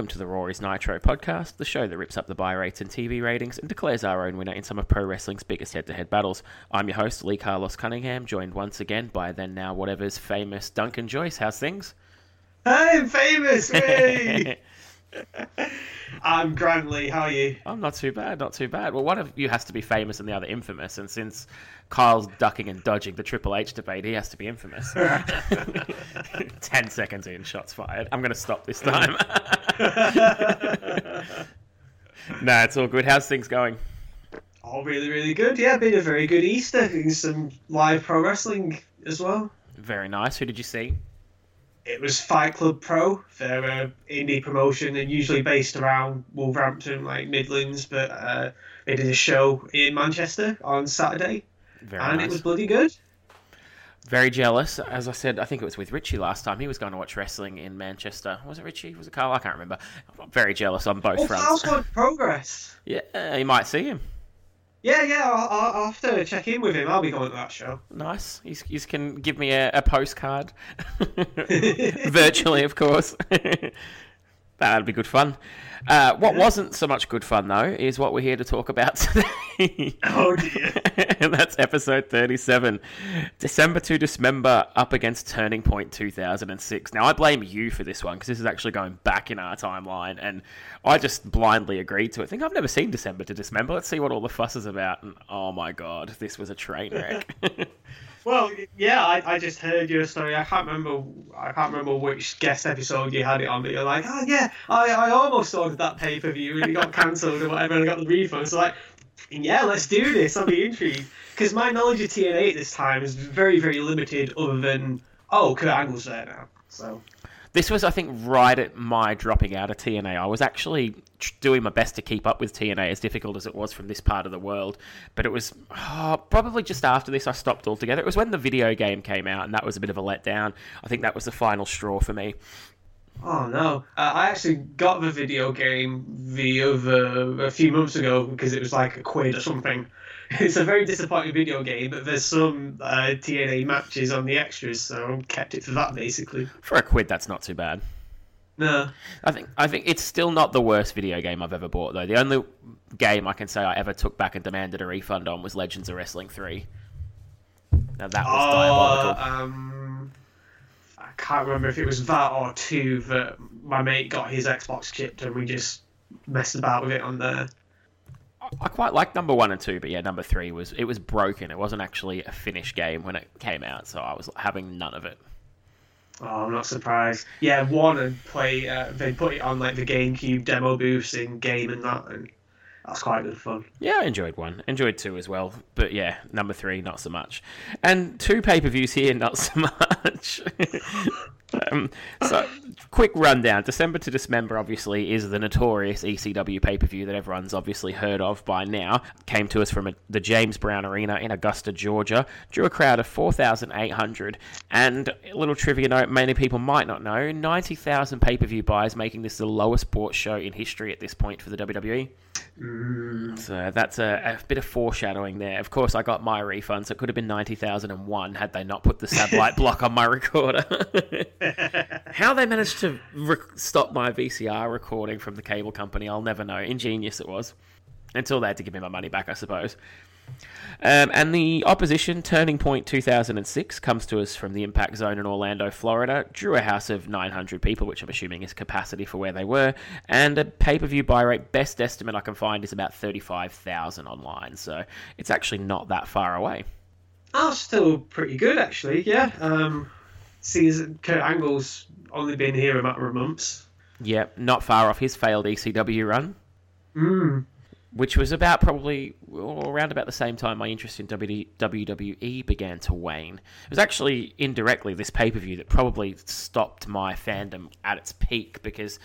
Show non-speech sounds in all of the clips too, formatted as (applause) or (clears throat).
welcome to the Rory's Nitro podcast, the show that rips up the buy rates and TV ratings and declares our own winner in some of pro wrestling's biggest head to head battles. I'm your host, Lee Carlos Cunningham, joined once again by then now whatever's famous Duncan Joyce. How's things? (laughs) I'm famous! Hey! I'm Grant Lee, how are you? I'm not too bad, not too bad. Well, one of you has to be famous and the other infamous, and since Kyle's ducking and dodging the Triple H debate, he has to be infamous. (laughs) Ten seconds in, shots fired. I'm going to stop this time. (laughs) nah, it's all good. How's things going? Oh, really, really good. Yeah, been a very good Easter. Some live pro wrestling as well. Very nice. Who did you see? It was Fight Club Pro. They're an indie promotion and usually based around Wolverhampton, like Midlands, but uh, they did a show in Manchester on Saturday. Very and nice. it was bloody good. Very jealous. As I said, I think it was with Richie last time. He was going to watch wrestling in Manchester. Was it Richie? Was it Carl? I can't remember. I'm very jealous on both oh, fronts. Carl's progress. Yeah, you might see him. Yeah, yeah, I'll, I'll, have to check in with him. I'll be going to that show. Nice. You, can give me a, a postcard. (laughs) Virtually, of course. (laughs) That'd be good fun. Uh, what wasn't so much good fun, though, is what we're here to talk about (laughs) today. oh, dear. and (laughs) that's episode 37 December to Dismember up against Turning Point 2006. Now, I blame you for this one because this is actually going back in our timeline, and I just blindly agreed to it. I think I've never seen December to Dismember. Let's see what all the fuss is about. And oh my god, this was a train wreck. (laughs) Well, yeah, I, I just heard your story. I can't remember. I can't remember which guest episode you had it on, but you're like, oh yeah, I, I almost ordered that pay per view and it got cancelled or whatever, and I got the refund. So like, yeah, let's do this. I'll be intrigued because my knowledge of TNA at this time is very, very limited. Other than oh, Kurt Angle's there now, so. This was, I think, right at my dropping out of TNA. I was actually doing my best to keep up with TNA, as difficult as it was from this part of the world. But it was oh, probably just after this I stopped altogether. It was when the video game came out, and that was a bit of a letdown. I think that was the final straw for me. Oh no! Uh, I actually got the video game the other a few months ago because it was like a quid or something. (laughs) It's a very disappointing video game, but there's some uh, TNA matches on the extras, so I kept it for that basically. For a quid, that's not too bad. No, I think I think it's still not the worst video game I've ever bought though. The only game I can say I ever took back and demanded a refund on was Legends of Wrestling Three. Now that was oh, diabolical. Um, I can't remember if it was that or two that my mate got his Xbox chipped and we just messed about with it on there. I quite like number one and two, but yeah, number three was it was broken. It wasn't actually a finished game when it came out, so I was having none of it. Oh, I'm not surprised. Yeah, one and play. Uh, they put it on like the GameCube demo booths in game and that, and that's quite good fun. Yeah, I enjoyed one. Enjoyed two as well. But yeah, number three, not so much. And two pay per views here, not so (laughs) much. Um, so, quick rundown. December to Dismember, obviously, is the notorious ECW pay per view that everyone's obviously heard of by now. Came to us from a, the James Brown Arena in Augusta, Georgia. Drew a crowd of 4,800. And a little trivia note many people might not know 90,000 pay per view buys, making this the lowest sports show in history at this point for the WWE. Mm. So that's a, a, bit of foreshadowing there. Of course, I got my refund, so it could have been 90,001 had they not put the satellite (laughs) block on my recorder. (laughs) How they managed to re- stop my VCR recording from the cable company, I'll never know. Ingenious it was. Until they had to give me my money back, I suppose. Um, and the opposition, Turning Point 2006, comes to us from the Impact Zone in Orlando, Florida. Drew a house of 900 people, which I'm assuming is capacity for where they were. And a pay per view buy rate, best estimate I can find, is about 35,000 online. So it's actually not that far away. Oh, still pretty good, actually, yeah. Um, seeing Kurt Angle's only been here a matter of months. Yep, not far off his failed ECW run. Mm which was about probably around about the same time my interest in WWE began to wane. It was actually indirectly this pay per view that probably stopped my fandom at its peak because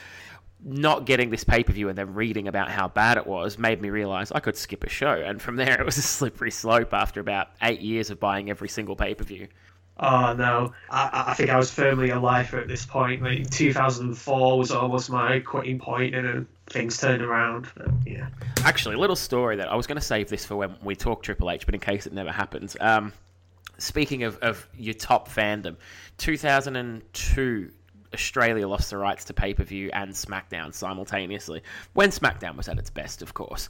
not getting this pay per view and then reading about how bad it was made me realize I could skip a show. And from there, (laughs) it was a slippery slope after about eight years of buying every single pay per view. Oh no, I, I think I was firmly a lifer at this point. Like 2004 was almost my quitting point, and things turn around. But, yeah. Actually, a little story that I was going to save this for when we talk Triple H, but in case it never happens. Um, speaking of, of your top fandom, 2002 Australia lost the rights to pay per view and SmackDown simultaneously. When SmackDown was at its best, of course.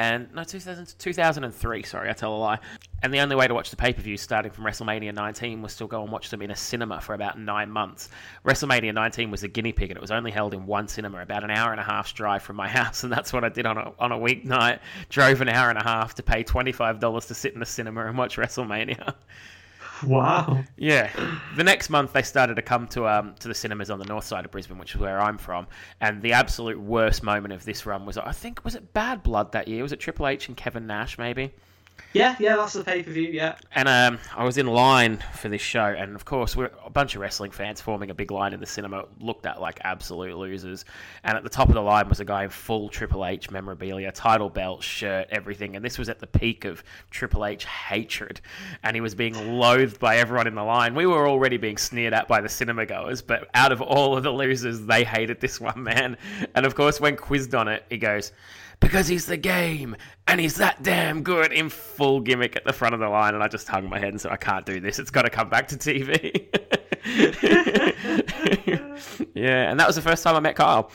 And no, 2000, 2003, sorry, I tell a lie. And the only way to watch the pay per view starting from WrestleMania 19 was to go and watch them in a cinema for about nine months. WrestleMania 19 was a guinea pig and it was only held in one cinema, about an hour and a half's drive from my (laughs) house. And that's what I did on a, on a weeknight. Drove an hour and a half to pay $25 to sit in a cinema and watch WrestleMania. (laughs) Wow. Yeah. The next month they started to come to um to the cinemas on the north side of Brisbane, which is where I'm from. And the absolute worst moment of this run was I think was it Bad Blood that year? Was it Triple H and Kevin Nash maybe? Yeah, yeah, that's the pay per view. Yeah. And um, I was in line for this show, and of course, we're a bunch of wrestling fans forming a big line in the cinema, looked at like absolute losers. And at the top of the line was a guy in full Triple H memorabilia, title belt, shirt, everything. And this was at the peak of Triple H hatred, and he was being loathed by everyone in the line. We were already being sneered at by the cinema goers, but out of all of the losers, they hated this one man. And of course, when quizzed on it, he goes because he's the game and he's that damn good in full gimmick at the front of the line. And I just hung my head and said, I can't do this. It's got to come back to TV. (laughs) yeah, and that was the first time I met Kyle.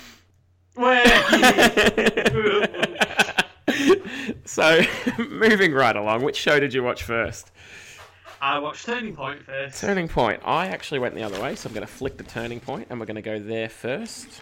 (laughs) so, (laughs) moving right along, which show did you watch first? I watched Turning Point first. Turning Point. I actually went the other way, so I'm going to flick the Turning Point and we're going to go there first.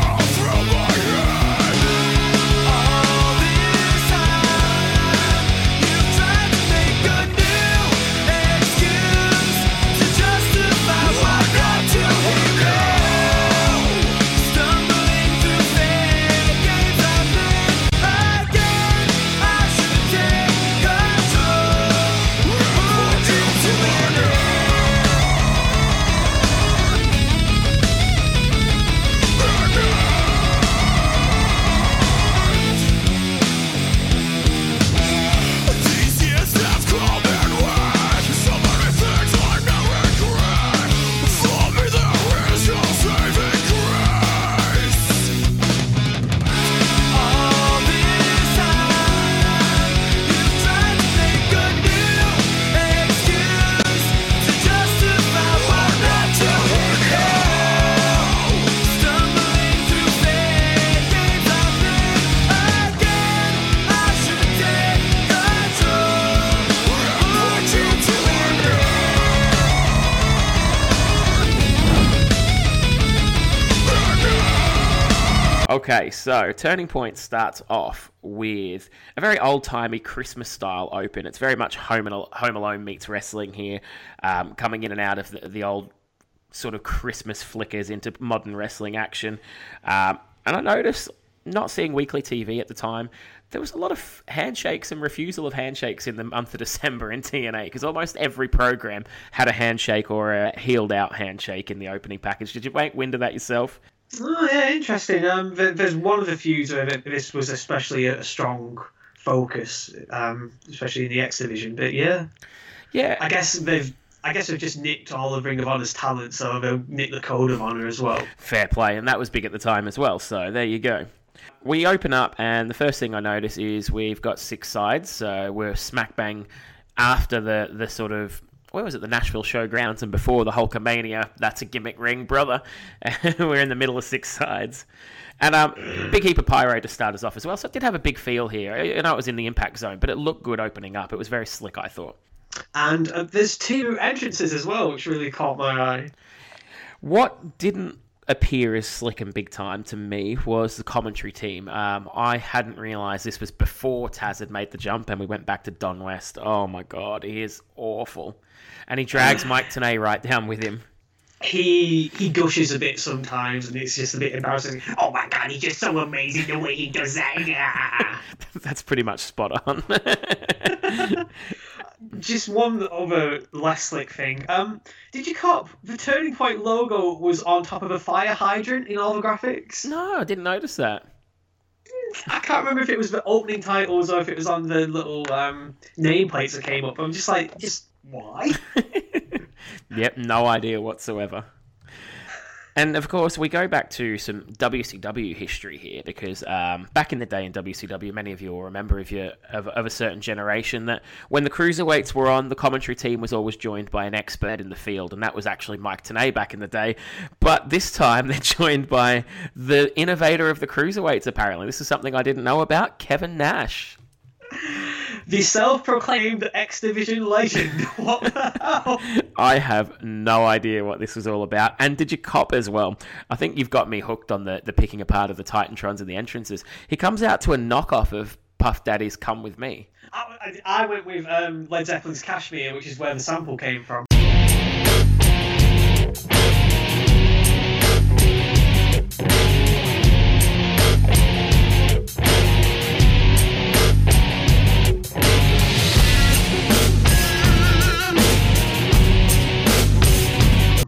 Okay, so Turning Point starts off with a very old timey Christmas style open. It's very much Home, and, Home Alone meets wrestling here, um, coming in and out of the, the, old sort of Christmas flickers into modern wrestling action. Um, and I noticed, not seeing weekly TV at the time, there was a lot of handshakes and refusal of handshakes in the month of (laughs) December in TNA because almost every program had a handshake or a healed out handshake in the opening package. Did you make wind of that yourself? Oh yeah, interesting. Um, there's one of the feuds where this was especially a strong focus, um, especially in the X division. But yeah, yeah, I guess they've. I guess they've just nicked all of Ring of Honor's talent, so they'll nick the Code of Honor as well. Fair play, and that was big at the time as well. So there you go. We open up, and the first thing I notice is we've got six sides. So we're smack bang after the the sort of where was it? The Nashville Showgrounds, and before the Hulkamania. That's a gimmick ring, brother. (laughs) we're in the middle of six sides. And um, big heap of pyro to start us off as well. So it did have a big feel here. I know it was in the impact zone, but it looked good opening up. It was very slick, I thought. And uh, there's two entrances as well, which really caught my eye. What didn't appear as slick and big time to me was the commentary team. Um, I hadn't realised this was before Taz had made the jump and we went back to Don West. Oh my god, he is awful and he drags Mike Tenay right down with him. He he gushes a bit sometimes, and it's just a bit embarrassing. Oh my god, he's just so amazing the way he does that. (laughs) That's pretty much spot on. (laughs) just one other less slick thing. Um, did you cop the Turning Point logo was on top of a fire hydrant in all the graphics? No, I didn't notice that. I can't remember if it was the opening titles or if it was on the little um, nameplates that came up. I'm just like, just why? (laughs) Yep, no idea whatsoever. And of course, we go back to some WCW history here because um, back in the day in WCW, many of you will remember if you're of, of, a certain generation that when the cruiserweights were on, the commentary team was always joined by an expert in the field, and that was actually Mike Tenay back in the day. But this time, (laughs) they're joined by the innovator of the cruiserweights. Apparently, this is something I didn't know about, Kevin Nash the self-proclaimed X Division legend. (laughs) What the hell? I have no idea what this was all about. And did you cop as well? I think you've got me hooked on the, the picking apart of the Titantrons and the entrances. He comes out to a knockoff of Puff Daddy's "Come with Me." I, I went with um, Led Zeppelin's "Kashmir," which is where the sample came from.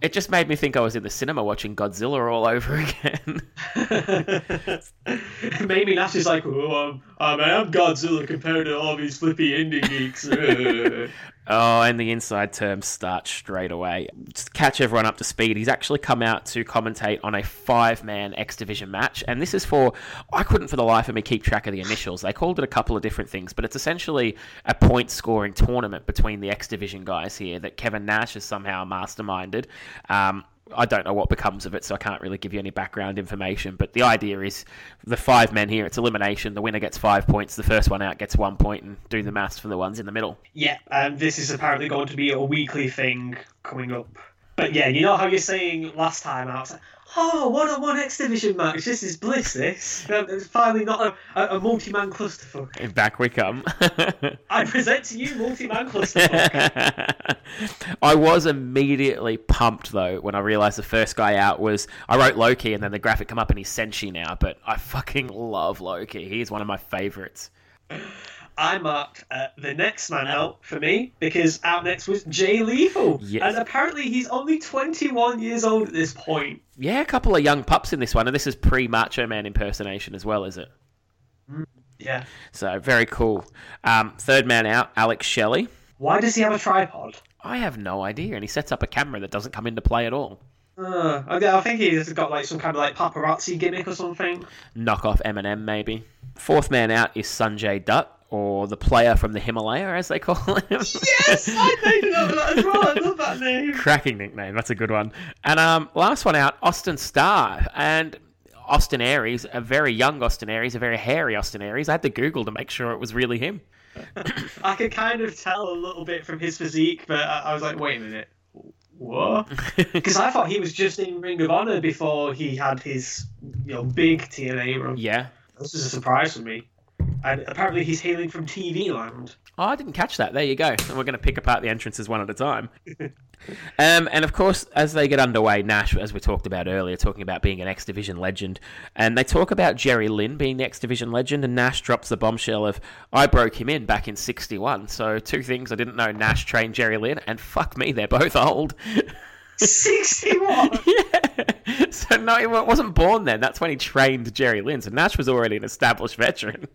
It just made me think I was in the cinema watching Godzilla all over (laughs) again. (laughs) Maybe Nash is like, oh, I'm, I'm Godzilla compared to all these flippy indie geeks. (laughs) Oh, and the inside terms start straight away. Just catch everyone up to speed. He's actually come out to commentate on a five man X Division match. And this is for, I couldn't for the life of me keep track of the initials. They called it a couple of different things, but it's essentially a point scoring tournament between the X Division guys here that Kevin Nash has somehow masterminded. Um, I don't know what becomes of it, so I can't really give you any background information. But the idea is the five men here, it's elimination. The winner gets five points. The first one out gets one point, and do the maths for the ones in the middle. Yeah, and this is apparently going to be a weekly thing coming up. But yeah, you know how you're saying last time out, oh, one on one X Division match. This is bliss. This um, it's finally not a, a, multi man clusterfuck. Back we come. (laughs) I present to you multi man clusterfuck. (laughs) I was immediately pumped though when I realized the first guy out was I wrote Loki, and then the graphic come up and he's Senshi now. But I fucking love Loki. He's one of my favorites. I marked uh, the next man out for me because out next was Jay Lethal. Yes. And apparently he's only 21 years old at this point. Yeah, a couple of young pups in this one. And this is pre Macho Man impersonation as well, is it? Mm, yeah. So very cool. Um, third man out, Alex Shelley. Why does he have a tripod? I have no idea. And he sets up a camera that doesn't come into play at all. Uh, I think he's got like some kind of like paparazzi gimmick or something. Knock off Eminem, maybe. Fourth man out is Sanjay Dutt or the player from the Himalaya, as they call him. (laughs) yes, I made that as well. I love that (laughs) name. Cracking nickname. That's a good one. And um, last one out, Austin Starr. And Austin Aries, a very young Austin Aries, a very hairy Austin Aries. I had to Google to make sure it was really him. (laughs) I could kind of tell a little bit from his physique, but I was like, wait a minute. What? Because I thought he was just in Ring of Honor before he had his, you know, big TNA run. Yeah. This is a surprise for me. And apparently he's hailing from TV Land. Oh, I didn't catch that. There you go. And we're going to pick apart the entrances one at a time. (laughs) um, and of course, as they get underway, Nash, as we talked about earlier, talking about being an X Division legend, and they talk about Jerry Lynn being the X Division legend, and Nash drops the bombshell of, I broke him in back in 61. So, two things I didn't know Nash trained Jerry Lynn, and fuck me, they're both old. (laughs) 61? (laughs) yeah. So, no, he wasn't born then. That's when he trained Jerry Lynn. So, Nash was already an established veteran.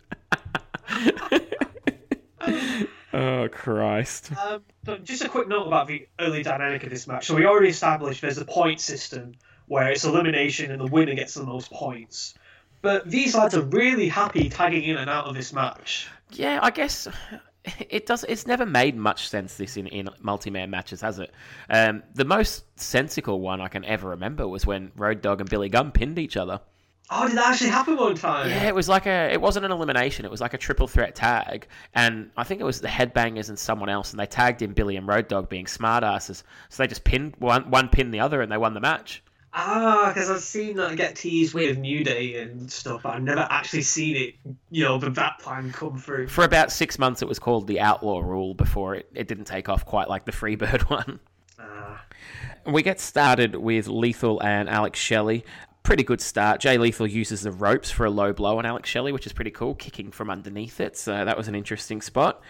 (laughs) oh Christ! Um, just a quick note about the early dynamic of this match. So we already established there's a point system where it's elimination and the winner gets the most points. But these lads are really happy tagging in and out of this match. Yeah, I guess (laughs) it does. It's never made much sense this in, in multi-man matches, has it? Um, the most sensical one I can ever remember was when Road Dog and Billy Gunn pinned each other. Oh, did that actually happen one time? Yeah, it was like a. It wasn't an elimination. It was like a triple threat tag, and I think it was the Headbangers and someone else, and they tagged in Billy and Road Dog being smartasses. So they just pinned one, one pinned the other, and they won the match. Ah, because I've seen that get teased with New Day and stuff, but I've never actually seen it. You know, the that plan come through. For about six months, it was called the Outlaw Rule before it, it didn't take off quite like the Freebird (laughs) one. Ah. We get started with Lethal and Alex Shelley pretty good start. Jay Lethal uses the ropes for a low blow on Alex Shelley, which is pretty cool, kicking from underneath it. So that was an interesting spot.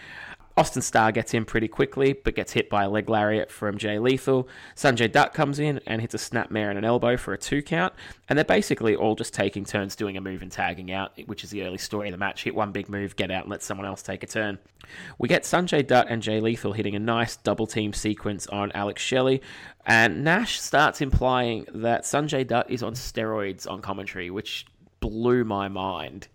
Austin Starr gets in pretty quickly, but gets hit by a leg lariat from Jay Lethal. Sanjay Dutt comes in and hits a snapmare and an elbow for a two count, and they're basically all just taking turns doing a move and tagging out, which is the early story of the match. Hit one big move, get out, and let someone else take a turn. We get Sanjay Dutt and Jay Lethal hitting a nice double team sequence on Alex Shelley, and Nash starts implying that Sanjay Dutt is on steroids on commentary, which blew my mind.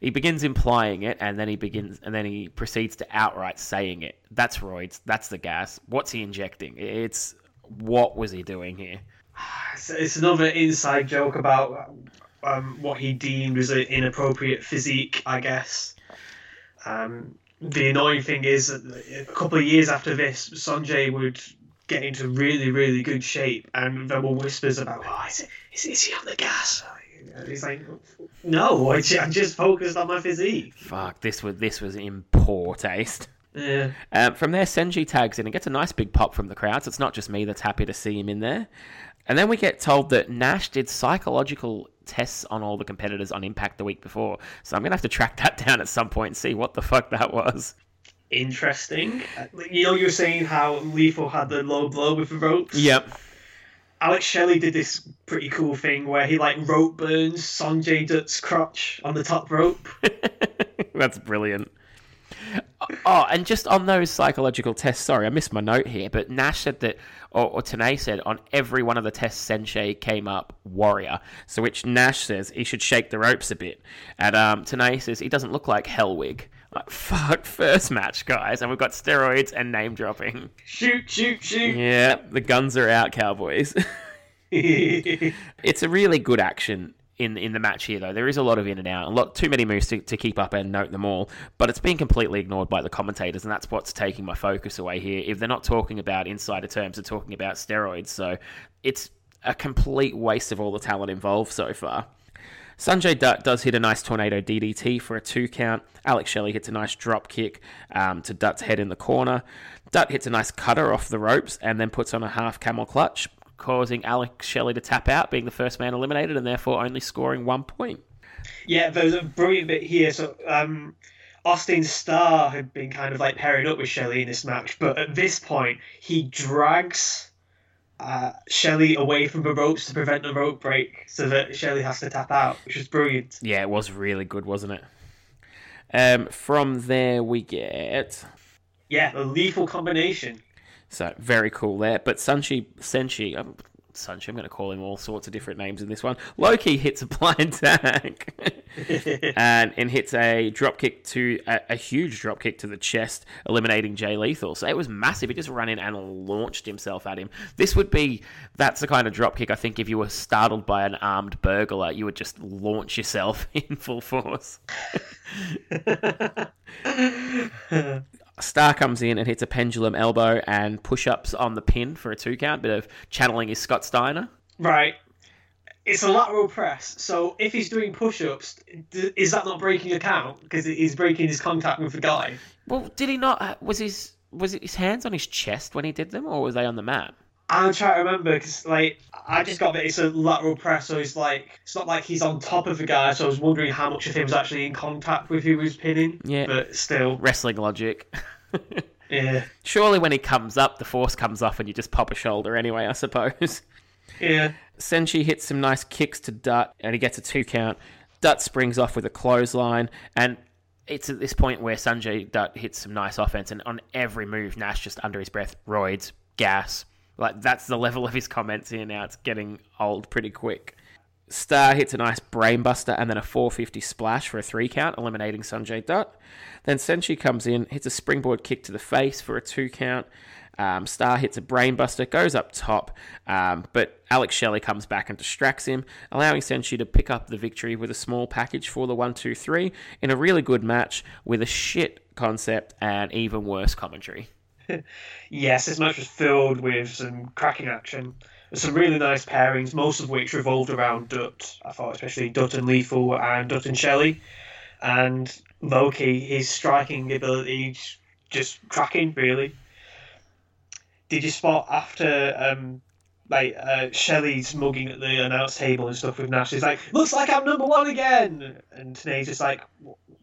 He begins implying it, and then he begins, and then he proceeds to outright saying it. That's roids. That's the gas. What's he injecting? It's what was he doing here? (sighs) It's, it's another inside joke about um, what he deemed as an inappropriate physique, I guess. Um, the annoying thing is that a couple of years after this, Sanjay would get into really, really good shape, and there were whispers about, oh, is, it, is, is he on the gas? And he's like, no, I, ju- I just focused on my physique. Fuck, this was this was in poor taste. Yeah. Um, from there, Senshi tags in and gets a nice big pop from the crowd. So it's not just me that's happy to see him in there. And then we get told that Nash did psychological tests on all the competitors on Impact the week before. So I'm gonna have to track that (laughs) down at some point and see what the fuck that was. Interesting. Uh, You know, you were saying how Lethal had the low blow with the ropes? Yep. Alex Shelley did this pretty cool thing where he like rope burns Sanjay Dutt's crotch on the top rope. (laughs) That's brilliant. Oh, and just on those psychological tests, sorry, I missed my note here, but Nash said that, or, or Tenay said, on every one of the tests, Senshi came up warrior. So, which Nash says he should shake the ropes a bit. And um, Tenay says he doesn't look like Hellwig. Like, (laughs) fuck, first match, guys, and we've got steroids and name dropping. shoot, shoot, shoot. Yeah, the guns are out, Cowboys. (laughs) it's a really good action in in the match here, though. There is a lot of in and out, a lot too many moves to, to keep up and note them all. But it's been completely ignored by the commentators, and that's what's taking my focus away here. If they're not talking about insider terms, they're talking about steroids. So it's a complete waste of all the talent involved so far. Sanjay Dutt does hit a nice tornado DDT for a two count. Alex Shelley hits a nice drop kick um, to Dutt's head in the corner. Dutt hits a nice cutter off the ropes and then puts on a half camel clutch, causing Alex Shelley to tap out, being the first man eliminated and therefore only scoring one point. yeah, there's a brilliant bit here. So, um, Austin Starr had been kind of like pairing up with Shelley in this match, but at this point, he drags uh, Shelley away from the ropes to prevent the rope break so that Shelley has to tap out, which was brilliant. Yeah, it was really good, wasn't it? Um, from there, we get Yeah, the lethal combination. So very cool there. But Sunshi, Senshi, um, Sunshi, I'm going to call him all sorts of different names in this one. Loki hits a blind tag (laughs) and and hits a drop kick to a, a huge drop kick to the chest, eliminating Jay Lethal. So it was massive. He just ran in and launched himself at him. This would be that's the kind of drop kick I think if you were startled by an armed burglar, you would just launch yourself (laughs) in full force. (laughs) Starr comes in and hits a pendulum elbow and push ups on the pin for a two count. Bit of channeling his Scott Steiner. Right. It's a lateral press, so if he's doing push-ups, d- is that not breaking a count? Because he's breaking his contact with the guy. Well, did he not? Uh, was his was it his hands on his chest when he did them, or was they on the mat? I'm trying to remember because, like, I just got that it's a lateral press, so it's like it's not like he's on top of the guy. So I was wondering how much of him was actually in contact with who he was pinning. Yeah. but still, Wrestling logic. (laughs) yeah, Surely, when he comes up, the force comes off, and you just pop a shoulder anyway. I suppose. yeah. Senshi hits some nice kicks to Dutt, and he gets a two count. Dutt springs off with a clothesline, and it's at this point where Sanjay Dutt hits some nice offense, and on every move, Nash just under his breath, roids, gas. Like that's the level of his comments here now. It's getting old pretty quick. Starr hits a nice brainbuster and then a 450 splash for a three count, eliminating Sanjay Dutt. Then Senshi comes in, hits a springboard kick to the face for a two count. Um, Starr hits a brainbuster, goes up top, um, but Alex Shelley comes back and distracts him, allowing Senshi to pick up the victory with a small package for the 1 2 3 in a really good match with a shit concept and even worse commentary. (laughs) Yes, this match was filled with some cracking action. Some really nice pairings, most of which revolved around Dutt. I thought, especially Dutt and Lethal and Dutt and Shelley. And Loki, his striking ability, just cracking, really. Did you spot after um, like uh, Shelley's mugging at the announce table and stuff with Nash? He's like, "Looks like I'm number one again," and Tenay's just like,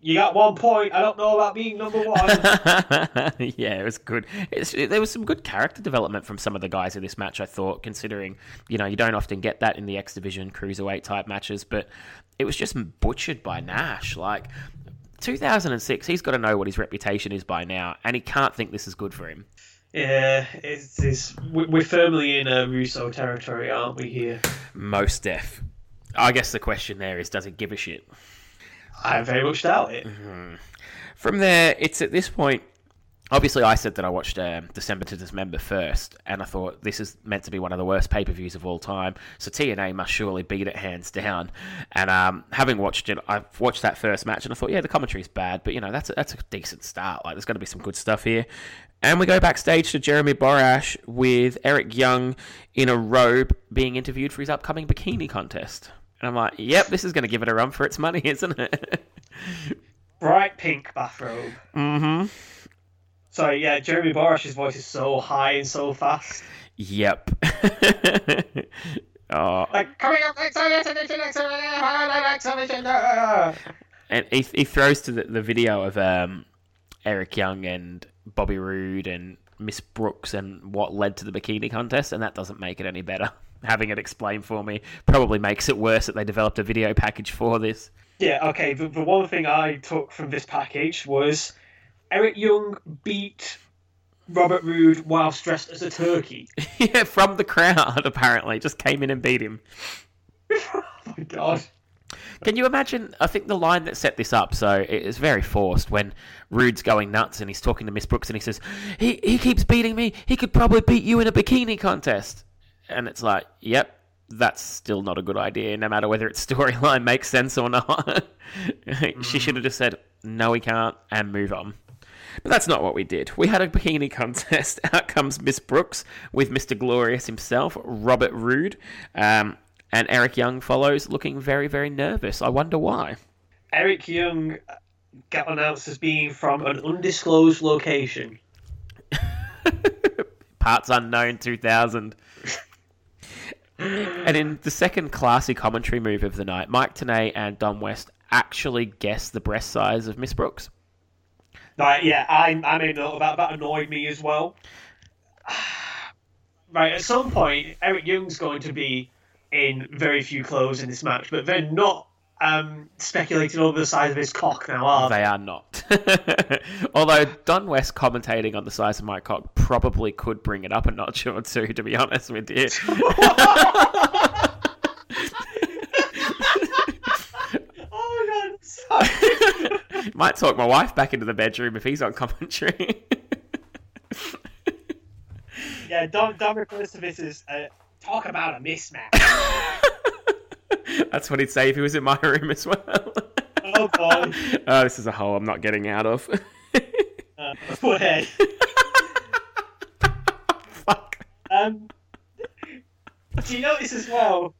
you got one point. I don't know about being number one. (laughs) yeah, it was good. It's, it, there was some good character development from some of the guys in this match. I thought, considering you know you don't often get that in the X Division cruiserweight type matches, but it was just butchered by Nash. Like 2006, he's got to know what his reputation is by now, and he can't think this is good for him. yeah, it's, it's we're firmly in a Russo territory, aren't we? Here, Most deaf. I guess the question there is, does he give a shit? I very much doubt it. From there, it's at this point. Obviously, I said that I watched um, December to Dismember first, and I thought this is meant to be one of the worst pay per views of all time. So TNA must surely beat it hands down. And um, having watched it, I've watched that first match, and I thought, yeah, the commentary is bad, but you know that's a, that's a decent start. Like, there's going to be some good stuff here. And we go backstage to Jeremy Borash with Eric Young in a robe being interviewed for his upcoming bikini contest. And I'm like, yep, this is going to give it a run for its money, isn't it? Bright pink bathrobe. mm-hmm. So yeah, Jeremy Borash's voice is so high and so fast. Yep. oh, Like coming up next on next on next next next next and he, he throws to the, the video of um, Eric Young and Bobby Roode and Miss Brooks and what led to the bikini contest, and that doesn't make it any better. Having it explained for me probably makes it worse that they developed a video package for this. Yeah, okay. The, the one thing I took from this package was Eric Young beat Robert Roode whilst dressed as a turkey. (laughs) yeah, from the crowd, apparently. Just came in and beat him. oh (laughs) my god. Can you imagine? I think the line that set this up, so it is very forced when Roode's going nuts and he's talking to Miss Brooks and he says, he, he keeps beating me. He could probably beat you in a bikini contest. And it's like, yep, that's still not a good idea, no matter whether its (laughs) storyline makes sense or not. (laughs) she should have just said, no, we can't, and move on. But that's not what we did. We had a bikini contest. (laughs) Out comes Miss Brooks with Mr. Glorious himself, Robert Roode. Um, and Eric Young follows, looking very, very nervous. I wonder why. Eric Young got announced as being from an undisclosed location. Parts unknown 2000. And in the second classy commentary move of the night, Mike Tenay and Don West actually guessed the breast size of Miss Brooks. Right, yeah, I, I made note of that. That annoyed me as well. (sighs) Right, at some point, Eric Young's going to be in very few clothes in this match, but they're not um, speculating over the size of his cock now, are they? Are not. (laughs) Although Don West commentating on the size of my cock probably could bring it up a notch or two, to be honest with you. (laughs) oh my god, sorry. (laughs) Might talk my wife back into the bedroom if he's on commentary. yeah, Don, Don refers to this as uh, talk about a mismatch. (laughs) That's what he'd say if he was in my (laughs) room as well. oh boy. (laughs) oh, this is a hole I'm not getting out of. Uh, forehead. Fuck. Um, do you notice as well?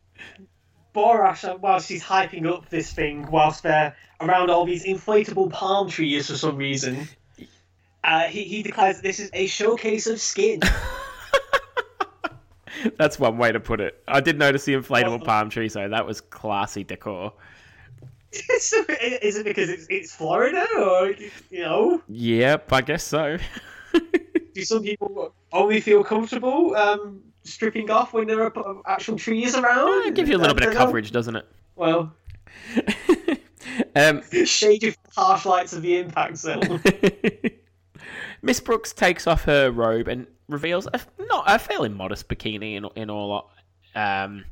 Borash, uh, whilst he's hyping up this thing, whilst they're around all these inflatable palm trees for some reason, uh, he, he declares that this is a showcase of skin. (laughs) That's one way to put it. I did notice the inflatable palm tree, so that was classy decor. (laughs) is it because it's, it's Florida, or you know, Yep, I guess so. (laughs) do some people only feel comfortable um, stripping off when there are actual trees around? it gives you a little bit of coverage, doesn't it? Well, um, shade of harsh lights of the impact zone. Miss Brooks takes off her robe and reveals a, not a fairly modest bikini. In in all um,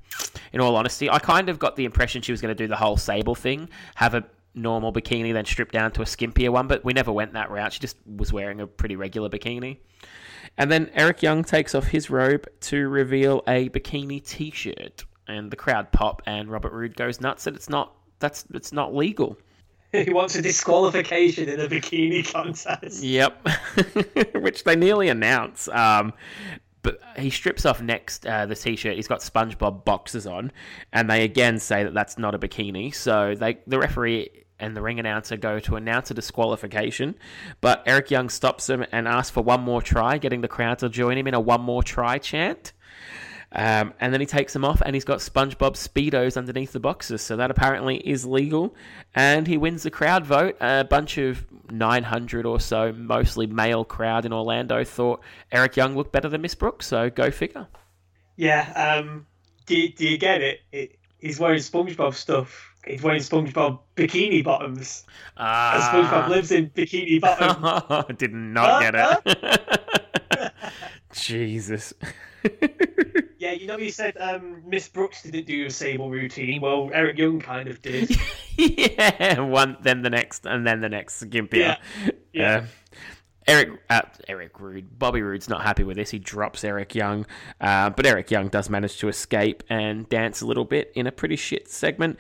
in all honesty, I kind of got the impression she was going to do the whole Sable thing, have a normal bikini, then strip down to a skimpier one. But we never went that route. She just was wearing a pretty regular bikini. And then Eric Young takes off his robe to reveal a bikini T-shirt, and the crowd pop, and Robert Roode goes nuts that it's not that's it's not legal. (laughs) he wants a disqualification in a bikini contest. Yep, (laughs) which they nearly announce. Um, but he strips off next uh, the t-shirt. He's got SpongeBob boxes on, and they again say that that's not a bikini. So they, the referee and the ring announcer go to announce a disqualification, but Eric Young stops him and asks for one more try, getting the crowd to join him in a one more try chant. Um, and then he takes them off, and he's got SpongeBob Speedos underneath the boxes. So that apparently is legal. And he wins the crowd vote. A bunch of 900 or so, mostly male crowd in Orlando, thought Eric Young looked better than Miss Brooks. So go figure. Yeah. Um. Do you, do you get it? it? He's wearing SpongeBob stuff. He's wearing SpongeBob bikini bottoms. And SpongeBob Ah, lives in bikini (laughs) bottom. did not get it. (laughs) (laughs) Jesus. Yeah, you know, you said um, Miss Brooks didn't do a Sable routine. Well, Eric Young kind of did. (laughs) yeah, one, then the next, and then the next. Gimpia. Yeah, yeah. Uh, Eric, uh, Eric Roode, Bobby Roode's not happy with this. He drops Eric Young, uh, but Eric Young does manage to escape and dance a little bit in a pretty shit segment.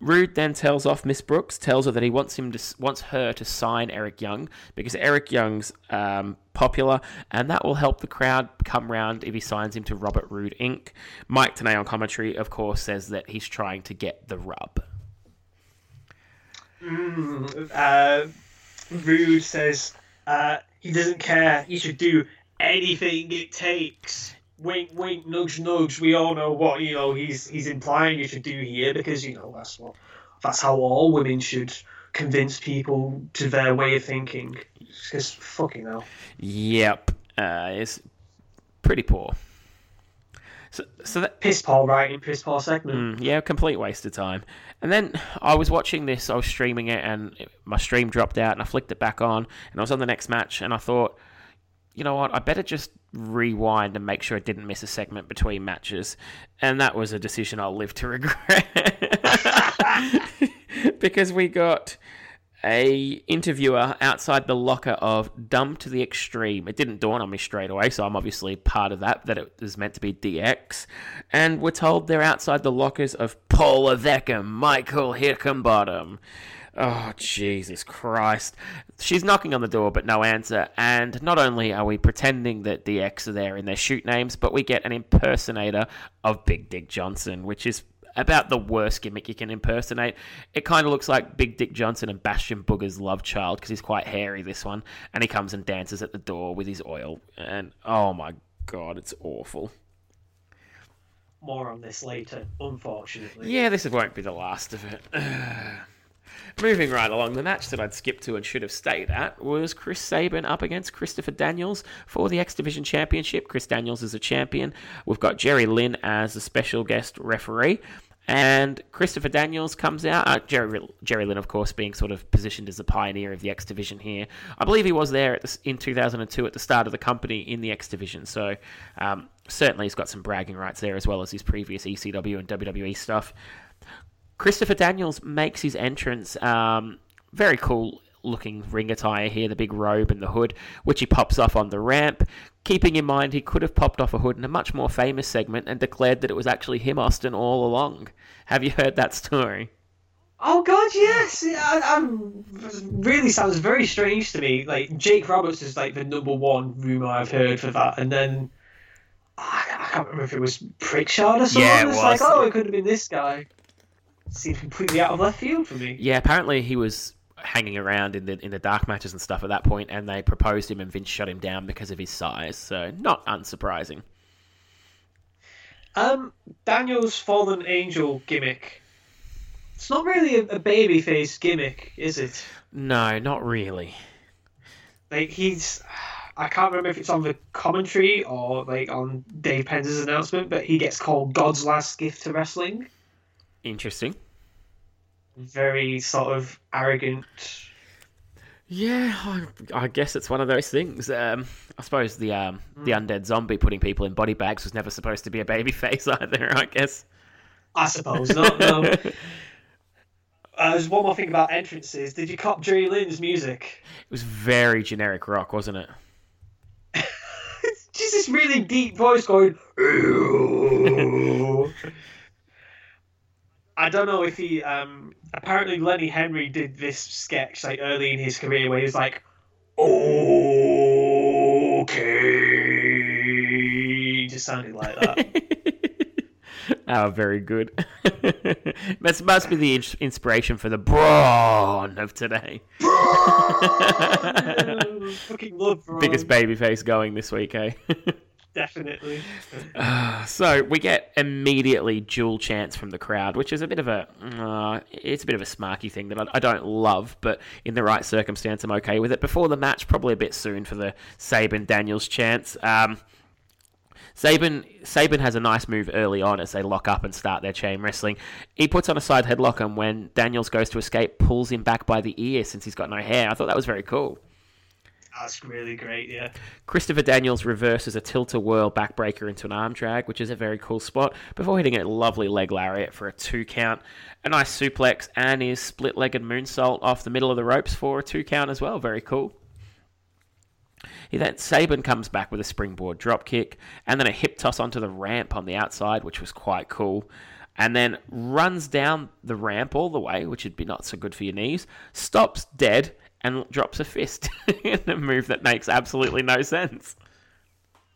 Roode then tells off Miss Brooks, tells her that he wants him to wants her to sign Eric Young because Eric Young's um, popular, and that will help the crowd come round if he signs him to Robert Roode Inc. Mike Tenay on commentary, of course, says that he's trying to get the rub. uh, Roode says uh, he doesn't care. He should do anything it takes. Wink, wink, nudge, nudge. We all know what you know. He's he's implying you should do here because you know that's what that's how all women should convince people to their way of thinking. Because fucking hell. Yep, uh, it's pretty poor. So, so that Piss Paul writing, piss Paul segment. Mm, yeah, complete waste of time. And then I was watching this, I was streaming it, and my stream dropped out, and I flicked it back on, and I was on the next match, and I thought, you know what, I better just rewind and make sure I didn't miss a segment between matches. And that was a decision I'll live to regret. (laughs) because we got a interviewer outside the locker of Dumb to the Extreme. It didn't dawn on me straight away, so I'm obviously part of that, that it was meant to be DX. And we're told they're outside the lockers of Paul Levesque and Michael Hickenbottom. Oh, Jesus Christ. She's knocking on the door, but no answer. And not only are we pretending that the X are there in their shoot names, but we get an impersonator of Big Dick Johnson, which is about the worst gimmick you can impersonate. It kind of looks like Big Dick Johnson and Bastion Booger's love child because he's quite hairy, this one. And he comes and dances at the door with his oil. And oh my god, it's awful. More on this later, unfortunately. Yeah, this won't be the last of it. (sighs) (sighs) (sighs) Moving right along, the match that I'd skipped to and should have stayed at was Chris Sabin up against Christopher Daniels for the X Division Championship. Chris Daniels is a champion. We've got Jerry Lynn as a special guest referee. And Christopher Daniels comes out. Uh, Jerry, Jerry Lynn, of course, being sort of positioned as the pioneer of the X Division here. I believe he was there the, in 2002 at the start of the company in the X Division. So um, certainly he's got some bragging rights there as well as his previous ECW and WWE stuff. Christopher Daniels makes his entrance. Um, very cool looking ring attire here, the big robe and the hood, which he pops off on the ramp. Keeping in mind he could have popped off a hood in a much more famous segment and declared that it was actually him, Austin, all along. Have you heard that story? Oh God, yes! I, I'm really sounds very strange to me. Like Jake Roberts is like the number one rumor I've heard for that, and then I, I can't remember if it was Prichard or something. Yeah, it it's was. like, oh, it could have been this guy. Seemed completely out of left field for me. Yeah, apparently he was hanging around in the in the dark matches and stuff at that point, and they proposed him, and Vince shut him down because of his size. So not unsurprising. Um, Daniel's fallen angel gimmick. It's not really a, a babyface gimmick, is it? No, not really. Like he's, I can't remember if it's on the commentary or like on Dave Penzer's announcement, but he gets called God's last gift to wrestling. Interesting. Very sort of arrogant. Yeah, I, I guess it's one of those things. Um, I suppose the um, the undead zombie putting people in body bags was never supposed to be a baby (laughs) face either. I guess. I suppose not. No. (laughs) Uh, there's one more thing about entrances. Did you cop Jerry Lynn's music? It was very generic rock, wasn't it? (laughs) Just this really deep voice going. I don't know if he. Um, apparently, Lenny Henry did this sketch like early in his career where he was like, "Okay," He just sounded like that. oh, (laughs) very good. (laughs) This must be the inspiration for the Braun of today. (laughs) Fucking love Braun. Biggest baby face going this week, eh? Definitely. (sighs) So we get immediately dual chants from the crowd, which is a bit of a uh, it's a bit of a smarky thing that I, I don't love, but in the right circumstance, I'm okay with it. Before the match, probably a bit soon for the Sabin Daniels chants. Um, Sabin Sabin has a nice move early on as they lock up and start their chain wrestling. He puts on a side headlock, and when Daniels goes to escape, pulls him back by the ear since he's got no hair. I thought that was very cool. That's really great, yeah. Christopher Daniels reverses a tilt-a-whirl backbreaker into an arm drag, which is a very cool spot, before hitting a lovely leg lariat for a two count, a nice suplex, and his split-legged moonsault off the middle of the ropes for a two count as well. Very cool. He then Sabin comes back with a springboard drop kick, and then a hip toss onto the ramp on the outside, which was quite cool. And then runs down the ramp all the way, which would be not so good for your knees. Stops dead and drops a fist (laughs) in a move that makes absolutely no sense.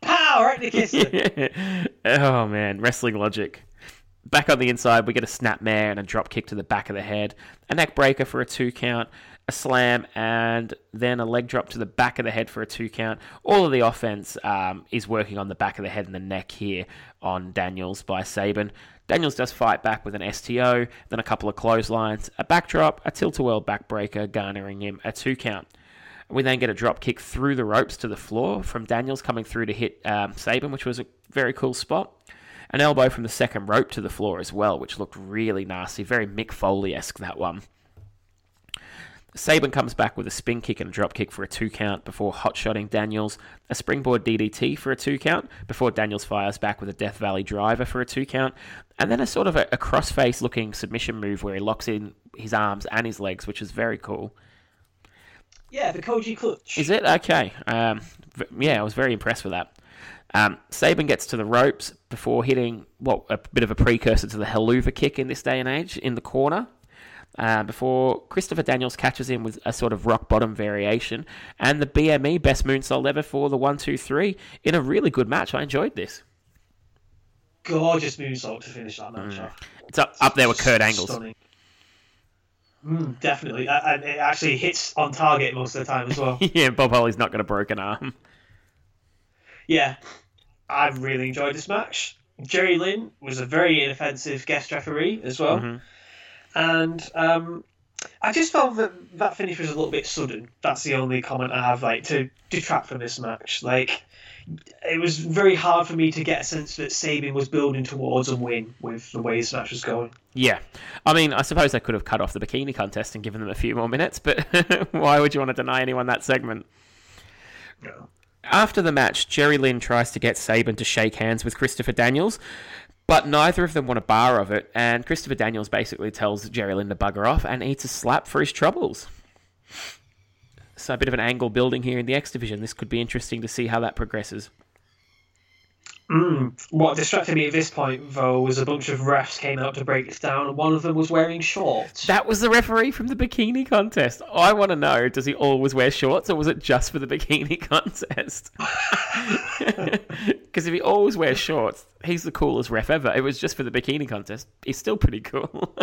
Pow! Right the kisser. (laughs) oh man, wrestling logic. Back on the inside, we get a snapmare and a drop kick to the back of the head, a neck breaker for a two count, a slam, and then a leg drop to the back of the head for a two count. All of the offense um, is working on the back of the head and the neck here on Daniels by Sabin. Daniels does fight back with an STO, then a couple of clotheslines, a backdrop, a tilt-a-whirl backbreaker, garnering him a two count. We then get a drop kick through the ropes to the floor from Daniels coming through to hit um, Sabin, which was a very cool spot. An elbow from the second rope to the floor as well, which looked really nasty, very Mick Foley esque that one. Sabin comes back with a spin kick and a drop kick for a two count before hot shotting Daniels, a springboard DDT for a two count before Daniels fires back with a Death Valley driver for a two count, and then a sort of a, a crossface looking submission move where he locks in his arms and his legs, which is very cool. Yeah, the Koji clutch. Is it okay? Um, yeah, I was very impressed with that. Um, Sabin gets to the ropes before hitting what a bit of a precursor to the Helluva kick in this day and age in the corner. Uh, before Christopher Daniels catches him with a sort of rock bottom variation, and the BME best moonsault ever for the one two three in a really good match. I enjoyed this. Gorgeous moonsault to finish that match off. It's up up there with Kurt Angle's. Mm, definitely, and it actually hits on target most of the time as well. (laughs) yeah, Bob Holly's not got a broken arm. yeah, I really enjoyed this match. Jerry Lynn was a very inoffensive guest referee as well, Mhm. And um, I just felt that that finish was a little bit sudden. That's the only comment I have, like to detract from this match. Like, it was very hard for me to get a sense that Sabin was building towards a win with the way this match was going. Yeah, I mean, I suppose they could have cut off the bikini contest and given them a few more minutes, but (laughs) why would you want to deny anyone that segment? No. After the match, Jerry Lynn tries to get Sabin to shake hands with Christopher Daniels, but neither of them want a bar of it, and Christopher Daniels basically tells Jerry Lynn to bugger off and eats a slap for his troubles. So a bit of an angle building here in the X division. This could be interesting to see how that progresses. Mm. What distracted me at this point, though, was a bunch of refs came out to break this down, and one of them was wearing shorts. That was the referee from the bikini contest. I want to know: does he always wear shorts, or was it just for the bikini (laughs) contest? (laughs) Because if he always wears shorts, he's the coolest ref ever. It was just for the bikini contest. He's still pretty cool.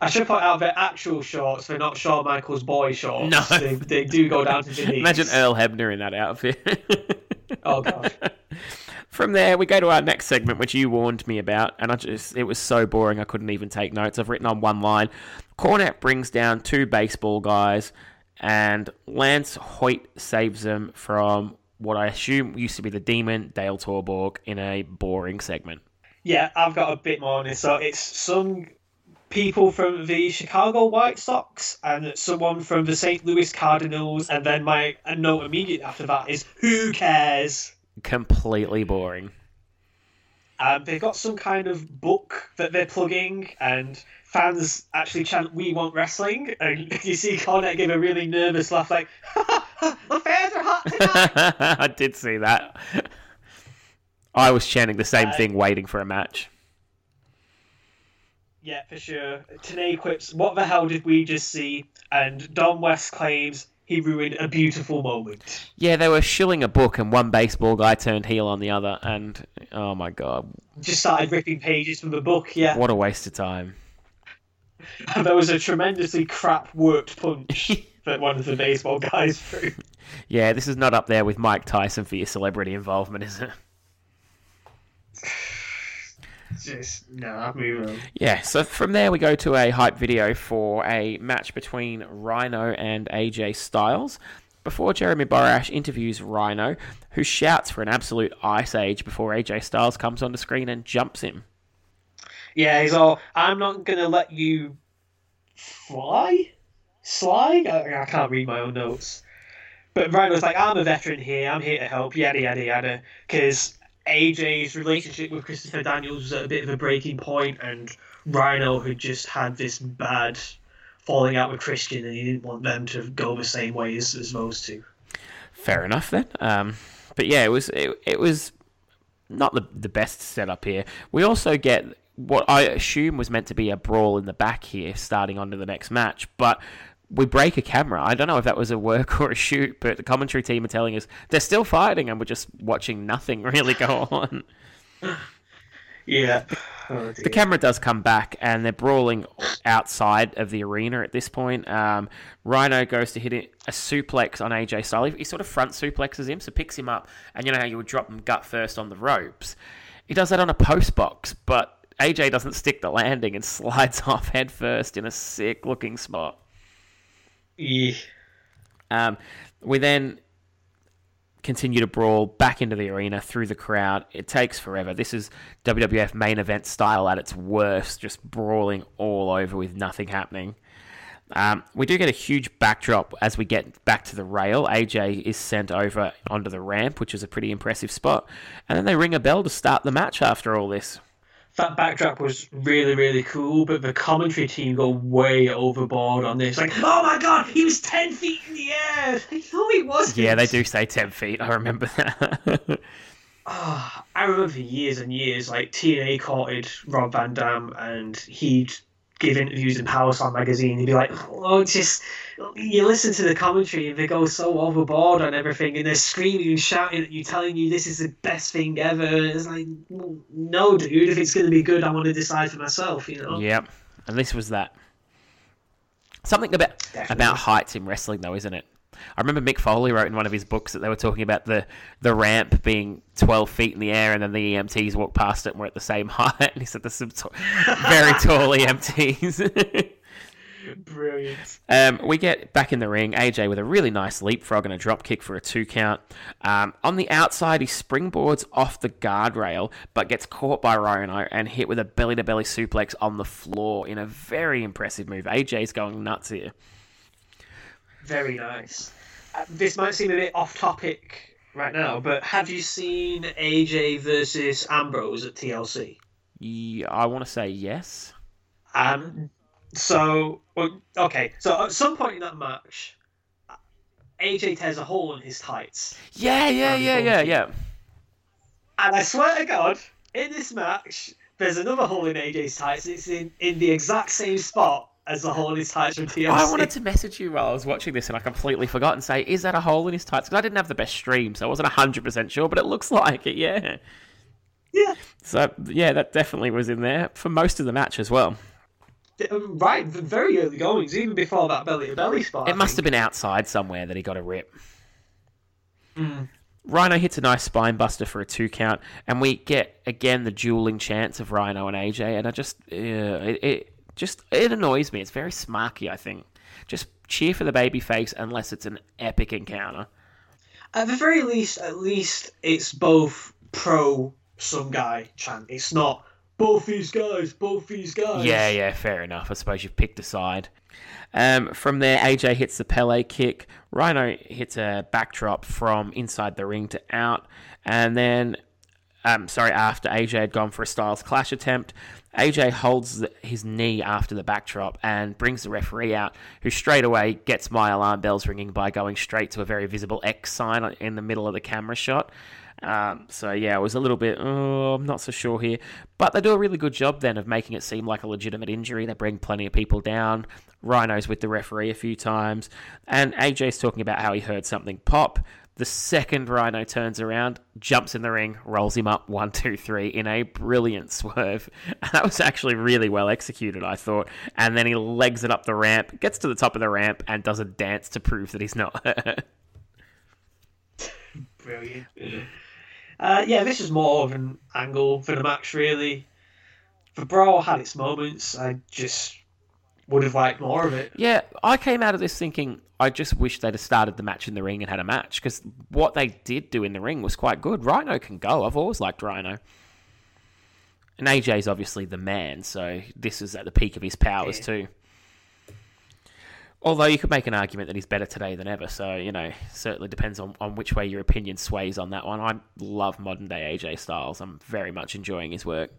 I should point out they're actual shorts, they're not Shawn Michaels' boy shorts. No. They, they do go down to the (laughs) knees. Imagine Earl Hebner in that outfit. Oh, (laughs) God. From there, we go to our next segment, which you warned me about, and I just it was so boring I couldn't even take notes. I've written on one line. Cornette brings down two baseball guys, and Lance Hoyt saves them from what I assume used to be the demon Dale Torborg in a boring segment. Yeah, I've got a bit more on this. So it's some people from the Chicago White Sox and someone from the St. Louis Cardinals, and then my a note immediately after that is who cares? Completely boring. Um, they've got some kind of book that they're plugging, and fans actually chant "We want wrestling," and (laughs) you see Cornette give a really nervous laugh, like (laughs) "The fans are hot tonight." (laughs) I did see that. I was chanting the same thing, waiting for a match. Yeah, for sure. Tenay quips, What the hell did we just see? And Don West claims he ruined a beautiful moment. Yeah, they were shilling a book, and one baseball guy turned heel on the other, and oh my god, Just started ripping pages from the book, yeah. what a waste of time. (laughs) And there was a tremendously crap worked punch (laughs) that one of the baseball guys threw. Yeah, this is not up there with Mike Tyson for your celebrity involvement, is it? Just on. Yeah, so from there we go to a hype video for a match between Rhino and AJ Styles. Before Jeremy Borash interviews Rhino, who shouts for an absolute ice age before AJ Styles comes onto screen and jumps him. Yeah, he's all. I'm not gonna let you fly, slide. I, I can't read my own notes. But Rhino's like, I'm a veteran here. I'm here to help. Yada yada yada. Because AJ's relationship with Christopher Daniels was at a bit of a breaking point, and Rhino had just had this bad falling out with Christian, and he didn't want them to go the same way as, as those two. Fair enough then. Um, but yeah, it was it, it was not the the best setup here. We also get what I assume was meant to be a brawl in the back here, starting on to the next match, but. We break a camera. I don't know if that was a work or a shoot, but the commentary team are telling us they're still fighting, and we're just watching nothing really go (laughs) on. Yeah. Oh, The camera does come back, and they're brawling outside of the arena at this point. Um, Rhino goes to hit a suplex on AJ Styles. He sort of front suplexes him, so picks him up, and you know how you would drop him gut first on the ropes. He does that on a post box, but AJ doesn't stick the landing and (laughs) slides off head first in a sick looking spot. Yeah. Um, we then continue to brawl back into the arena through the crowd. It takes forever. This is WWF main event style at its worst, just brawling all over with nothing happening. Um, we do get a huge backdrop as we get back to the rail. AJ is sent over onto the ramp, which is a pretty impressive spot. And then they ring a bell to start the match after all this. That backdrop was really, really cool, but the commentary team go way overboard on this. Like, oh my god, he was 10 feet in the air! No, he wasn't! Yeah, they do say 10 feet. I remember that. (laughs) Ah, I remember for years and years, like, TNA courted Rob Van Dam, and he'd give interviews in Power Slam magazine. you'd be like, oh, it's just, you listen to the commentary, and they go so overboard on everything, and they're screaming and shouting at you, telling you this is the best thing ever. It's like, no, dude, if it's going to be good, I want to decide for myself, you know? Yep, and this was that. Something about Definitely. about heights in wrestling, though, isn't it? I remember Mick Foley wrote in one of his books that they were talking about the, the ramp being 12 feet in the air and then the EMTs walked past it and were at the same (laughs) height. And he said there's some t- very tall EMTs. (laughs) Brilliant. Um, we get back in the ring, AJ with a really nice leapfrog and a drop kick for a two count. Um, on the outside, he springboards off the guardrail, but gets caught by Rhino and hit with a belly to belly suplex on the floor in a very impressive move. AJ's going nuts here. Very nice. Uh, this might seem a bit off topic right now, but have you seen AJ versus Ambrose at TLC? Yeah, I want to say yes. Um, so well, okay, so at some point in that match, AJ tears a hole in his tights, Yeah, yeah, yeah, yeah, yeah. and I swear to God, in this match, there's another hole in AJ's tights. It's in, in the exact same spot as a hole in his tights (laughs) from TLC. I wanted to message you while I was watching this, and I completely forgot and say, "Is that a hole in his tights?" Because I didn't have the best stream, so I wasn't hundred percent sure, but it looks (laughs) like it. Yeah. Yeah, So yeah, that definitely was in there for most of the match as well. um, right, very early goings, even before that belly to belly spot. It must have been outside somewhere that he got a rip. Mm. Rhino hits a nice spine buster for a two count, and we get again the dueling chance of Rhino and AJ, and I just uh, it, it just it annoys me. It's very smarky. I think just cheer for the baby face unless it's an epic encounter. At the very least, at least it's both pro some guy chant. It's not both these guys, both these guys. Yeah, yeah, fair enough. I suppose you've picked a side. Um, from there, AJ hits the Pele kick. Rhino hits a backdrop from inside the ring to out. And then, um, sorry, after AJ had gone for a Styles Clash attempt, AJ holds his knee after the backdrop and brings the referee out, who straight away gets my alarm bells ringing by going straight to a very visible X sign in the middle of the camera shot. Um, so yeah, it was a little bit. Oh, I'm not so sure here, but they do a really good job then of making it seem like a legitimate injury. They bring plenty of people down. Rhino's with the referee a few times, and AJ's talking about how he heard something pop. The second Rhino turns around, jumps in the ring, rolls him up one, two, three in a brilliant swerve. (laughs) That was actually really well executed, I thought. And then he legs it up the ramp, gets to the top of the ramp, and does a dance to prove that he's not (laughs) hurt. brilliant. Uh, yeah, this is more of an angle for the match, really. The brawl had its moments. I just would have liked more of it. Yeah, I came out of this thinking I just wish they'd have started the match in the ring and had a match because what they did do in the ring was quite good. Rhino can go. I've always liked Rhino. And AJ's obviously the man, so this is at the peak of his powers Yeah. too. Although you could make an argument that he's better today than ever, so you know, certainly depends on, on which way your opinion sways on that one. I love modern day AJ Styles. I'm very much enjoying his work.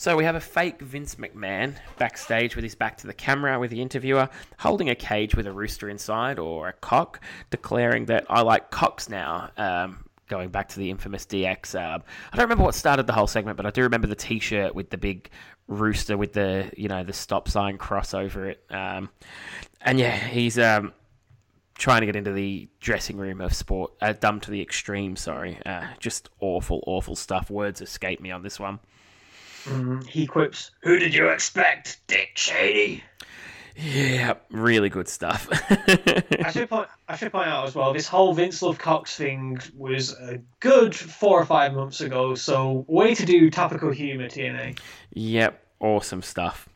So we have a fake Vince McMahon backstage with his back to the camera with the interviewer, holding a cage with a rooster inside or a cock, declaring that I like cocks now. Um, going back to the infamous DX. Um, I don't remember what started the whole segment, but I do remember the T-shirt with the big rooster with the you know the stop sign cross over it. Um, and yeah, he's um, trying to get into the dressing room of sport, uh, dumb to the extreme. Sorry, uh, just awful, awful stuff. Words escape me on this one. He quips, Who did you expect, Dick Cheney? Yeah, really good stuff. I should point. I should point out as well. This whole Vince Love Cox thing was a good four or five months ago. So way to do topical humor, TNA. yep, awesome stuff.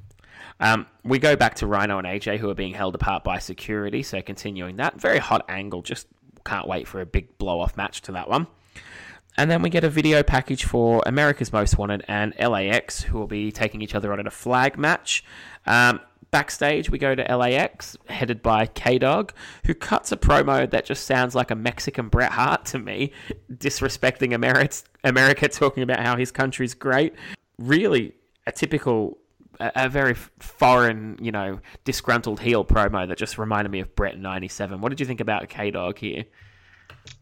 Um, we go back to Rhino and AJ, who are being held apart by security. So continuing that very hot angle. Just can't wait for a big blow off match to that one. And then we get a video package for America's Most Wanted and LAX, who will be taking each other on in a flag match. Um, backstage, we go to LAX, headed by K Dog, who cuts a promo that just sounds like a Mexican Bret Hart to me, disrespecting America, America (laughs) talking about how his country's great. Really, a typical. A, very foreign, you know, disgruntled heel promo that just reminded me of Bret in '97. What did you think about K Dog here?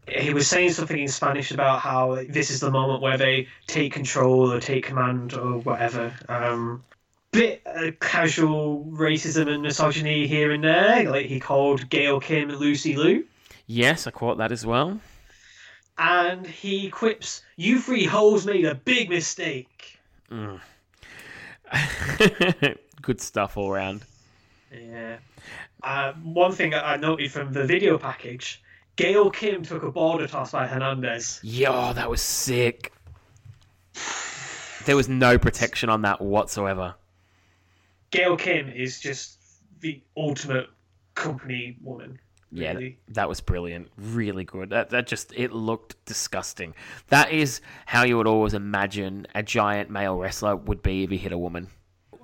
He was saying something in Spanish about how this is the moment where they take control or take command or whatever. Um, bit uh, casual racism and misogyny here and there. Like he called Gail Kim Lucy Liu. Yes, I caught that as well. and he quips, "You three holes made a big mistake." (laughs) Good stuff all round. Yeah. Uh, one thing I noted from the video package: Gail Kim took a border toss by Hernandez. Yo, that was sick. There was no protection on that whatsoever. Gail Kim is just the ultimate company woman. Yeah, really. that was brilliant. Really good. That that just it looked disgusting. That is how you would always imagine a giant male wrestler would be if he hit a woman.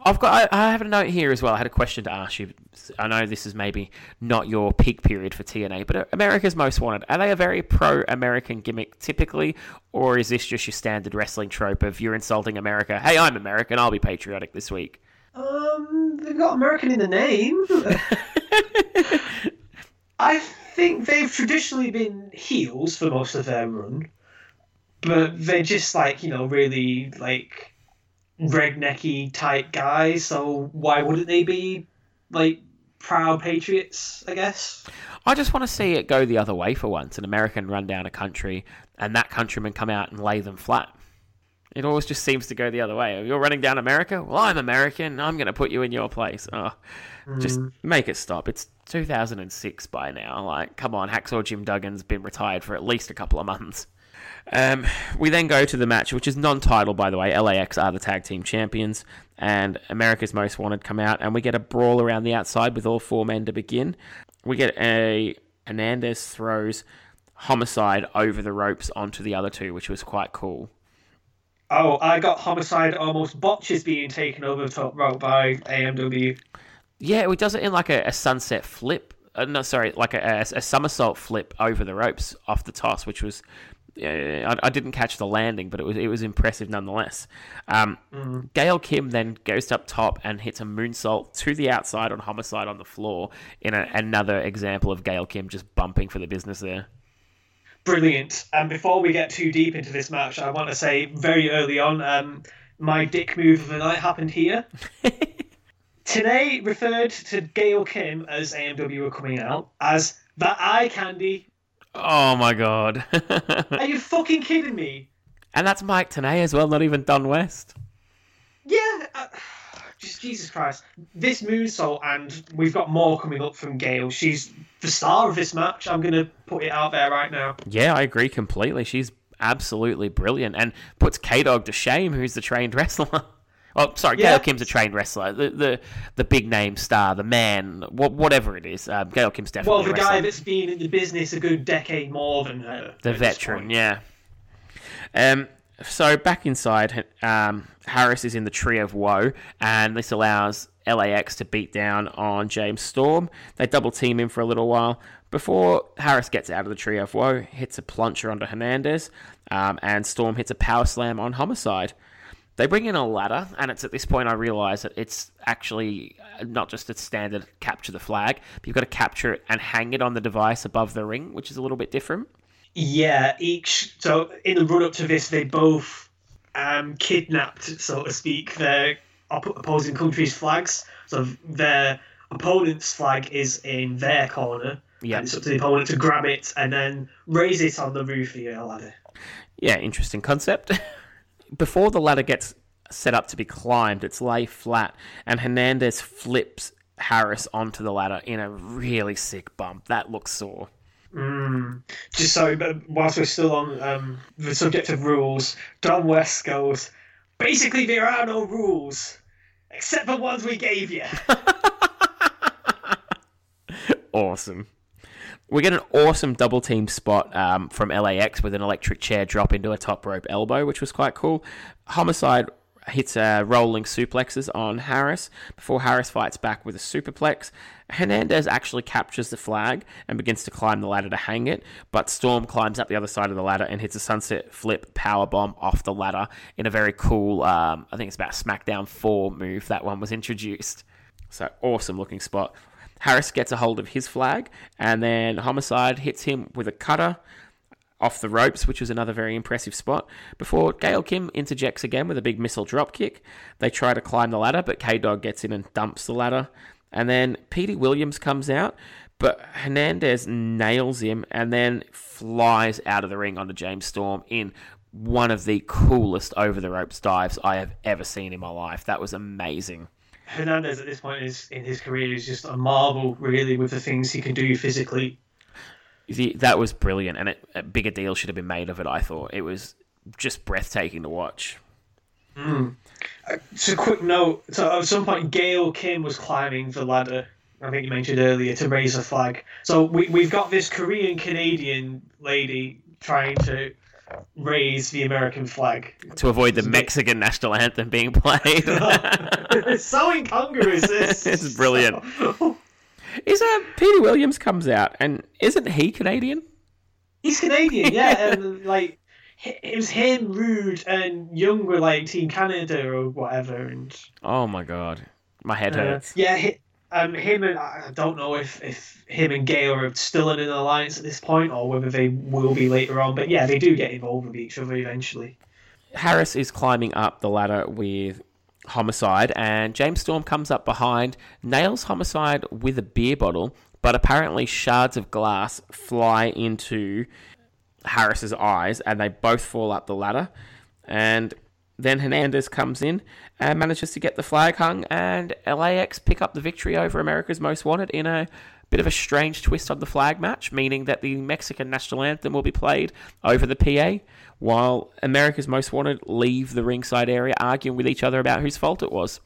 I've got. I, I have a note here as well. I had a question to ask you. I know this is maybe not your peak period for TNA, but America's Most Wanted are they a very pro-American gimmick typically, or is this just your standard wrestling trope of you're insulting America? Hey, I'm American. I'll be patriotic this week. Um, they've got American in the name. (laughs) I think they've traditionally been heels for most of their run, but they're just like you know really like rednecky type guys. So why wouldn't they be like proud patriots? I guess. I just want to see it go the other way for once. An American run down a country, and that countryman come out and lay them flat. It always just seems to go the other way. You're running down America. Well, I'm American. I'm going to put you in your place. Oh, just mm. make it stop. It's 2006 by now. Like, come on, Hacksaw Jim Duggan's been retired for at least a couple of months. Um, we then go to the match, which is non-title, by the way. LAX are the tag team champions, and America's Most Wanted come out, and we get a brawl around the outside with all four men to begin. We get a Hernandez throws Homicide over the ropes onto the other two, which was quite cool. Oh, I got homicide almost botches being taken over the top rope by AMW. Yeah, it does it in like a, a sunset flip. Uh, no, sorry, like a, a, a somersault flip over the ropes off the toss, which was. I, I didn't catch the landing, but it was it was impressive nonetheless. Um, Gail Kim then goes up top and hits a moonsault to the outside on Homicide on the floor in a, another example of Gail Kim just bumping for the business there. Brilliant. And before we get too deep into this match, I want to say very early on, um, my dick move of the night happened here. (laughs) Tenay referred to Gail Kim as AMW were coming out as that eye candy. Oh my god! Are you fucking kidding me? and that's Mike Tenay as well, not even Don West. Yeah. Uh, just Jesus Christ. This moonsault, and we've got more coming up from Gail. She's the star of this match. I'm going to put it out there right now. Yeah, I agree completely. She's absolutely brilliant and puts K Dog to shame, who's the trained wrestler. (laughs) Oh, sorry, Yeah. Gail Kim's a trained wrestler. The the, the big name star, the man, wha- whatever it is. Um, Gail Kim's definitely Well, the guy that's been in the business a good decade more than her. the veteran, yeah. Um, so back inside, um, Harris is in the tree of woe, and this allows LAX to beat down on James Storm. They double team him for a little while before Harris gets out of the tree of woe, hits a plancha onto Hernandez, um, and Storm hits a power slam on Homicide. They bring in a ladder, and it's at this point I realise that it's actually uh, not just a standard capture the flag, but you've got to capture it and hang it on the device above the ring, which is a little bit different. Yeah, each. So in the run up to this, they both um, kidnapped, so to speak, their op- opposing countries' flags. So their opponent's flag is in their corner. Yeah. And it's up to the opponent to grab it and then raise it on the roof of your ladder. Yeah, interesting concept. (laughs) Before the ladder gets set up to be climbed, it's lay flat, and Hernandez flips Harris onto the ladder in a really sick bump. That looks sore. Just so, but whilst we're still on um, the subject of rules, Don West goes, basically, there are no rules except the ones we gave you. (laughs) Awesome. We get an awesome double team spot um, from LAX with an electric chair drop into a top rope elbow, which was quite cool. Homicide hits uh, rolling suplexes on Harris before Harris fights back with a superplex. Hernandez actually captures the flag and begins to climb the ladder to hang it, but Storm climbs up the other side of the ladder and hits a sunset flip power bomb off the ladder in a very cool, um, I think it's about SmackDown 4 move that one was introduced. So awesome looking spot. Harris gets a hold of his flag, and then Homicide hits him with a cutter off the ropes, which was another very impressive spot. Before Gail Kim interjects again with a big missile drop kick. They try to climb the ladder, but K Dog gets in and dumps the ladder. And then Petey Williams comes out, but Hernandez nails him and then flies out of the ring onto James Storm in one of the coolest over the ropes dives I have ever seen in my life. That was amazing. Hernandez at this point is in his career is just a marvel, really, with the things he can do physically. The, that was brilliant, and it, a bigger deal should have been made of it. I thought it was just breathtaking to watch. Hmm. Uh, so, quick note: so at some point, Gail Kim was climbing the ladder. I think you mentioned earlier to raise a flag. So we we've got this Korean Canadian lady trying to raise the American flag. To avoid the Mexican national anthem being played, (laughs) it's so incongruous. (laughs) This. It's brilliant. (laughs) is uh, Peter Williams comes out, and isn't he Canadian? He's Canadian, yeah, and like it was him, Roode, and Young were like Team Canada or whatever, and Oh my god, my head uh, hurts. yeah, hi- um, him and I don't know if if him and Gail are still in an alliance at this point or whether they will be later on, but yeah, they do get involved with each other eventually. Harris is climbing up the ladder with Homicide, and James Storm comes up behind, nails Homicide with a beer bottle, but apparently shards of glass fly into Harris's eyes, and they both fall up the ladder. And then Hernandez comes in and manages to get the flag hung, and LAX pick up the victory over America's Most Wanted in a bit of a strange twist on the flag match, meaning that the Mexican national anthem will be played over the PA, while America's Most Wanted leave the ringside area arguing with each other about whose fault it was.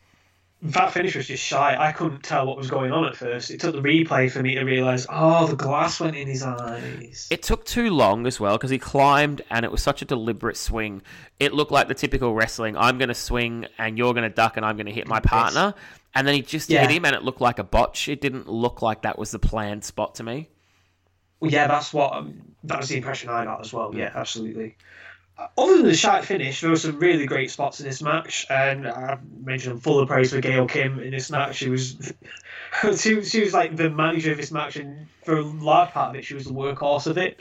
That finish was just shy. I couldn't tell what was going on at first. It took the replay for me to realise, oh, the glass went in his eyes. It took too long as well because he climbed and it was such a deliberate swing. It looked like the typical wrestling I'm going to swing and you're going to duck and I'm going to hit my partner. And then he just Yeah. hit him and it looked like a botch. It didn't look like that was the planned spot to me. Well, yeah, that's what um, that was the impression I got as well. Yeah, absolutely. Uh, Other than the sharp finish, there were some really great spots in this match, and I mentioned full of praise for Gail Kim in this match. She was, (laughs) she, she was like the manager of this match, and for a large part of it, she was the workhorse of it.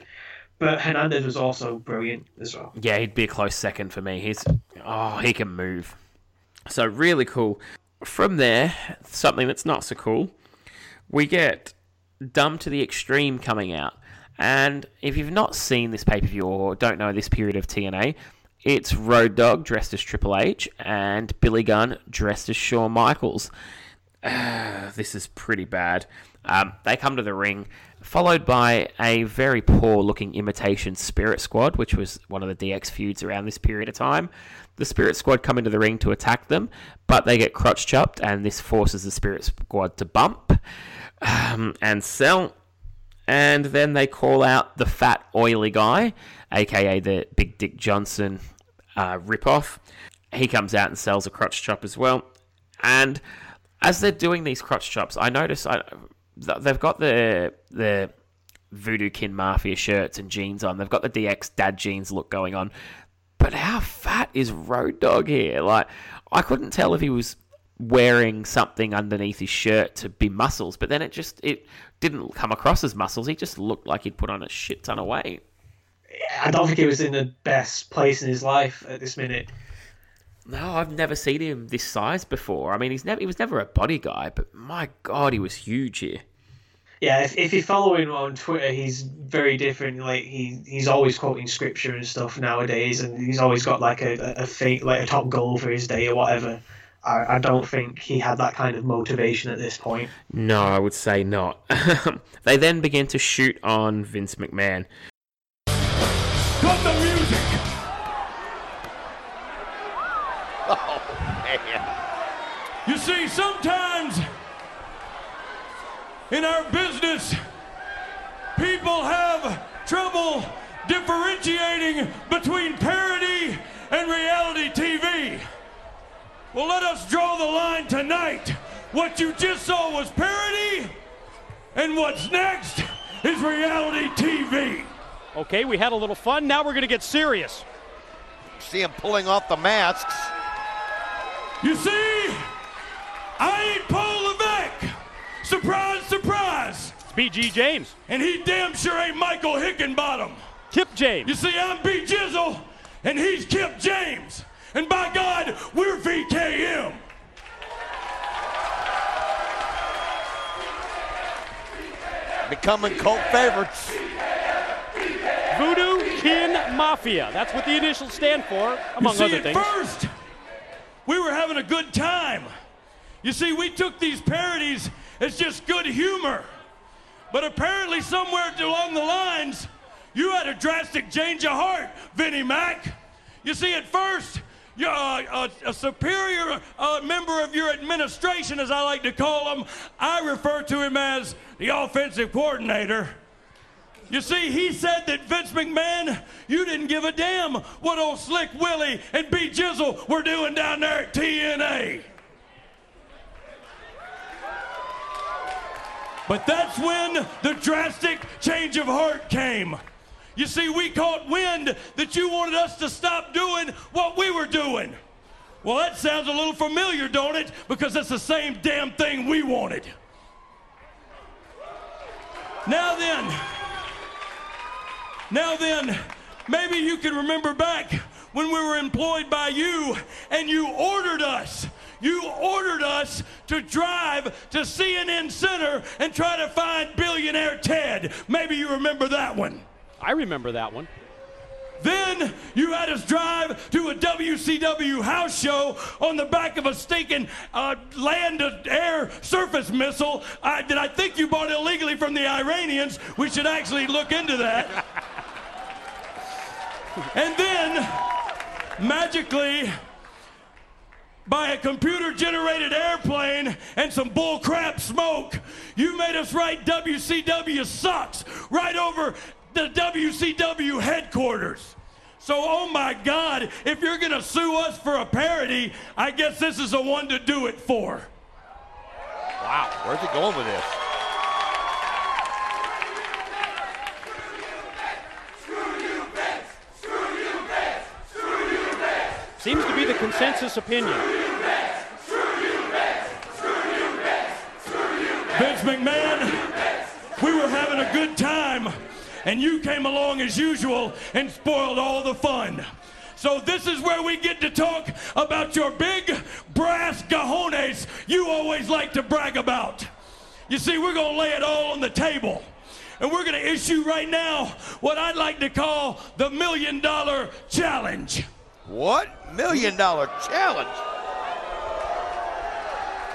But Hernandez was also brilliant as well. Yeah, he'd be a close second for me. He's oh, he can move. So really cool. From there, something that's not so cool, we get Dumb to the Extreme coming out. And if you've not seen this pay per view or don't know this period of TNA, it's Road Dog dressed as Triple H and Billy Gunn dressed as Shawn Michaels. Uh, (sighs) this is pretty bad. Um, they come to the ring, followed by a very poor looking imitation Spirit Squad, which was one of the DX feuds around this period of time. The Spirit Squad come into the ring to attack them, but they get crotch chopped, and this forces the Spirit Squad to bump (sighs) um, and sell. And then they call out the fat, oily guy, aka the Big Dick Johnson uh, ripoff. He comes out and sells a crotch chop as well. And as they're doing these crotch chops, I notice I, they've got the the Voodoo Kin Mafia shirts and jeans on. They've got the DX dad jeans look going on. But how fat is Road Dog here? Like, I couldn't tell if he was wearing something underneath his shirt to be muscles, but then it just it didn't come across as muscles. He just looked like he'd put on a shit ton of weight. I don't think he was in the best place in his life at this minute. No, I've never seen him this size before. I mean, he's never he was never a body guy, but my god, he was huge here. Yeah, if, if you follow him on Twitter, he's very different. Like he he's always quoting scripture and stuff nowadays, and he's always got like a a, a like a top goal for his day or whatever. I, I don't think he had that kind of motivation at this point. No, I would say not. (laughs) they then begin to shoot on Vince McMahon. Cut the music! (laughs) Oh, man. You see, sometimes in our business, people have trouble differentiating between parody and reality TV. Well, let us draw the line tonight. What you just saw was parody, and what's next is reality TV. Okay, we had a little fun. Now we're going to get serious. See him pulling off the masks. You see, I ain't Paul Levesque. Surprise, surprise. It's BG James. And he damn sure ain't Michael Hickenbottom. Kip James. You see, I'm B Jizzle, and he's Kip James. And by God, we're VKM. Becoming cult favorites. Voodoo Kin Mafia. That's what the initials stand for, among you see, other things. First, we were having a good time. You see, we took these parodies as just good humor. But apparently, somewhere along the lines, you had a drastic change of heart, Vinnie Mac. You see, at first, you're a, a, a superior uh, member of your administration, as I like to call him. I refer to him as the offensive coordinator. You see, he said that Vince McMahon, you didn't give a damn what old Slick Willie and B Jizzle were doing down there at TNA. But that's when the drastic change of heart came. You see, we caught wind that you wanted us to stop doing what we were doing. Well, that sounds a little familiar, don't it? Because it's the same damn thing we wanted. Now then, now then, maybe you can remember back when we were employed by you and you ordered us. You ordered us to drive to CNN Center and try to find billionaire Ted. Maybe you remember that one. I remember that one. Then you had us drive to a WCW house show on the back of a stinking uh, land to air surface missile uh, that I think you bought illegally from the Iranians. We should actually look into that. (laughs) and then, magically, by a computer generated airplane and some bullcrap smoke, you made us write WCW sucks right over the WCW headquarters. So, oh my God, if you're going to sue us for a parody, I guess this is the one to do it for. Wow, where's it going with this? Seems to be the consensus opinion. Vince McMahon, we were having a good time, and you came along as usual and spoiled all the fun. So this is where we get to talk about your big brass cajones you always like to brag about. You see, we're going to lay it all on the table. And we're going to issue right now what I'd like to call the million dollar challenge. What? Million dollar challenge.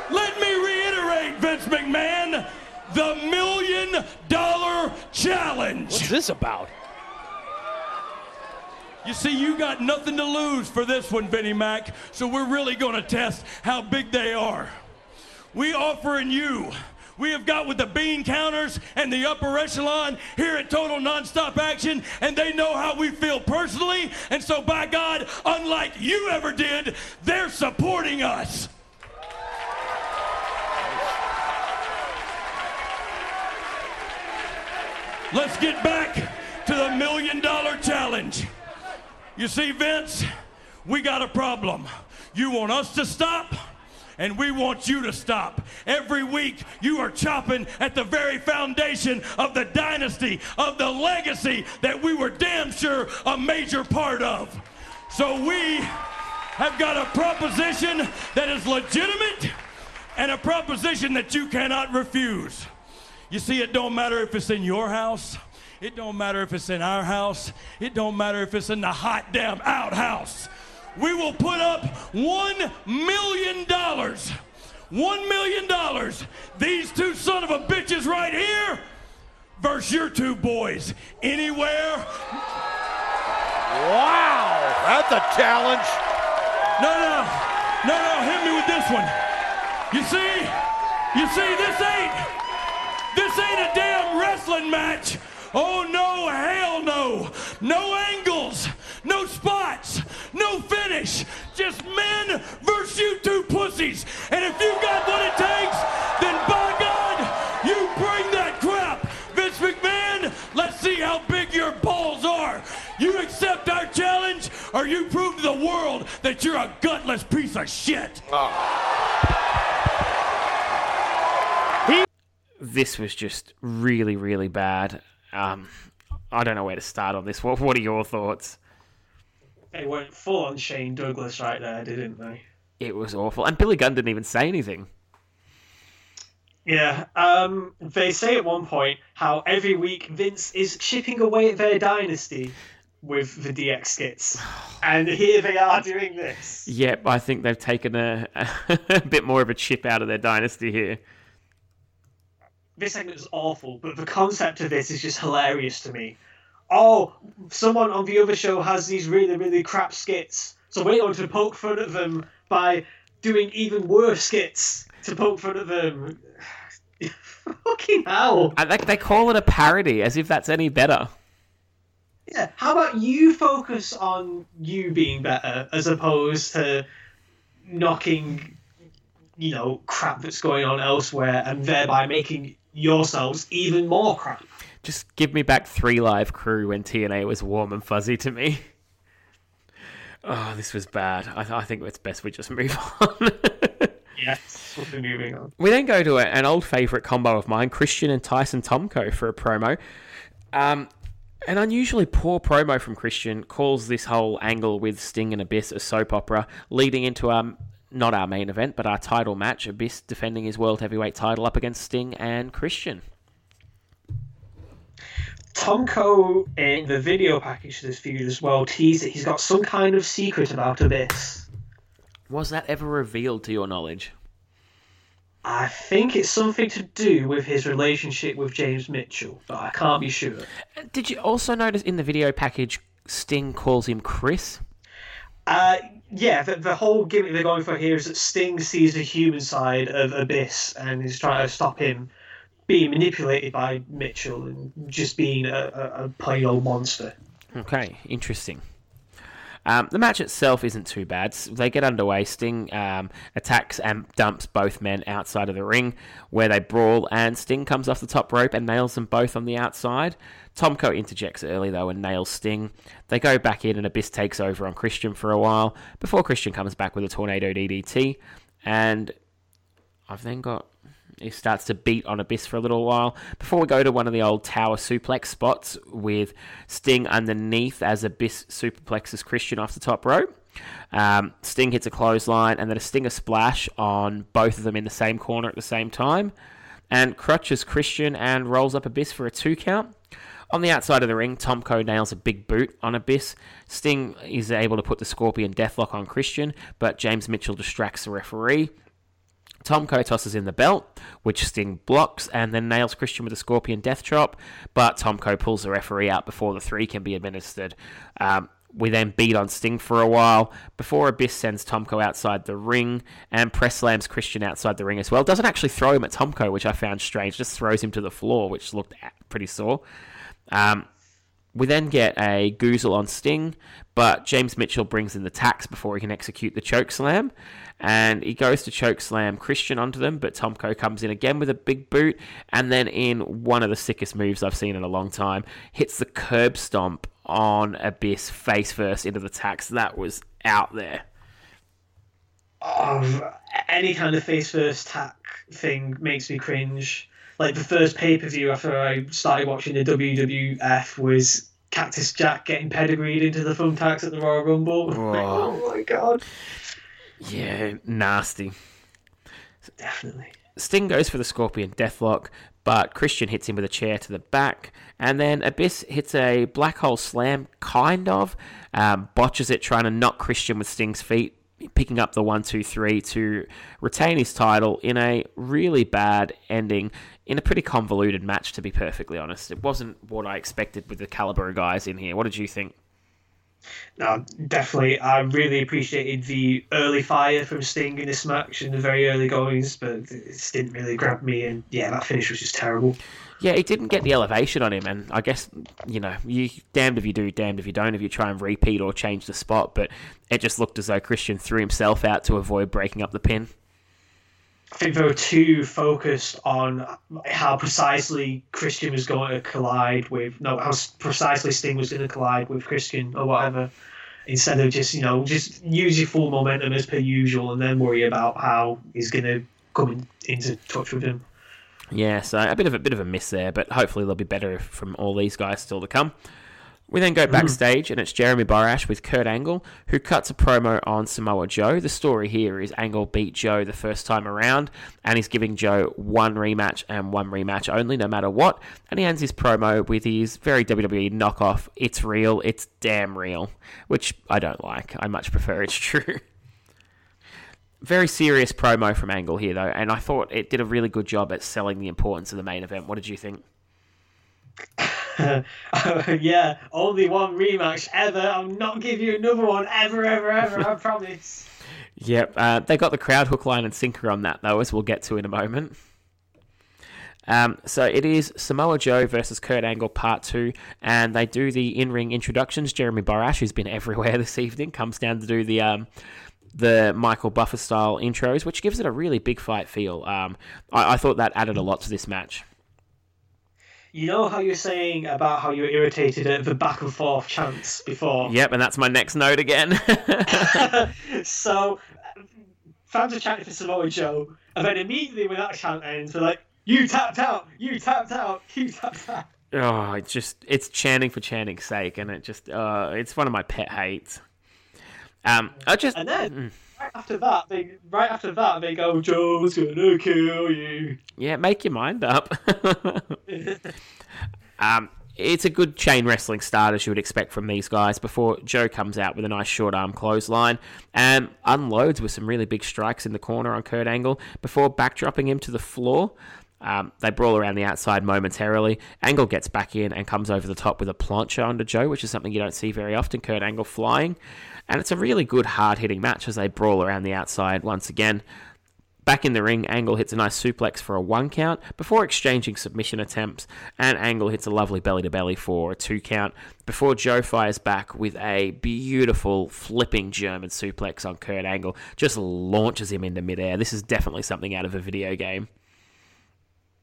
Let me reiterate, Vince McMahon, the million dollar challenge. What's this about? You see, you got nothing to lose for this one, Vinnie Mac, so we're really going to test how big they are. We offering you. We have got with the bean counters and the upper echelon here at Total Nonstop Action, and they know how we feel personally. And so, by God, unlike you ever did, they're supporting us. Let's get back to the million dollar challenge. You see, Vince, we got a problem. You want us to stop? And we want you to stop. Every week, you are chopping at the very foundation of the dynasty, of the legacy that we were damn sure a major part of. So we have got a proposition that is legitimate and a proposition that you cannot refuse. You see, it don't matter if it's in your house. It don't matter if it's in our house. It don't matter if it's in the hot damn outhouse. We will put up one million dollars. One million dollars. These two son of a bitches right here versus your two boys. Anywhere. Wow. That's a challenge. No, no, no, no. Hit me with this one. You see, you see, this ain't, this ain't a damn wrestling match. Oh no, hell no. No angles, no spots, no finish. Just men versus you two pussies. And if you've got what it takes, then by God, you bring that crap. Vince McMahon, let's see how big your balls are. You accept our challenge, or you prove to the world that you're a gutless piece of shit. Ah. This was just really, really bad. Um, I don't know where to start on this. What What are your thoughts? They went full on Shane Douglas right there, didn't they? It was awful, and Billy Gunn didn't even say anything. Yeah. Um, they say at one point how every week Vince is chipping away at their dynasty with the DX skits, (sighs) and here they are doing this. Yep, I think they've taken a, (laughs) a bit more of a chip out of their dynasty here. This segment is awful, but the concept of this is just hilarious to me. Oh, someone on the other show has these really, really crap skits, so we're going to poke fun at them by doing even worse skits to poke fun at them. (laughs) Fucking hell. And they, they call it a parody, as if that's any better. Yeah, how about you focus on you being better as opposed to knocking, you know, crap that's going on elsewhere and thereby making yourselves even more crap. Just give me back three live crew when TNA was warm and fuzzy to me. Oh, this was bad. I, I think it's best we just move (laughs) on. Yes, we'll be moving on. we then go to a, an old favourite combo of mine, Christian and Tyson Tomko for a promo. Um, an unusually poor promo from Christian calls this whole angle with Sting and Abyss a soap opera, leading into um, not our main event, but our title match. Abyss defending his World Heavyweight title up against Sting and Christian. Tomko in the video package for this feud as well teased that he's got some kind of secret about Abyss. Was that ever revealed to your knowledge? I think it's something to do with his relationship with James Mitchell, but I can't be sure. Did you also notice in the video package Sting calls him Chris? Uh, yeah, the, the whole gimmick they're going for here is that Sting sees the human side of Abyss and is trying to stop him being manipulated by Mitchell and just being a, a, a plain old monster. Okay, interesting. Um, the match itself isn't too bad. They get underway. Sting um, attacks and dumps both men outside of the ring, where they brawl, and Sting comes off the top rope and nails them both on the outside. Tomko interjects early though and nails Sting. They go back in, and Abyss takes over on Christian for a while before Christian comes back with a tornado DDT, and I've then got he starts to beat on Abyss for a little while before we go to one of the old tower suplex spots with Sting underneath as Abyss superplexes Christian off the top rope. Um, Sting hits a clothesline and then a Stinger splash on both of them in the same corner at the same time. And crutches Christian and rolls up Abyss for a two count. On the outside of the ring, Tomko nails a big boot on Abyss. Sting is able to put the Scorpion Deathlock on Christian, but James Mitchell distracts the referee. Tomko tosses in the belt, which Sting blocks, and then nails Christian with a Scorpion Death Drop, but Tomko pulls the referee out before the three can be administered. Um, we then beat on Sting for a while before Abyss sends Tomko outside the ring and press slams Christian outside the ring as well. Doesn't actually throw him at Tomko, which I found strange. Just throws him to the floor, which looked pretty sore. Um, we then get a goozle on Sting, but James Mitchell brings in the tacks before he can execute the choke slam. And he goes to choke slam Christian onto them, but Tomko comes in again with a big boot, and then in one of the sickest moves I've seen in a long time, hits the curb stomp on Abyss face first into the tacks. That was out there. Any kind of face first tack thing makes me cringe. Like the first pay per view after I started watching the WWF was Cactus Jack getting pedigreed into the thumbtacks at the Royal Rumble. Like, (laughs) oh my god. Yeah, nasty. Definitely. Sting goes for the Scorpion Deathlock, but Christian hits him with a chair to the back, and then Abyss hits a black hole slam, kind of, um, botches it, trying to knock Christian with Sting's feet, picking up the one, two, three to retain his title in a really bad ending in a pretty convoluted match, to be perfectly honest. It wasn't what I expected with the caliber of guys in here. What did you think? No, definitely. I really appreciated the early fire from Sting in this match in the very early goings, but it didn't really grab me. And yeah, that finish was just terrible. Yeah, he didn't get the elevation on him, and I guess you know, you damned if you do, damned if you don't. If you try and repeat or change the spot, but it just looked as though Christian threw himself out to avoid breaking up the pin. Were too focused on how precisely Christian was going to collide with, no, how precisely Sting was going to collide with Christian or whatever, instead of just, you know, just use your full momentum as per usual and then worry about how he's going to come in, into touch with him. Yeah, so a bit of a bit of a miss there, but hopefully they'll be better from all these guys still to come. We then go mm. backstage, and it's Jeremy Borash with Kurt Angle, who cuts a promo on Samoa Joe. The story here is Angle beat Joe the first time around, and he's giving Joe one rematch and one rematch only, no matter what. And he ends his promo with his very WWE knockoff, It's real, it's damn real, which I don't like. I much prefer it's true. (laughs) very serious promo from Angle here, though, and I thought it did a really good job at selling the importance of the main event. What did you think? (laughs) yeah, only one rematch ever. I'm not giving you another one ever, ever, ever. I (laughs) promise. Yep, uh, they got the crowd hook, line, and sinker on that, though, as we'll get to in a moment. Um, so it is Samoa Joe versus Kurt Angle Part 2, and they do the in ring introductions. Jeremy Borash, who's been (laughs) everywhere this evening, comes down to do the. Um, the Michael Buffer style intros, which gives it a really big fight feel. Um, I, I thought that added a lot to this match you know how you're saying about how you're irritated at the back and forth chants before? Yep, and that's my next note again. (laughs) so, fans are chanting for Samoa Joe, and then immediately when that chant ends, they're like, "You tapped out! You tapped out! You tapped out!" Oh, it's just it's chanting for chanting's sake, and it just uh, it's one of my pet hates. Um, I just and then. Mm right after that, they right after that they go, Joe's gonna kill you. Yeah, make your mind up. (laughs) um, it's a good chain wrestling start as you would expect from these guys before Joe comes out with a nice short arm clothesline and unloads with some really big strikes in the corner on Kurt Angle before backdropping him to the floor. Um, they brawl around the outside momentarily. Angle gets back in and comes over the top with a plancha onto Joe, which is something you don't see very often. Kurt Angle flying. And it's a really good hard hitting match as they brawl around the outside once again. Back in the ring, Angle hits a nice suplex for a one count before exchanging submission attempts, and Angle hits a lovely belly to belly for a two count before Joe fires back with a beautiful flipping German suplex on Kurt Angle, just launches him into midair. This is definitely something out of a video game.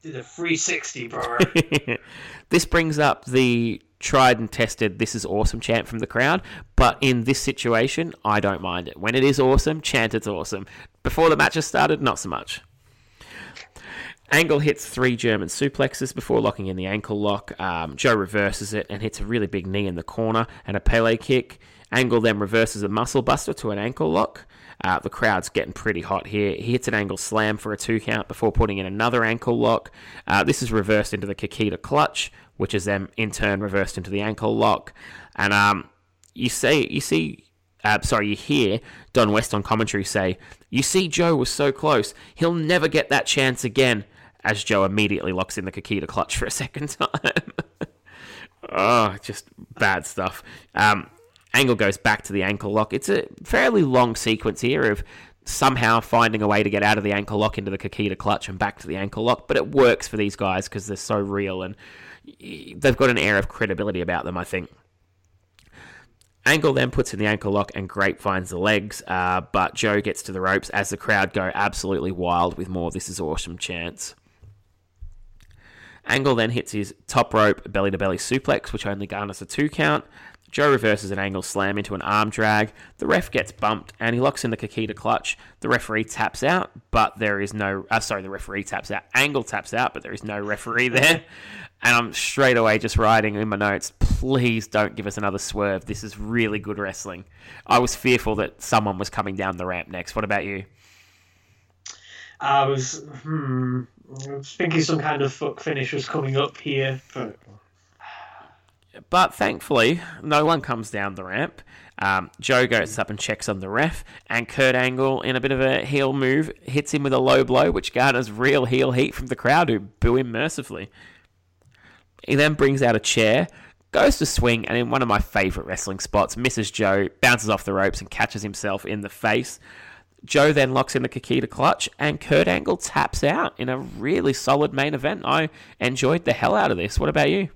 Did a 360, bro. (laughs) this brings up the tried and tested this is awesome chant from the crowd but in this situation i don't mind it when it is awesome chant it's awesome before the match has started not so much Angle hits three German suplexes before locking in the ankle lock. Um, Joe reverses it and hits a really big knee in the corner and a Pele kick. Angle then reverses a muscle buster to an ankle lock. Uh, the crowd's getting pretty hot here. He hits an angle slam for a two count before putting in another ankle lock. Uh, this is reversed into the Coquina clutch, which is then in turn reversed into the ankle lock. And um, you say you see. Uh, sorry, you hear Don West on commentary say, "You see, Joe was so close. He'll never get that chance again." As Joe immediately locks in the Coquina clutch for a second (laughs) time. oh, just bad stuff. Um, Angle goes back to the ankle lock. It's a fairly long sequence here of somehow finding a way to get out of the ankle lock into the Coquina clutch and back to the ankle lock, but it works for these guys because they're so real and they've got an air of credibility about them, I think. Angle then puts in the ankle lock and grapevines the legs, uh, but Joe gets to the ropes as the crowd go absolutely wild with more This Is Awesome chants. Angle then hits his top rope belly to belly suplex, which only garners a two count. Joe reverses an angle slam into an arm drag. The ref gets bumped and he locks in the Coquina clutch. The referee taps out, but there is no. Uh, sorry, the referee taps out. Angle taps out, but there is no referee there. And I'm straight away just writing in my notes, please don't give us another swerve. This is really good wrestling. I was fearful that someone was coming down the ramp next. What about you? I was, hmm, I was thinking some kind of fuck finish was coming up here, but but thankfully, no one comes down the ramp. Um, Joe goes up and checks on the ref, and Kurt Angle, in a bit of a heel move, hits him with a low blow, which garners real heel heat from the crowd who boo him mercifully. He then brings out a chair, goes to swing, and in one of my favourite wrestling spots, misses Joe, bounces off the ropes, and catches himself in the face. Joe then locks in the Coquina clutch, and Kurt Angle taps out in a really solid main event. I enjoyed the hell out of this. What about you?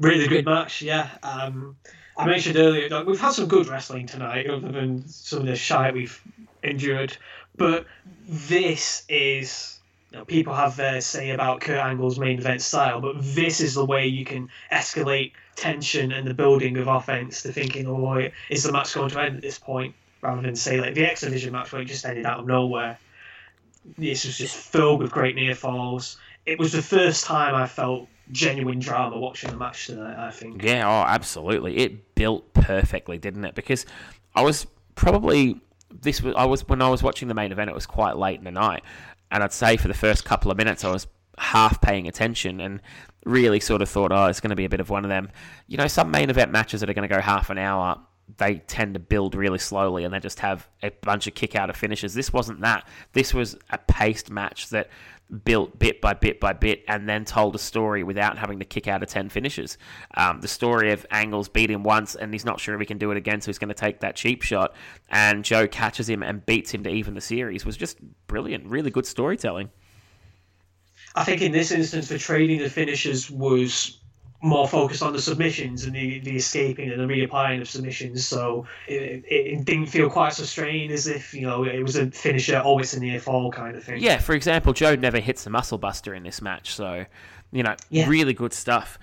Really good match, yeah. Um, I mentioned earlier that we've had some good wrestling tonight, other than some of the shite we've endured. But this is, know, people have their say about Kurt Angle's main event style, but this is the way you can escalate tension and the building of offense to thinking, oh, is the match going to end at this point? Rather than say like the X Division match where it just ended out of nowhere. This was just filled with great near falls. It was the first time I felt genuine drama watching the match tonight. I think. Yeah, oh, absolutely. It built perfectly, didn't it? Because I was probably this was I was when I was watching the main event. It was quite late in the night, and I'd say for the first couple of minutes I was half paying attention and really sort of thought, oh, it's going to be a bit of one of them. You know, some main event matches that are going to go half an hour. They tend to build really slowly and they just have a bunch of kick out of finishes. This wasn't that. This was a paced match that built bit by bit by bit and then told a story without having to kick out of 10 finishes. Um, the story of Angles beat him once and he's not sure if he can do it again, so he's going to take that cheap shot. And Joe catches him and beats him to even the series was just brilliant. Really good storytelling. I think in this instance, the trading the finishes was more focused on the submissions and the, the escaping and the reapplying of submissions. So it, it didn't feel quite so strained as if, you know, it was a finisher, oh, it's a near fall kind of thing. Yeah, for example, Joe never hits the muscle buster in this match. So, you know, yeah. really good stuff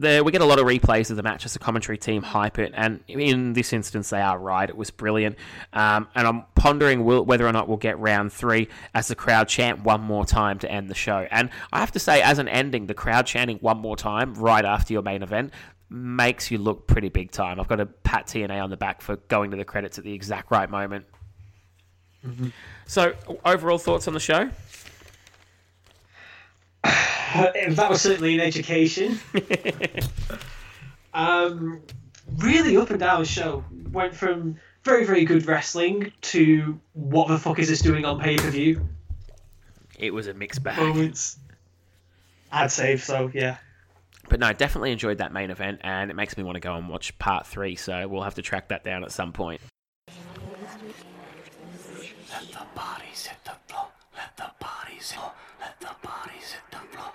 there we get a lot of replays of the match as the commentary team hype it, and in this instance they are right. It was brilliant, um, and I'm pondering will, whether or not we'll get round three as the crowd chant one more time to end the show. And I have to say, as an ending, the crowd chanting one more time right after your main event makes you look pretty big time. I've got to pat TNA on the back for going to the credits at the exact right moment. Mm-hmm. So, overall thoughts on the show? (sighs) that was certainly an education. (laughs) um, really up and down show. Went from very, very good wrestling to what the fuck is this doing on pay per view? It was a mixed bag. Moments. I'd say so, yeah. But no, I definitely enjoyed that main event, and it makes me want to go and watch part three. So we'll have to track that down at some point. Let the bodies hit the floor. Let the bodies hit. Let the bodies hit the floor.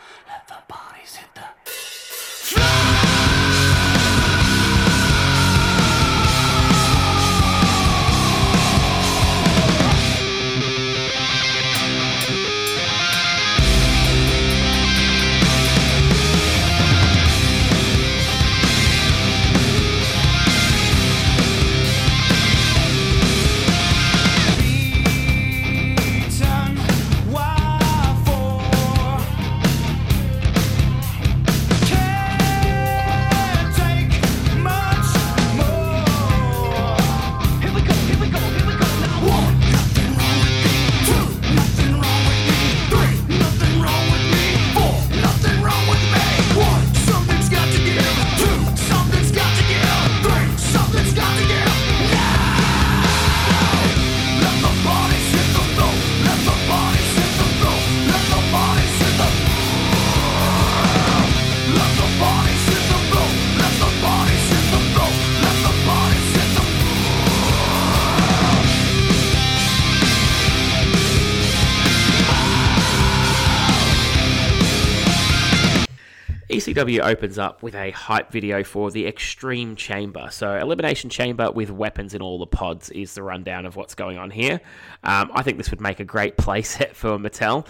ECW opens up with a hype video for the Extreme Chamber. So, Elimination Chamber with weapons in all the pods is the rundown of what's going on here. Um, I think this would make a great (laughs) playset for Mattel.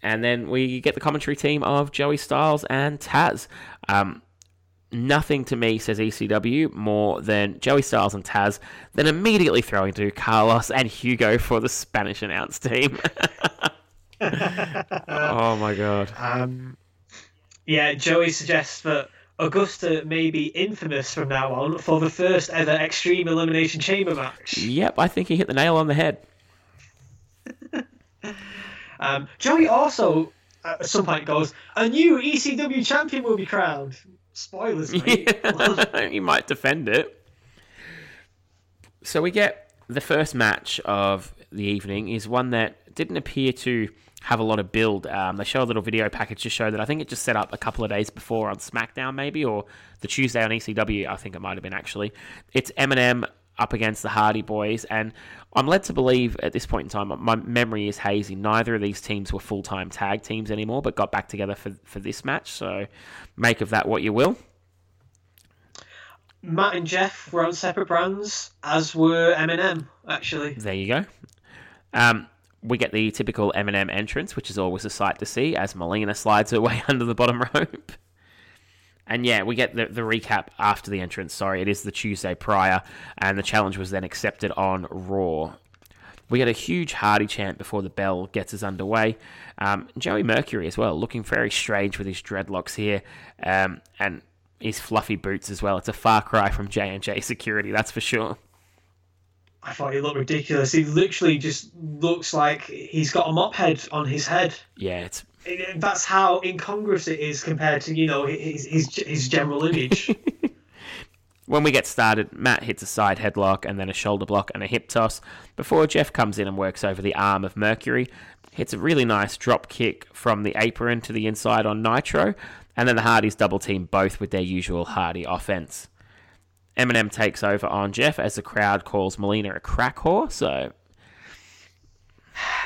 And then we get the commentary team of Joey Styles and Taz. Um, nothing to me says ECW more than Joey Styles and Taz, then immediately throwing to Carlos and Hugo for the Spanish announce team. (laughs) (laughs) oh my god. Um, yeah, Joey suggests that Augusta may be infamous from now on for the first ever Extreme Elimination Chamber match. Yep, I think he hit the nail on the head. (laughs) Um, Joey also, at some point, goes, A new ECW champion will be crowned. Spoilers, mate. (laughs) (laughs) he might defend it. So we get the first match of the evening is one that didn't appear to have a lot of build. Um, they show a little video package to show that I think it just set up a couple of days before on SmackDown, maybe, or the Tuesday on ECW. I think it might have been actually. It's MNM up against the Hardy Boys, and I'm led to believe at this point in time, my memory is hazy. Neither of these teams were full time tag teams anymore, but got back together for for this match. So make of that what you will. Matt and Jeff were on separate brands, as were MNM, actually. There you go. Um, we get the typical MNM entrance, which is always a sight to see as Melina slides her (laughs) way under the bottom rope. And yeah, we get the, the recap after the entrance. Sorry, it is the Tuesday prior, and the challenge was then accepted on Raw. We get a huge Hardy chant before the bell gets us underway. Um, Joey Mercury as well, looking very strange with his dreadlocks here, um, and his fluffy boots as well. It's a far cry from J and J Security, that's for sure. I thought he looked ridiculous. He literally just looks like he's got a mop head on his head. Yeah, it's that's how incongruous it is compared to you know his his, his general image. (laughs) when we get started, Matt hits a side headlock and then a shoulder block and a hip toss before Jeff comes in and works over the arm of Mercury. Hits a really nice drop kick from the apron to the inside on Nitro, and then the Hardys double team both with their usual Hardy offense. MNM takes over on Jeff as the crowd calls Melina a crack whore, so.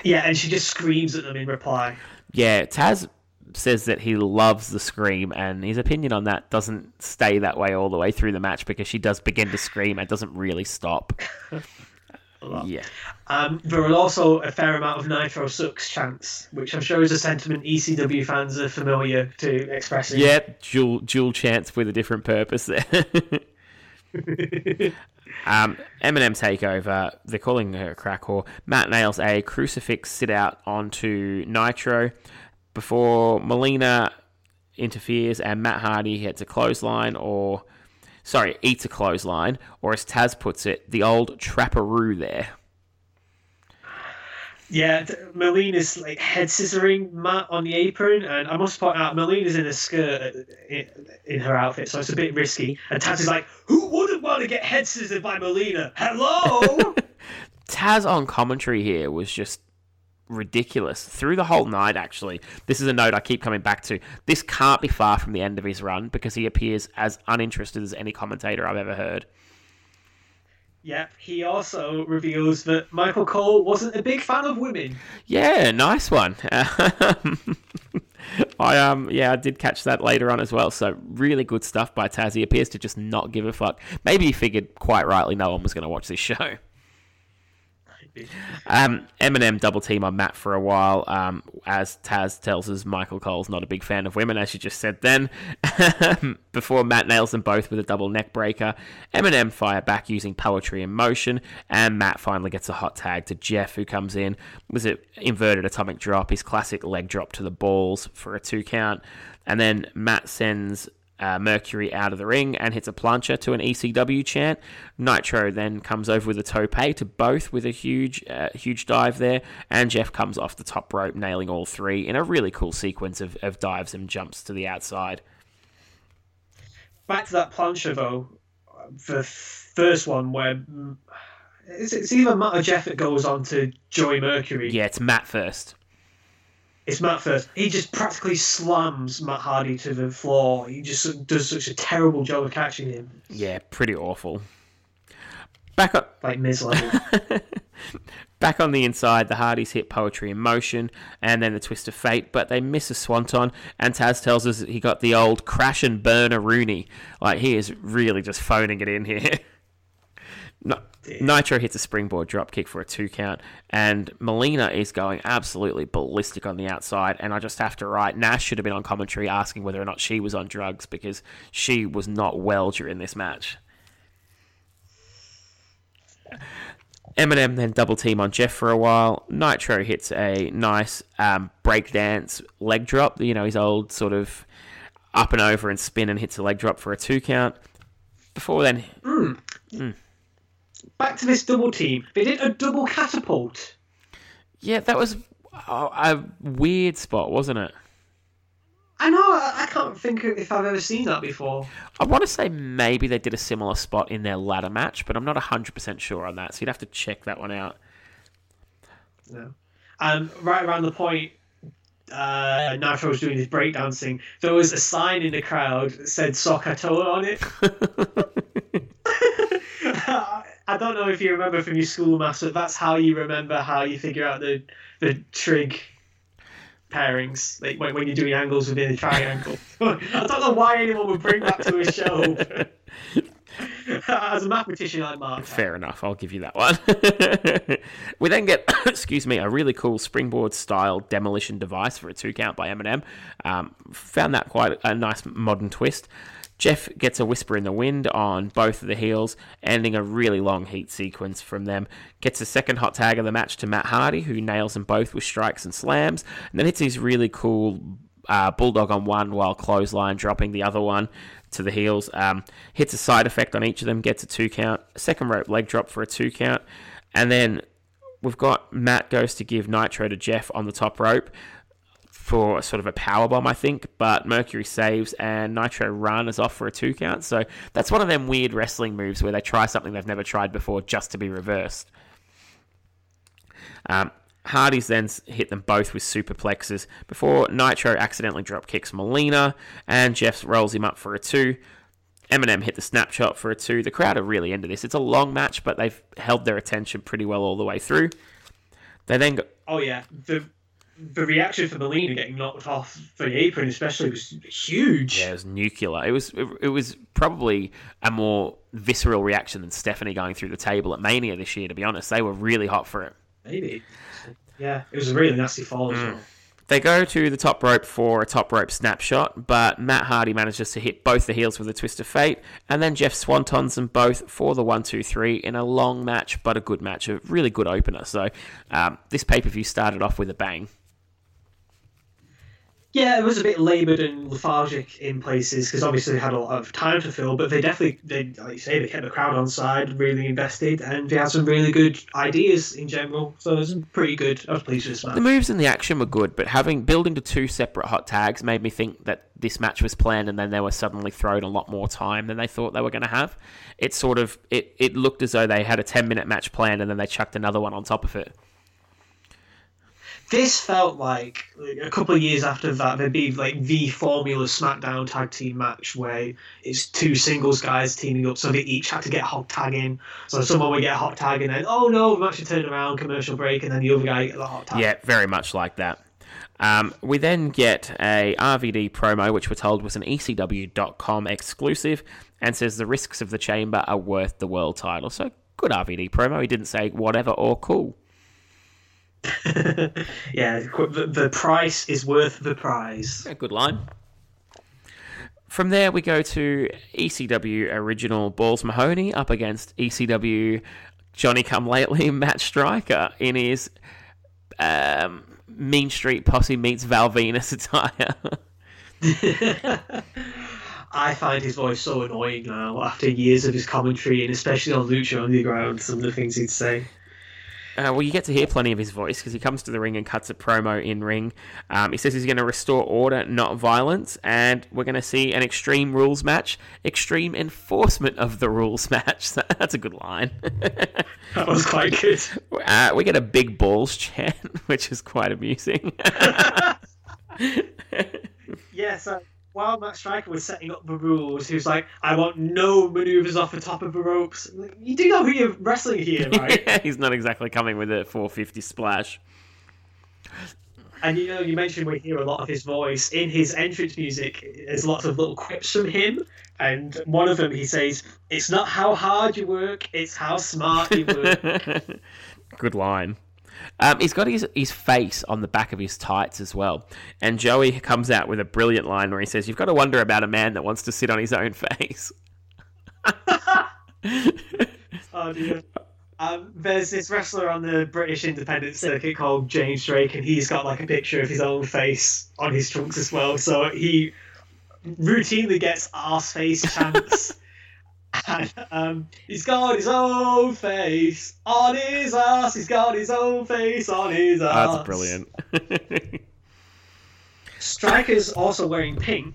Yeah, and she just screams at them in reply. Yeah, Taz says that he loves the scream, and his opinion on that doesn't stay that way all the way through the match because she does begin to scream and doesn't really stop. (laughs) yeah. Um, there was also a fair amount of Nitro sucks chants, which I'm sure is a sentiment ECW fans are familiar to expressing. Yeah, dual dual chants with a different purpose there. (laughs) (laughs) um, MNM takeover. They're calling her a crack whore. Matt nails a crucifix sit out onto Nitro before Melina interferes and Matt Hardy hits a clothesline or sorry, eats a clothesline, or as Taz puts it, the old trapperoo there. Yeah, Melina's like head scissoring Matt on the apron, and I must point out Melina's in a skirt in, in her outfit, so it's a bit risky. And Taz is like, "Who wouldn't want to get head scissored by Melina? Hello." (laughs) Taz on commentary here was just ridiculous through the whole night. Actually, this is a note I keep coming back to. This can't be far from the end of his run because he appears as uninterested as any commentator I've ever heard. Yep, he also reveals that Michael Cole wasn't a big fan of women. Yeah, nice one. (laughs) I um yeah, I did catch that later on as well. So really good stuff by Taz. He appears to just not give a fuck. Maybe he figured quite rightly no one was going to watch this show. (laughs) Um, MNM double team on Matt for a while. Um, as Taz tells us, Michael Cole's not a big fan of women, as you just said then. (laughs) Before Matt nails them both with a double neck breaker, MNM fire back using poetry in motion, and Matt finally gets a hot tag to Jeff, who comes in with an inverted atomic drop, his classic leg drop to the balls for a two count. And then Matt sends uh, Mercury out of the ring and hits a plancha to an ECW chant. Nitro then comes over with a tope to both with a huge, uh, huge dive there, and Jeff comes off the top rope, nailing all three in a really cool sequence of, of dives and jumps to the outside. Back to that plancha though, the first one where it's, it's either Matt or Jeff that goes on to Joey Mercury. Yeah, it's Matt first it's Matt first. He just practically slams Matt Hardy to the floor. He just does such a terrible job of catching him. Yeah, pretty awful. Back up, like Miz level. (laughs) Back on the inside, the Hardys hit Poetry in Motion and then the Twist of Fate, but they miss a Swanton. And Taz tells us that he got the old crash and burn a Rooney. Like, he is really just phoning it in here. (laughs) Nitro hits a springboard drop kick for a two count, and Melina is going absolutely ballistic on the outside. And I just have to write Nash should have been on commentary asking whether or not she was on drugs because she was not well during this match. MNM then double team on Jeff for a while. Nitro hits a nice um, breakdance leg drop, you know, his old sort of up and over and spin and hits a leg drop for a two count. Before then, Back to this double team. They did a double catapult. yeah, that was a, weird spot, wasn't it? I know. I, I can't think if I've ever seen that before. I want to say maybe they did a similar spot in their ladder match, but I'm not 100% sure on that, so you'd have to check that one out. No. And right around the point uh, Nitro was doing his breakdancing, there was a sign in the crowd that said SOHCAHTOA on it. (laughs) I don't know if you remember from your school maths, but that's how you remember how you figure out the the trig pairings, like when, when you're doing angles within a triangle. (laughs) I don't know why anyone would bring that to a show. (laughs) As a mathematician, I mark. Fair enough, I'll give you that one. (laughs) we then get, (coughs) excuse me, a really cool springboard style demolition device for a two count by MNM. Um, found that quite a nice modern twist. Jeff gets a whisper in the wind on both of the heels, ending a really long heat sequence from them. Gets a second hot tag of the match to Matt Hardy, who nails them both with strikes and slams, and then hits his really cool uh, bulldog on one while clothesline dropping the other one to the heels. Um, hits a side effect on each of them, gets a two count, second rope leg drop for a two count, and then we've got Matt goes to give Nitro to Jeff on the top rope for sort of a power bomb, I think, but Mercury saves and Nitro run is off for a two count. So that's one of them weird wrestling moves where they try something they've never tried before just to be reversed. Um, Hardy's then hit them both with superplexes before Nitro accidentally drop kicks Melina and Jeff rolls him up for a two. MNM hit the snapshot for a two. The crowd are really into this. It's a long match, but they've held their attention pretty well all the way through. They then go, Oh yeah, the the reaction for Melina getting knocked off the apron, especially, was huge. Yeah, it was nuclear. It was it, it was probably a more visceral reaction than Stephanie going through the table at Mania this year. To be honest, they were really hot for it. Maybe. Yeah, it was a really nasty fall as well. They go to the top rope for a top rope snapshot, but Matt Hardy manages to hit both the heels with a twist of fate, and then Jeff swantons them both for the one, two, three in a long match, but a good match, a really good opener. So um, this pay per view started off with a bang. Yeah, it was a bit laboured and lethargic in places because obviously they had a lot of time to fill, but they definitely, they like you say, they kept the crowd on side, really invested, and they had some really good ideas in general. So it was pretty good. I was pleased with this match. The moves and the action were good, but having building to two separate hot tags made me think that this match was planned, and then they were suddenly thrown a lot more time than they thought they were going to have. It sort of it it looked as though they had a ten minute match planned, and then they chucked another one on top of it. This felt like, like a couple of years after that, there'd be like the Formula SmackDown tag team match where it's two singles guys teaming up, so they each had to get a hot tag in. So someone would get a hot tag, and then oh no, we've actually turn around, commercial break, and then the other guy get the hot tag. Yeah, very much like that. Um, we then get a RVD promo, which we're told was an ECW.com exclusive, and says the risks of the chamber are worth the world title. So good RVD promo. He didn't say whatever or cool. (laughs) yeah. The, the price is worth the prize. Yeah, good line. From there, we go to ECW original Balls Mahoney up against ECW Johnny Come Lately (laughs) Matt Striker in his um, Mean Street Posse meets Val Venis attire. (laughs) I find his voice so annoying now after years of his commentary, and especially on Lucha Underground, some of the things he'd say. Uh, well, you get to hear plenty of his voice because he comes to the ring and cuts a promo in ring. Um, he says he's going to restore order, not violence, and we're going to see an extreme rules match, extreme enforcement of the rules (laughs) match. (laughs) That's a good line. (laughs) That was quite good. Uh, we get a big balls chant, which is quite amusing. Yeah, so while Matt Striker was setting up the rules, he was like, "I want no maneuvers off the top of the ropes." You do know who you're wrestling here, (laughs) right? He's not exactly coming with a 450 splash. and you know, you mentioned we hear a lot of his voice in his entrance music. There's lots of little quips from him, and one of them he says, "It's not how hard you work, it's how smart you work." (laughs) Good line. Um, he's got his, his face on the back of his tights as well. And Joey comes out with a brilliant line where he says, You've got to wonder about a man that wants to sit on his own face. (laughs) Oh dear. Um, there's this wrestler on the British independent circuit called James Drake, and he's got like a picture of his own face on his trunks as well. So he routinely gets arse face chants. (laughs) and, (laughs) um, he's got his own face on his ass. He's got his own face on his ass. That's brilliant. (laughs) Striker's also wearing pink.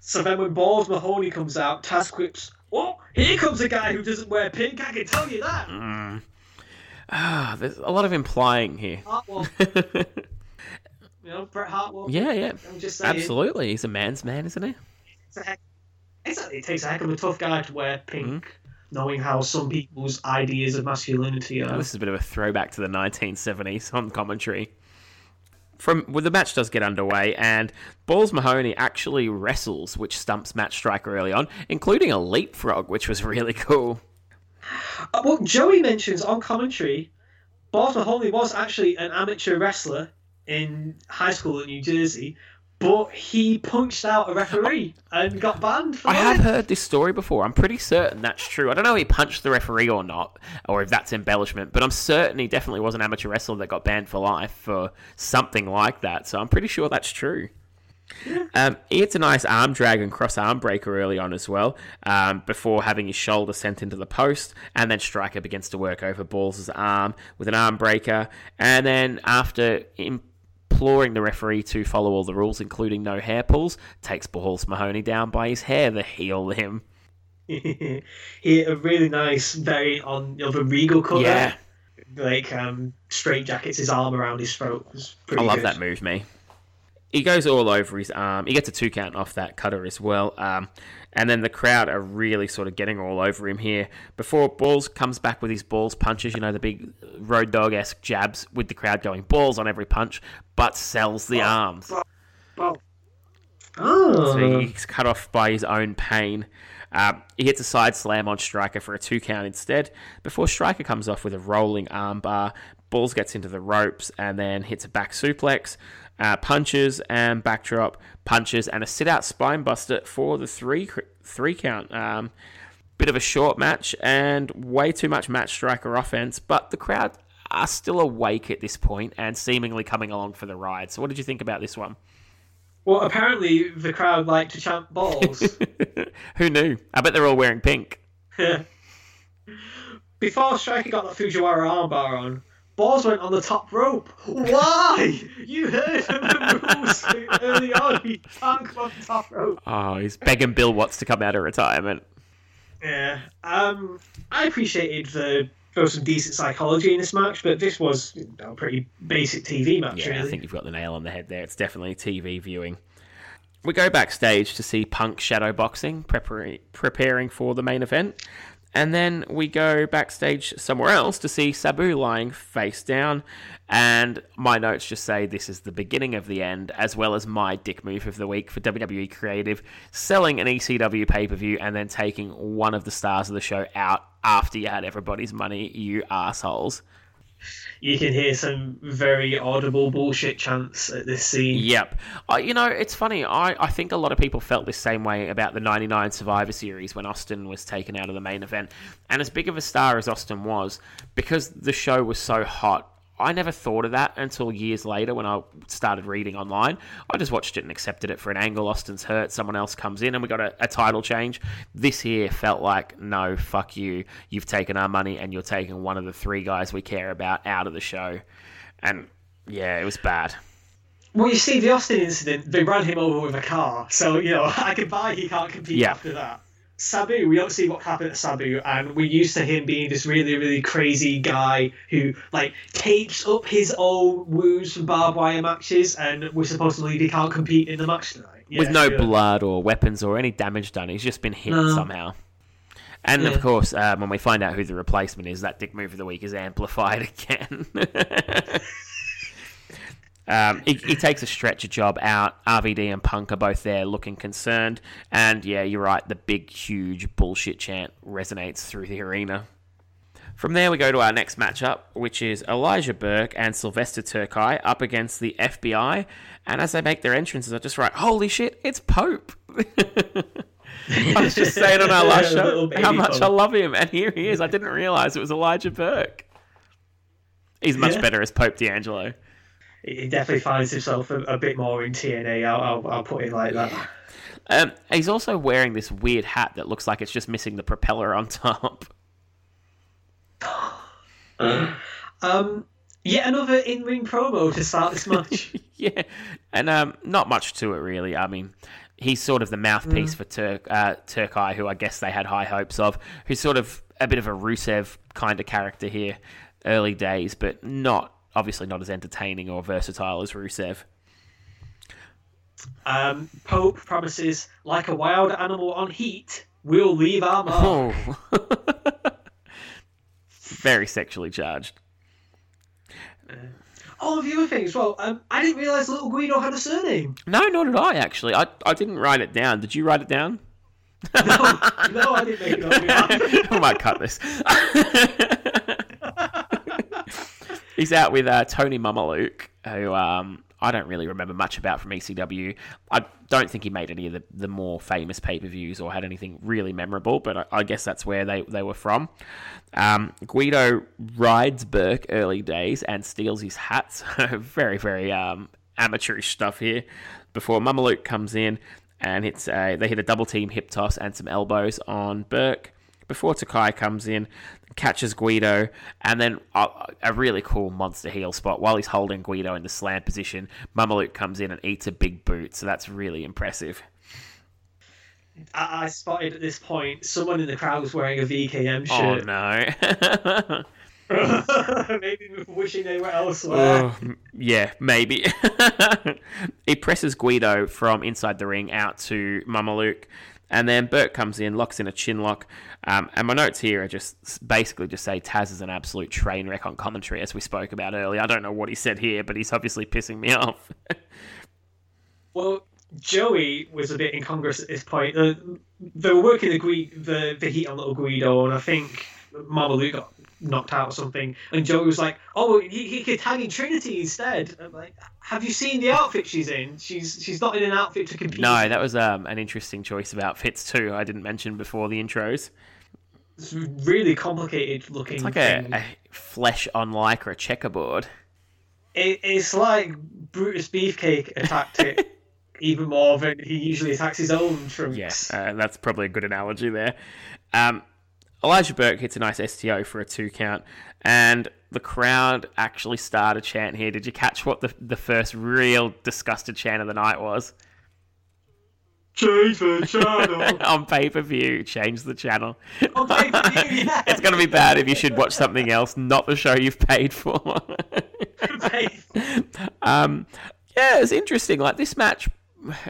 So then when Balls Mahoney comes out, Taz quips, Oh, here comes a guy who doesn't wear pink, I can tell you that. Mm. ah, there's a lot of implying here. Hartwell, (laughs) you know, Bret Hartwell. yeah, yeah. I'm just saying. Absolutely. He's a man's man, isn't he? It's a heck, it's a, it takes a heck of a tough guy to wear pink, Mm-hmm. knowing how some people's ideas of masculinity are. This is a bit of a throwback to the 1970s on commentary. From well, the match does get underway, and Balls Mahoney actually wrestles, which stumps Matt Striker early on, including a leapfrog, which was really cool. Uh, well, Joey mentions on commentary, Balls Mahoney was actually an amateur wrestler in high school in New Jersey, but he punched out a referee and got banned for I have heard this story before. I'm pretty certain that's true. I don't know if he punched the referee or not, or if that's embellishment, but I'm certain he definitely was an amateur wrestler that got banned for life for something like that. So I'm pretty sure that's true. Um, he hits a nice arm drag and cross arm breaker early on as well, um, before having his shoulder sent into the post, and then Striker begins to work over Balls' arm with an arm breaker, and then after imploring the referee to follow all the rules, including no hair pulls, takes Balls Mahoney down by his hair to heal him. (laughs) he had a really nice, very on of a regal cut. Yeah. Like um, straight jackets his arm around his throat. Was pretty I love good. that move, me. He goes all over his arm. He gets a two count off that cutter as well. Um, and then the crowd are really sort of getting all over him here. Before Balls comes back with his balls punches, you know, the big road dog esque jabs with the crowd going balls on every punch, but sells the arms. Well, oh, So he's cut off by his own pain. Um, he hits a side slam on Striker for a two count instead. Before Striker comes off with a rolling armbar, Balls gets into the ropes and then hits a back suplex, uh, punches and backdrop, punches and a sit out spine buster for the three three count. Um, bit of a short match and way too much Matt Striker offense, but the crowd are still awake at this point and seemingly coming along for the ride. So, what did you think about this one? well, apparently the crowd like to chant balls. (laughs) Who knew? I bet they're all wearing pink. (laughs) Before Striker got the Fujiwara armbar on, Balls went on the top rope. Why? You heard of the rules early on. He can't come on the top rope. Oh, he's begging Bill Watts to come out of retirement. Yeah. Um, I appreciated the there was some decent psychology in this match, but this was you know, a pretty basic TV match, Yeah, really. I think you've got the nail on the head there. It's definitely TV viewing. We go backstage to see Punk shadow boxing, preparing for the main event. And then we go backstage somewhere else to see Sabu lying face down. And my notes just say this is the beginning of the end, as well as my dick move of the week for WWE Creative, selling an ECW pay per view and then taking one of the stars of the show out after you had everybody's money, you assholes. You can hear some very audible bullshit chants at this scene. Yep. Uh, you know, it's funny. I, I think a lot of people felt this same way about the 99 Survivor Series when Austin was taken out of the main event. And as big of a star as Austin was, because the show was so hot, I never thought of that until years later when I started reading online. I just watched it and accepted it for an angle. Austin's hurt, someone else comes in, and we got a, a title change. This here felt like, no, fuck you. You've taken our money and you're taking one of the three guys we care about out of the show. And yeah, it was bad. Well, you see, the Austin incident, they ran him over with a car, so, you know, (laughs) I can buy he can't compete Yeah. after that. Sabu, we don't see what happened to Sabu, and we're used to him being this really, really crazy guy who, like, tapes up his old wounds from barbed wire matches, and we're supposed to believe he can't compete in the match tonight. Yeah, with no sure. blood or weapons or any damage done. He's just been hit No. somehow. And Yeah. of course, um, when we find out who the replacement is, that dick move of the week is amplified (laughs) again. (laughs) um, he, he takes a stretcher job out. RVD and Punk are both there looking concerned. And yeah, you're right, the big, huge bullshit chant resonates through the arena. From there, we go to our next matchup, which is Elijah Burke and Sylvester Terkay up against the FBI. And as they make their entrances, I just write, "Holy shit, it's Pope!" (laughs) I was just saying on our last (laughs) show how much I love him, and here he is. I didn't realize it was Elijah Burke. He's much Yeah. better as Pope D'Angelo. He definitely finds himself a, a bit more in TNA. I'll, I'll, I'll put it like that. Um, he's also wearing this weird hat that looks like it's just missing the propeller on top. (gasps) Um, yet another in-ring promo to start this match. (laughs) yeah, and um, not much to it really. I mean, he's sort of the mouthpiece for Turk uh, Terkay, who I guess they had high hopes of. Who's sort of a bit of a Rusev kind of character here, early days, but not obviously not as entertaining or versatile as Rusev. Um, Pope promises, like a wild animal on heat, we'll leave our mark. Oh, (laughs) very sexually charged. Oh, the other thing as well. Um, I didn't realise Little Guido had a surname. No, nor did I actually. I I didn't write it down. Did you write it down? (laughs) No, no, I didn't make it up. (laughs) I might cut this. He's out with uh, Tony Mamaluke, who um, I don't really remember much about from ECW. I don't think he made any of the, the more famous pay per views or had anything really memorable, but I, I guess that's where they, they were from. Um, Guido rides Burke early days and steals his hat. (laughs) Very, very um, amateurish stuff here. Before Mamaluke comes in and hits a, they hit a double team hip toss and some elbows on Burke before Terkay comes in, catches Guido, and then a, a really cool monster heel spot while he's holding Guido in the slam position. Mamaluke comes in and eats a big boot, so that's really impressive. I, I spotted at this point someone in the crowd was wearing a VKM oh, shirt. Oh no. (laughs) Maybe wishing they were elsewhere. Oh, yeah, maybe. (laughs) he presses Guido from inside the ring out to Mamaluke, and then Burke comes in, locks in a chin lock. Um, and my notes here are just basically just say Taz is an absolute train wreck on commentary, as we spoke about earlier. I don't know what he said here, but he's obviously pissing me (laughs) off. Well, Joey was a bit incongruous at this point. Uh, they were working the, the the heat on little Guido, and I think Mamaluke got knocked out or something. And Joey was like, "Oh, he, he could tag in Trinity instead." I'm like, "Have you seen the outfit she's in? She's she's not in an outfit to compete." no, that was um, an interesting choice of outfits too. I didn't mention before the intros. it's really complicated looking. It's like a, a flesh on lycra checkerboard. It, it's like Brutus Beefcake attacked it (laughs) even more than he usually attacks his own trunks. Yes, uh, that's probably a good analogy there. Um, Elijah Burke hits a nice STO for a two count, and the crowd actually start a chant here. Did you catch what the, the first real disgusted chant of the night was? Change the channel. (laughs) On pay per view, change the channel. On pay-per-view, (laughs) yeah. it's going to be bad if you should watch something else, not the show you've paid for. (laughs) um, yeah, it's interesting. Like this match,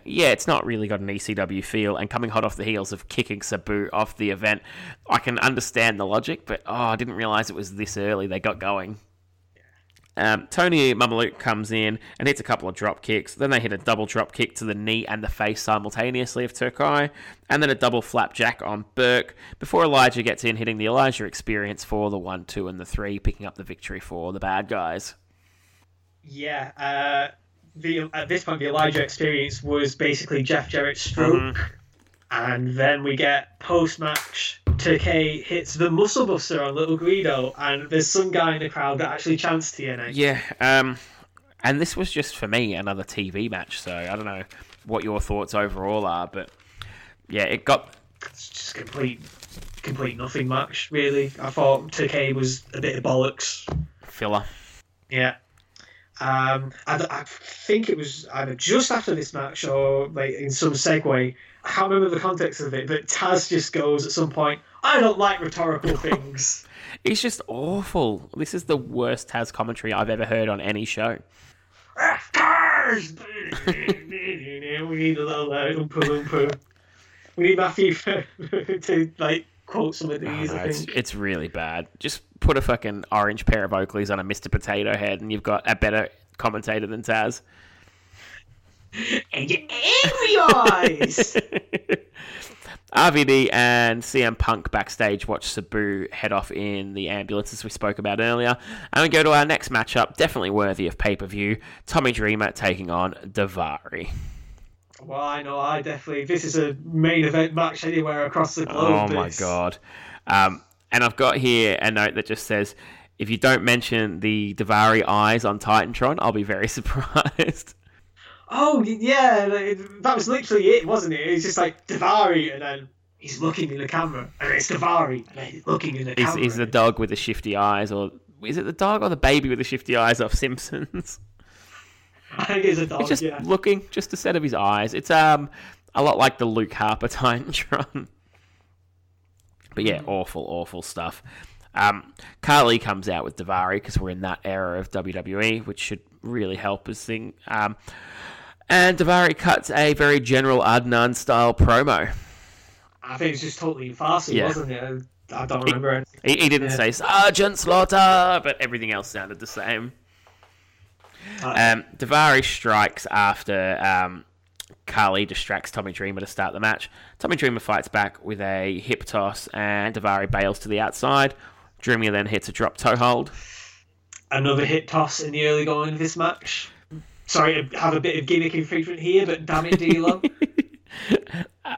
yeah, it's not really got an ECW feel, and coming hot off the heels of kicking Sabu off the event, I can understand the logic, but oh, I didn't realize it was this early they got going. Um, Tony Mamaluke comes in and hits a couple of drop kicks. Then they hit a double drop kick to the knee and the face simultaneously of Terkay, and then a double flapjack on Burke before Elijah gets in, hitting the Elijah experience for the one, two, and the three, picking up the victory for the bad guys. Yeah, uh, the at this point the Elijah experience was basically Jeff Jarrett's stroke, and then we get post match. Terkay hits the muscle buster on Little Guido, and there's some guy in the crowd that actually chants TNA. Yeah, um, and this was just for me another TV match, so I don't know what your thoughts overall are, but yeah, it got It's just complete, complete nothing match really. I thought Terkay was a bit of bollocks. filler. Yeah. Um, I, I think it was either just after this match or like in some segue. I can't remember the context of it, but Taz just goes at some point, I don't like rhetorical things. (laughs) It's just awful. This is the worst Taz commentary I've ever heard on any show. (laughs) We need a little uh, oompa loompa. We need Matthew (laughs) to like quote some of these. No, it's, it's really bad. Just put a fucking orange pair of Oakleys on a Mr. Potato Head, and you've got a better commentator than Taz. And your angry eyes. (laughs) RVD and CM Punk backstage watch Sabu head off in the ambulance as we spoke about earlier. And we go to our next matchup, definitely worthy of pay per view Tommy Dreamer taking on Daivari. well, I know. I definitely. This is a main event match anywhere across the globe. Oh my this. god. Um, and I've got here a note that just says if you don't mention the Daivari eyes on Titantron, I'll be very (laughs) surprised. Oh yeah, that was literally it, wasn't it? It's just like Daivari, and then he's looking in the camera, and it's Daivari, and he's looking in the Is, camera. is the dog with the shifty eyes, or is it the dog or the baby with the shifty eyes off Simpsons? (laughs) I think it's a dog. He's just yeah. looking, just a set of his eyes. It's um a lot like the Luke Harper (laughs) Titantron. But yeah, awful, awful stuff. Um, Khali comes out with Daivari because we're in that era of WWE, which should really help us thing. Um, and Daivari cuts a very General Adnan style promo. I think it's just totally farcical, Yeah. wasn't it? I don't remember anything. He, he didn't Yeah. say Sergeant Slaughter, but everything else sounded the same. Um, Daivari strikes after um, Khali distracts Tommy Dreamer to start the match. Tommy Dreamer fights back with a hip toss, and Daivari bails to the outside. Dreamer then hits a drop toe hold. Another hip toss in the early going of this match. Sorry to have a bit of gimmick infringement here, but damn it, D'Lo. (laughs)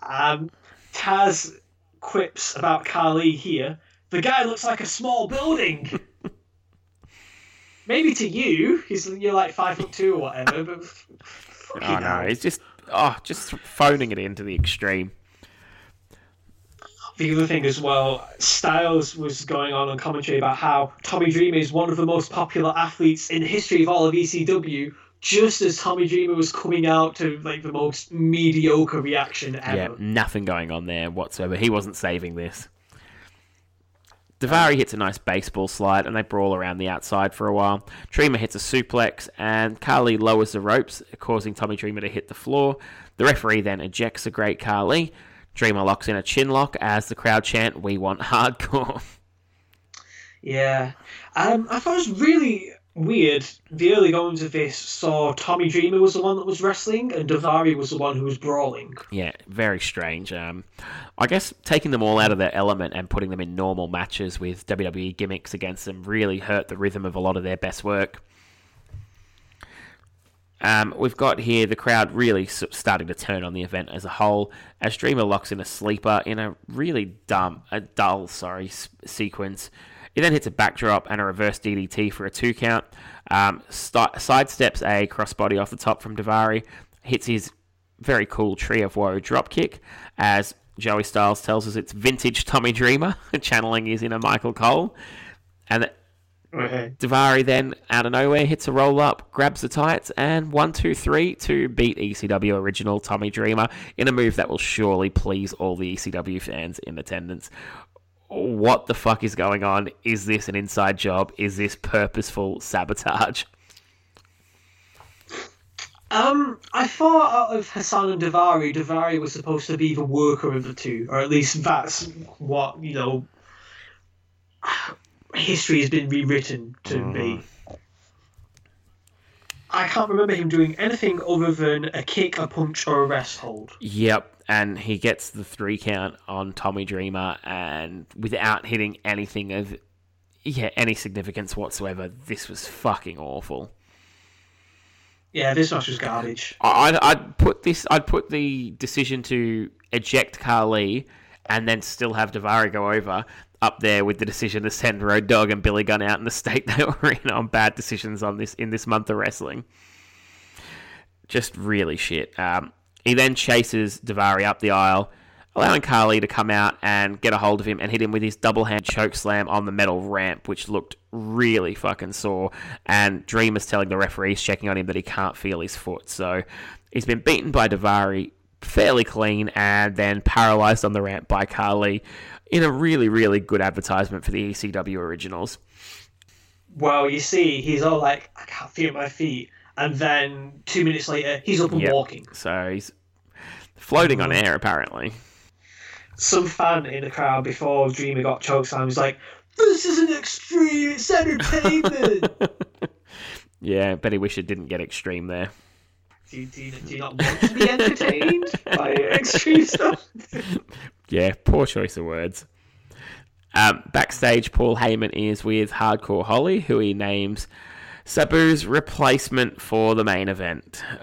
um, Taz quips about Khali here. The guy looks like a small building. (laughs) Maybe to you, he's you're like five foot two or whatever, but Oh no, hell. he's just oh, just phoning it in to the extreme. The other thing as well, Styles was going on on commentary about how Tommy Dreamer is one of the most popular athletes in the history of all of ECW. Just as Tommy Dreamer was coming out to like the most mediocre reaction ever. Yeah, nothing going on there whatsoever. He wasn't saving this. Daivari hits a nice baseball slide and they brawl around the outside for a while. Dreamer hits a suplex and Khali lowers the ropes, causing Tommy Dreamer to hit the floor. The referee then ejects a great Khali. Dreamer locks in a chin lock as the crowd chant, We want hardcore. Yeah. Um, I thought it was really weird. The early goings of this saw Tommy Dreamer was the one that was wrestling and Daivari was the one who was brawling. Yeah, very strange. Um, I guess taking them all out of their element and putting them in normal matches with WWE gimmicks against them really hurt the rhythm of a lot of their best work. Um, we've got here the crowd really starting to turn on the event as a whole as Dreamer locks in a sleeper in a really dumb, a dull, sorry, s- sequence. He then hits a backdrop and a reverse DDT for a two count. Um, st- sidesteps a crossbody off the top from Daivari, hits his very cool Tree of Woe dropkick as Joey Styles tells us it's vintage Tommy Dreamer, (laughs) channeling his inner Michael Cole. And Okay. Daivari then, out of nowhere, hits a roll up, grabs the tights, and one, two, three to beat ECW original Tommy Dreamer in a move that will surely please all the ECW fans in attendance. What the fuck is going on? Is this an inside job? Is this purposeful sabotage? Um, I thought out of Hassan and Daivari, Daivari was supposed to be the worker of the two, or at least that's what you know. History has been rewritten to be. I can't remember him doing anything other than a kick, a punch, or a rest hold. Yep, and he gets the three count on Tommy Dreamer, and without hitting anything of yeah any significance whatsoever, this was fucking awful. Yeah, this match was garbage. I'd, I'd put this. I'd put the decision to eject Khali and then still have Daivari go over up there with the decision to send Road Dog and Billy Gunn out in the state (laughs) they were in on bad decisions on this in this month of wrestling. Just really shit. Um, he then chases Daivari up the aisle, allowing Khali to come out and get a hold of him and hit him with his double hand choke slam on the metal ramp, which looked really fucking sore. And Dreamer's telling the referees checking on him that he can't feel his foot. So he's been beaten by Daivari fairly clean and then paralyzed on the ramp by Khali in a really, really good advertisement for the ECW originals. Well, you see, he's all like, I can't feel my feet. And then two minutes later he's up and Yep. walking. So he's floating on air, apparently. Some fan in the crowd before Dreamer got choked. chokeslammed was like, "This isn't extreme. It's entertainment." (laughs) Yeah, bet he wish it didn't get extreme there. do, you, do, you, do you not want to be entertained by extreme stuff? (laughs) Yeah, poor choice of words. Um, backstage, Paul Heyman is with Hardcore Holly, who he names Sabu's replacement for the main event. (sighs)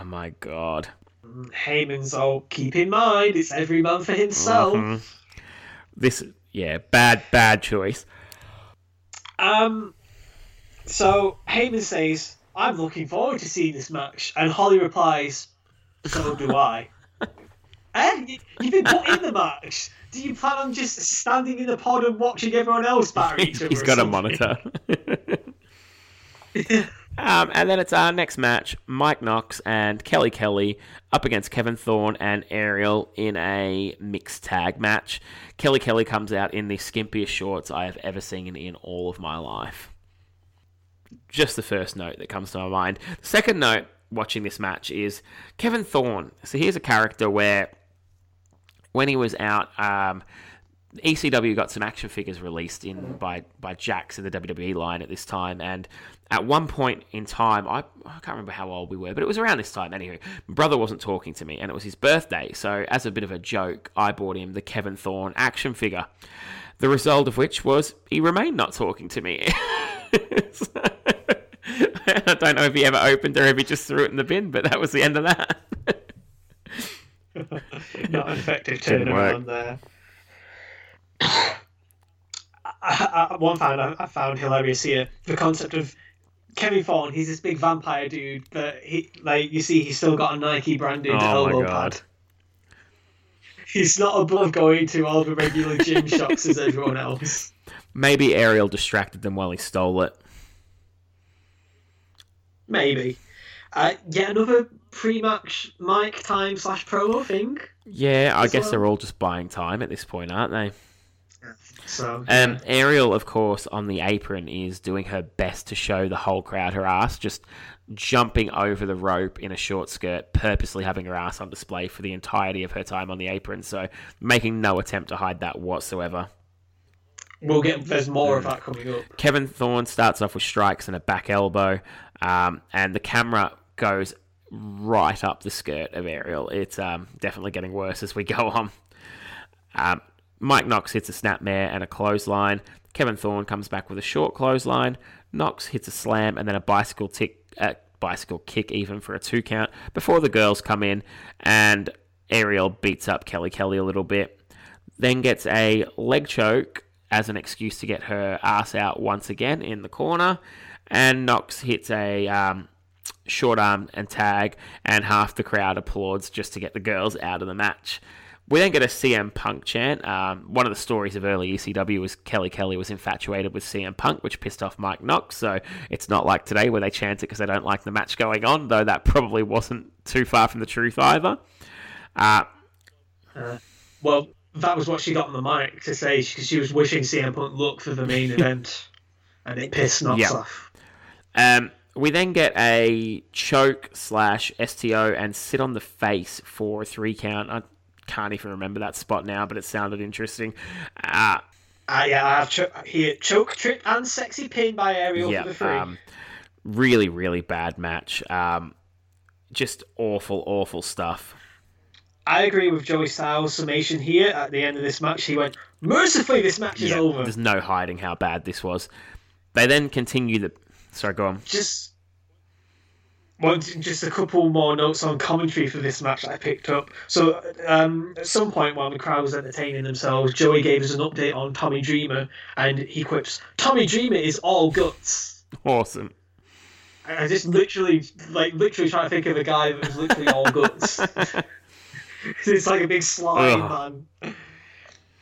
Oh my god. Heyman's all keep in mind it's every man for himself. Mhm. This, yeah, bad, bad choice. Um, so Heyman says, "I'm looking forward to seeing this match," and Holly replies, "So do (laughs) I." Eh? You- You've been put in the match. Do you plan on just standing in the pod and watching everyone else batter each (laughs) other? He's got a monitor. (laughs) um, and then it's our next match Mike Knox and Kelly Kelly up against Kevin Thorn and Ariel in a mixed tag match. Kelly Kelly comes out in the skimpiest shorts I have ever seen in all of my life. Just the first note that comes to my mind. The second note watching this match is Kevin Thorn. So here's a character where when he was out, um, ECW got some action figures released in mm-hmm. by by Jakks in the WWE line at this time, and at one point in time, I, I can't remember how old we were, but it was around this time. Anywho, my brother wasn't talking to me, and it was his birthday, so as a bit of a joke, I bought him the Kevin Thorn action figure. The result of which was he remained not talking to me. (laughs) I don't know if he ever opened or if he just threw it in the bin, but that was the end of that. (laughs) Not an effective Didn't work. turnaround there. I, I, one fan I, I found hilarious here the concept of Kevin Thorn. He's this big vampire dude, but he like you see he's still got a Nike branded Oh elbow pad. He's not above going to all the regular gym (laughs) shops as everyone else. Maybe Ariel distracted them while he stole it. Maybe. Uh, yet another pre-match mic time slash promo thing. Yeah, I guess well. they're all just buying time at this point, aren't they? So Um, Ariel, of course, on the apron is doing her best to show the whole crowd her ass, just jumping over the rope in a short skirt, purposely having her ass on display for the entirety of her time on the apron, so making no attempt to hide that whatsoever. we'll get there's more of that coming up. Kevin Thorn starts off with strikes and a back elbow, um, and the camera goes right up the skirt of Ariel. It's um, definitely getting worse as we go on. Um, Mike Knox hits a snapmare and a clothesline. Kevin Thorn comes back with a short clothesline. Knox hits a slam and then a bicycle tick, uh, bicycle kick even for a two count before the girls come in and Ariel beats up Kelly Kelly a little bit. Then gets a leg choke as an excuse to get her ass out once again in the corner. And Knox hits a um, short arm and tag, and half the crowd applauds just to get the girls out of the match. We then get a CM Punk chant. Um, one of the stories of early ECW was Kelly Kelly was infatuated with CM Punk, which pissed off Mike Knox. So it's not like today where they chant it because they don't like the match going on, though that probably wasn't too far from the truth either. Uh, Well, that was what she got on the mic to say because she was wishing CM Punk luck for the main (laughs) event, and it pissed Knox Yeah. off. Um, we then get a choke slash STO and sit on the face for a three count. I can't even remember that spot now, but it sounded interesting. Uh, Uh, yeah, I have cho- here choke trip and sexy pin by Ariel yeah, for the three. um, really, really bad match. Um, just awful, awful stuff. I agree with Joey Styles' summation here at the end of this match. He went, "Mercifully, this match is over." there's no hiding how bad this was. They then continue the. Sorry, go on. Just, well, just a couple more notes on commentary for this match that I picked up. So, um, at some point while the crowd was entertaining themselves, Joey gave us an update on Tommy Dreamer, and he quips, "Tommy Dreamer is all guts." Awesome. I just literally, like, literally trying to think of a guy that was literally all guts. (laughs) it's like a big slime man.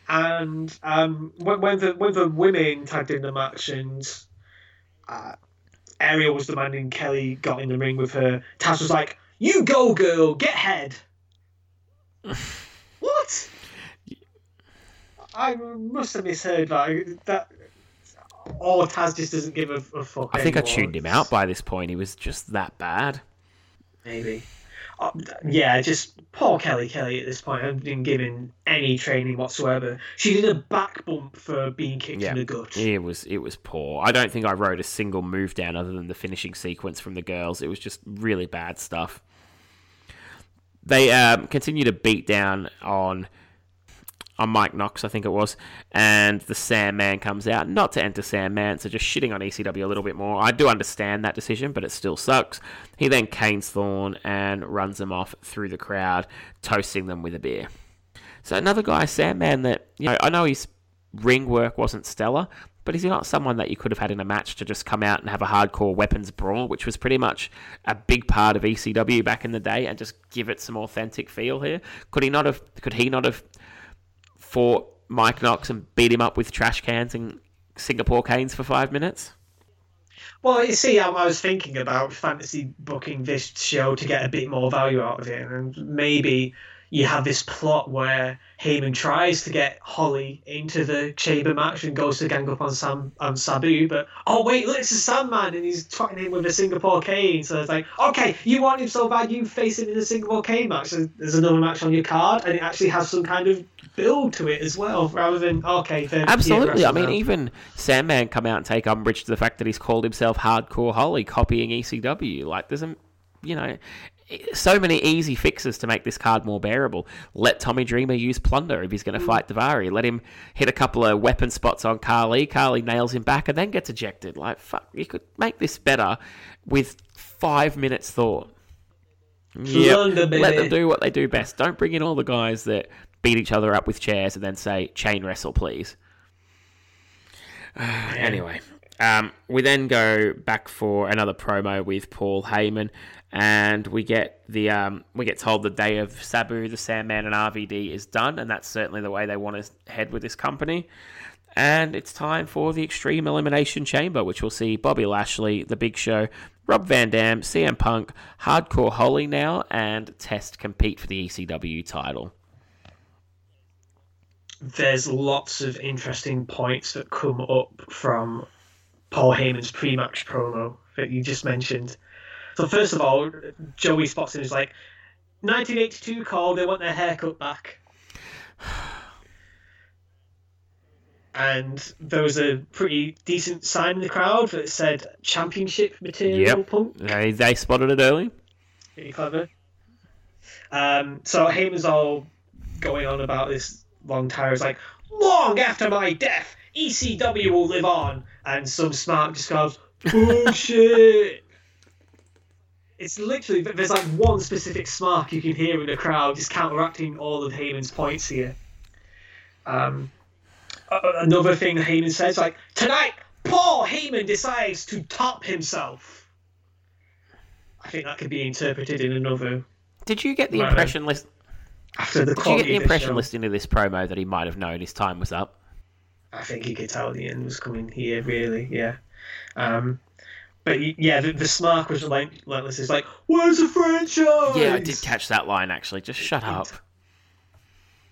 And um, when, when the when the women tagged in the match and uh, Ariel was demanding Kelly got in the ring with her, Taz was like, "You go, girl, get head." (laughs) what? I must have misheard that. That or Taz just doesn't give a, a fuck. I think I tuned him out by this point. He was just that bad. Maybe. Uh, yeah, just poor Kelly Kelly at this point. Hasn't been given any training whatsoever. She did a back bump for being kicked in the gut. It was it was poor. I don't think I wrote a single move down other than the finishing sequence from the girls. It was just really bad stuff. They um, continue to beat down on on Mike Knox, I think it was, and the Sandman comes out, not to enter Sandman, so just shitting on ECW a little bit more. I do understand that decision, but it still sucks. He then canes Thorn and runs them off through the crowd, toasting them with a beer. So another guy, Sandman, that you know, I know his ring work wasn't stellar, but is he not someone that you could have had in a match to just come out and have a hardcore weapons brawl, which was pretty much a big part of ECW back in the day, and just give it some authentic feel here? Could he not have? Could he not have fought Mike Knox and beat him up with trash cans and Singapore canes for five minutes? Well, you see, I was thinking about fantasy booking this show to get a bit more value out of it, and maybe you have this plot where Heyman tries to get Holly into the chamber match and goes to gang up on Sam on Sabu, but oh wait, look, it's the Sandman and he's twatting him with a Singapore cane. So it's like, okay, you want him so bad, you face him in a Singapore cane match. So there's another match on your card, and it actually has some kind of build to it as well, rather than okay, Absolutely. I mean, now. even Sandman come out and take umbrage to the fact that he's called himself Hardcore Holly, copying ECW. Like, there's a, you know, so many easy fixes to make this card more bearable. Let Tommy Dreamer use Plunder if he's going to fight Daivari. Let him hit a couple of weapon spots on Khali. Khali nails him back and then gets ejected. Like, fuck, you could make this better with five minutes thought. Yep. Plunder, Let them do what they do best. Don't bring in all the guys that beat each other up with chairs and then say, chain wrestle, please. (sighs) Anyway, um, we then go back for another promo with Paul Heyman, and we get the um, we get told the day of Sabu, the Sandman, and RVD is done, and that's certainly the way they want to head with this company. And it's time for the Extreme Elimination Chamber, which will see Bobby Lashley, The Big Show, Rob Van Dam, CM Punk, Hardcore Holly now, and Test compete for the ECW title. there's lots of interesting points that come up from Paul Heyman's pre-match promo that you just mentioned. So first of all, Joey spots in is like, 1982 call, they want their haircut back. (sighs) And there was a pretty decent sign in the crowd that said championship material Yep. punk. They, they spotted it early. Pretty clever. Um, so Heyman's all going on about this long tire. It's like, long after my death, ECW will live on. And some smart just goes, bullshit. It's literally, there's like one specific smark you can hear in the crowd, just counteracting all of Heyman's points here. Um, another thing that Heyman says, like, tonight, Paul Heyman decides to top himself. I think that could be interpreted in another Did you get the Right. impression list? after the Did you get the impression listening to this promo that he might have known his time was up? I think he could tell the end was coming here, really, yeah. Um, but yeah, the, the smark was relent- relentless. It's like, where's the franchise? Yeah, I did catch that line actually. Just shut up.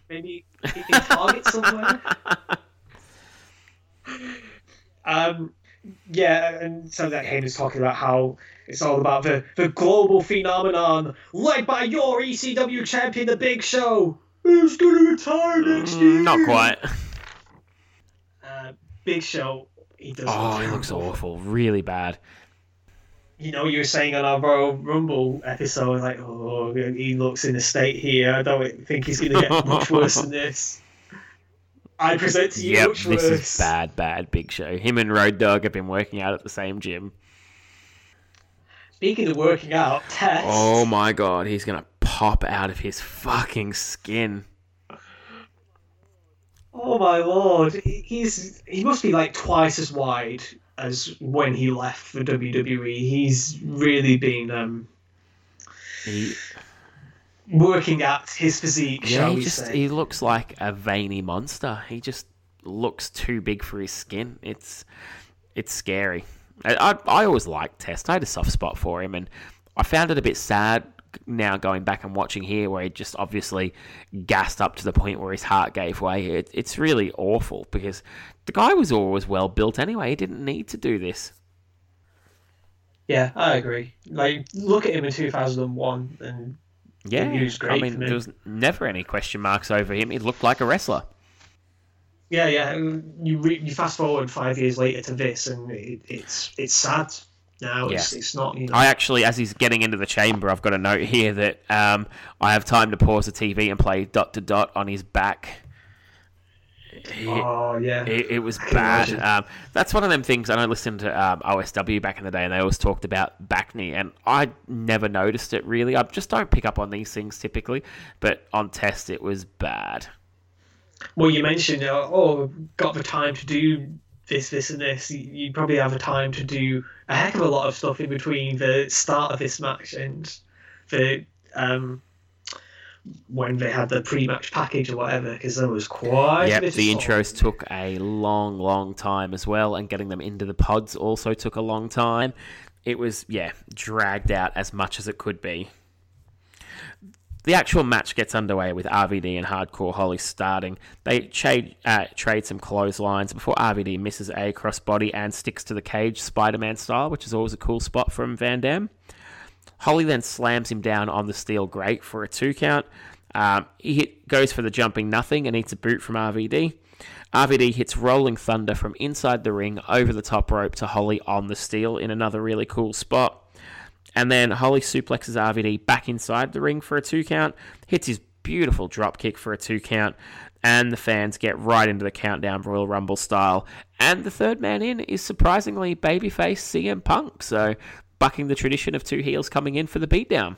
Maybe in Target somewhere. (laughs) um, yeah, and so that Heyman's talking about how it's all about the, the global phenomenon led by your ECW champion, The Big Show. Who's gonna retire next year? Mm, Not quite. Uh, Big Show. He does. Oh, he looks awful. Really bad. You know, you were saying on our Royal Rumble episode, like, oh, he looks in a state here. I don't think he's gonna get much worse than this. I present to you Yep, much this worse. is bad, bad Big Show. Him and Road Dog have been working out at the same gym. Speaking of working out, Test. Oh my god, he's gonna pop out of his fucking skin. Oh my lord, He- he's he must be like twice as wide as when he left for WWE. He's really been um, He, working at his physique, yeah, shall he we just say? he looks like a veiny monster. He just looks too big for his skin. It's it's scary. I I, I always liked Test. I had a soft spot for him, and I found it a bit sad now going back and watching here where he just obviously gassed up to the point where his heart gave way. It, it's really awful because the guy was always well built anyway. He didn't need to do this. Yeah, I agree. Like, look at him in 2001, and Yeah, He was great I mean, there was never any question marks over him. He looked like a wrestler. yeah, yeah. You re- you fast forward five years later to this, and it, it's it's sad. Now it's Yeah. it's not. You know, I actually, as he's getting into the chamber, I've got a note here that um, I have time to pause the TV and play dot to dot on his back. He- oh yeah. It, it was bad. Um, that's one of them things. I know I listened to um, OSW back in the day, and they always talked about back knee, and I never noticed it really. I just don't pick up on these things typically, but on test it was bad. well, you mentioned, uh, oh, got the time to do this, this, and this. You, probably have a time to do a heck of a lot of stuff in between the start of this match and the um, when they had the pre-match package or whatever, because there was quite. a Yep, the intros took a long, long time as well, and getting them into the pods also took a long time. It was, yeah, dragged out as much as it could be. The actual match gets underway with RVD and Hardcore Holly starting. They trade, uh, trade some clotheslines before RVD misses a crossbody and sticks to the cage Spider Man style, which is always a cool spot from Van Dam. Holly then slams him down on the steel grate for a two count. Um, he hit, goes for the jumping nothing and eats a boot from RVD. RVD hits Rolling Thunder from inside the ring over the top rope to Holly on the steel in another really cool spot. And then Holly suplexes RVD back inside the ring for a two count, hits his beautiful drop kick for a two count, and the fans get right into the countdown Royal Rumble style. And the third man in is surprisingly babyface CM Punk, so bucking the tradition of two heels coming in for the beatdown.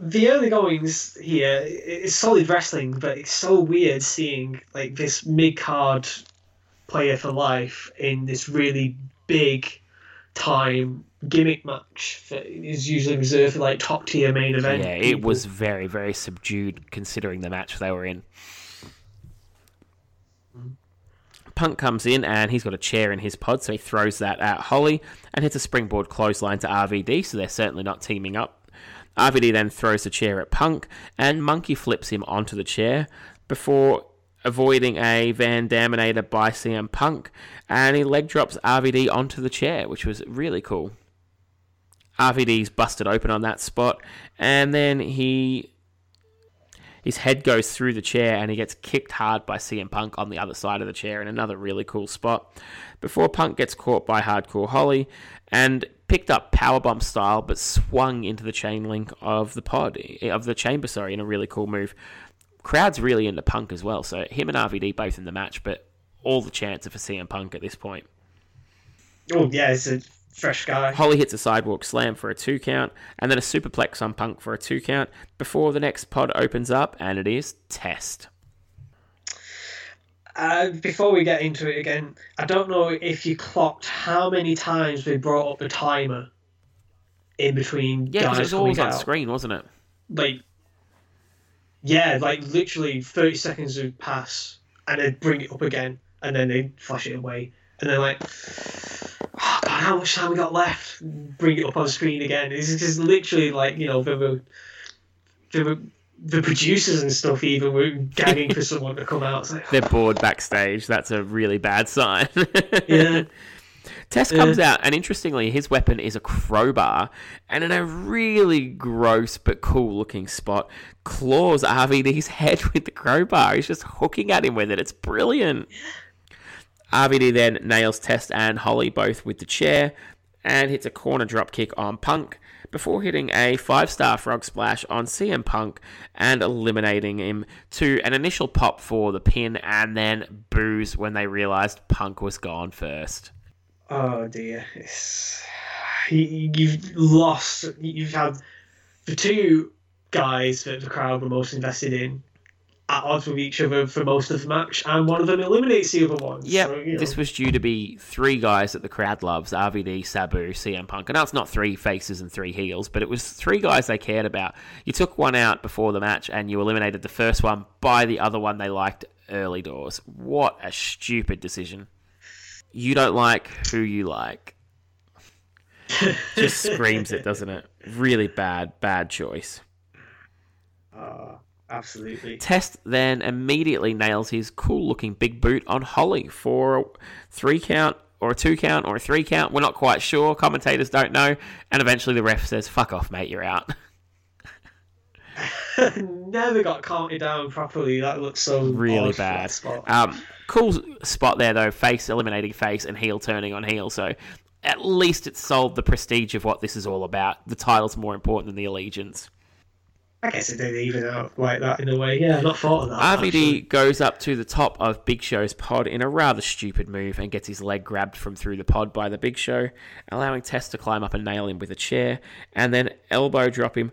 the early goings here it's solid wrestling, but it's so weird seeing like this mid card player for life in this really big time gimmick match that is usually reserved for like top tier main event. Yeah, it was very, very subdued considering the match they were in. Punk comes in and he's got a chair in his pod, so he throws that at Holly and hits a springboard clothesline to RVD, so they're certainly not teaming up. RVD then throws the chair at Punk and Monkey flips him onto the chair before avoiding a Van Daminator by CM Punk and he leg drops RVD onto the chair, which was really cool. RVD's busted open on that spot, and then he his head goes through the chair and he gets kicked hard by CM Punk on the other side of the chair in another really cool spot. Before Punk gets caught by Hardcore Holly and picked up powerbomb style but swung into the chain link of the pod of the chamber, sorry, in a really cool move. Crowd's really into Punk as well, so him and RVD both in the match, but all the chance are for CM Punk at this point. Oh yeah, it's a fresh guy. Holly hits a sidewalk slam for a two count, and then a superplex on Punk for a two count before the next pod opens up, and it is Test. Uh, before we get into it again, I don't know if you clocked how many times they brought up the timer in between Yeah, guys it was always on out. screen, wasn't it? Like, yeah, like literally thirty seconds would pass, and they'd bring it up again, and then they'd flash it away, and then like, oh God, how much time we got left? Bring it up on screen again. It's just literally like you know they were. The producers and stuff even were gagging for someone to come out. Like, They're bored backstage. That's a really bad sign. (laughs) yeah. Test comes out, and interestingly, his weapon is a crowbar, and in a really gross but cool looking spot, claws RVD's (laughs) head with the crowbar. He's just hooking at him with it. It's brilliant. RVD then nails Test and Holly both with the chair, and hits a corner drop kick on Punk before hitting a five star frog splash on CM Punk and eliminating him to an initial pop for the pin, and then boos when they realized Punk was gone first. Oh dear, it's you, you've lost. You've had the two guys that the crowd were most invested in at odds with each other for most of the match, and one of them eliminates the other one. Yeah, so, you know. this was due to be three guys that the crowd loves RVD, Sabu, CM Punk. And now it's not three faces and three heels, but it was three guys they cared about. You took one out before the match and you eliminated the first one by the other one they liked early doors. What a stupid decision. You don't like who you like. Just screams it, doesn't it? Really bad, bad choice. Uh, (laughs) absolutely. Test then immediately nails his cool looking big boot on Holly for a three count or a two count or a three count. We're not quite sure. Commentators don't know. And eventually the ref says, fuck off, mate, you're out. (laughs) (laughs) Never got counted down properly. That looks so really odd for that bad. spot. Um, cool spot there, though. Face eliminating face and heel turning on heel. So at least it sold the prestige of what this is all about. The title's more important than the allegiance. I guess it did even out like that in a way. Yeah, not thought of that. RVD actually. goes up to the top of Big Show's pod in a rather stupid move and gets his leg grabbed from through the pod by the Big Show, allowing Test to climb up and nail him with a chair, and then elbow drop him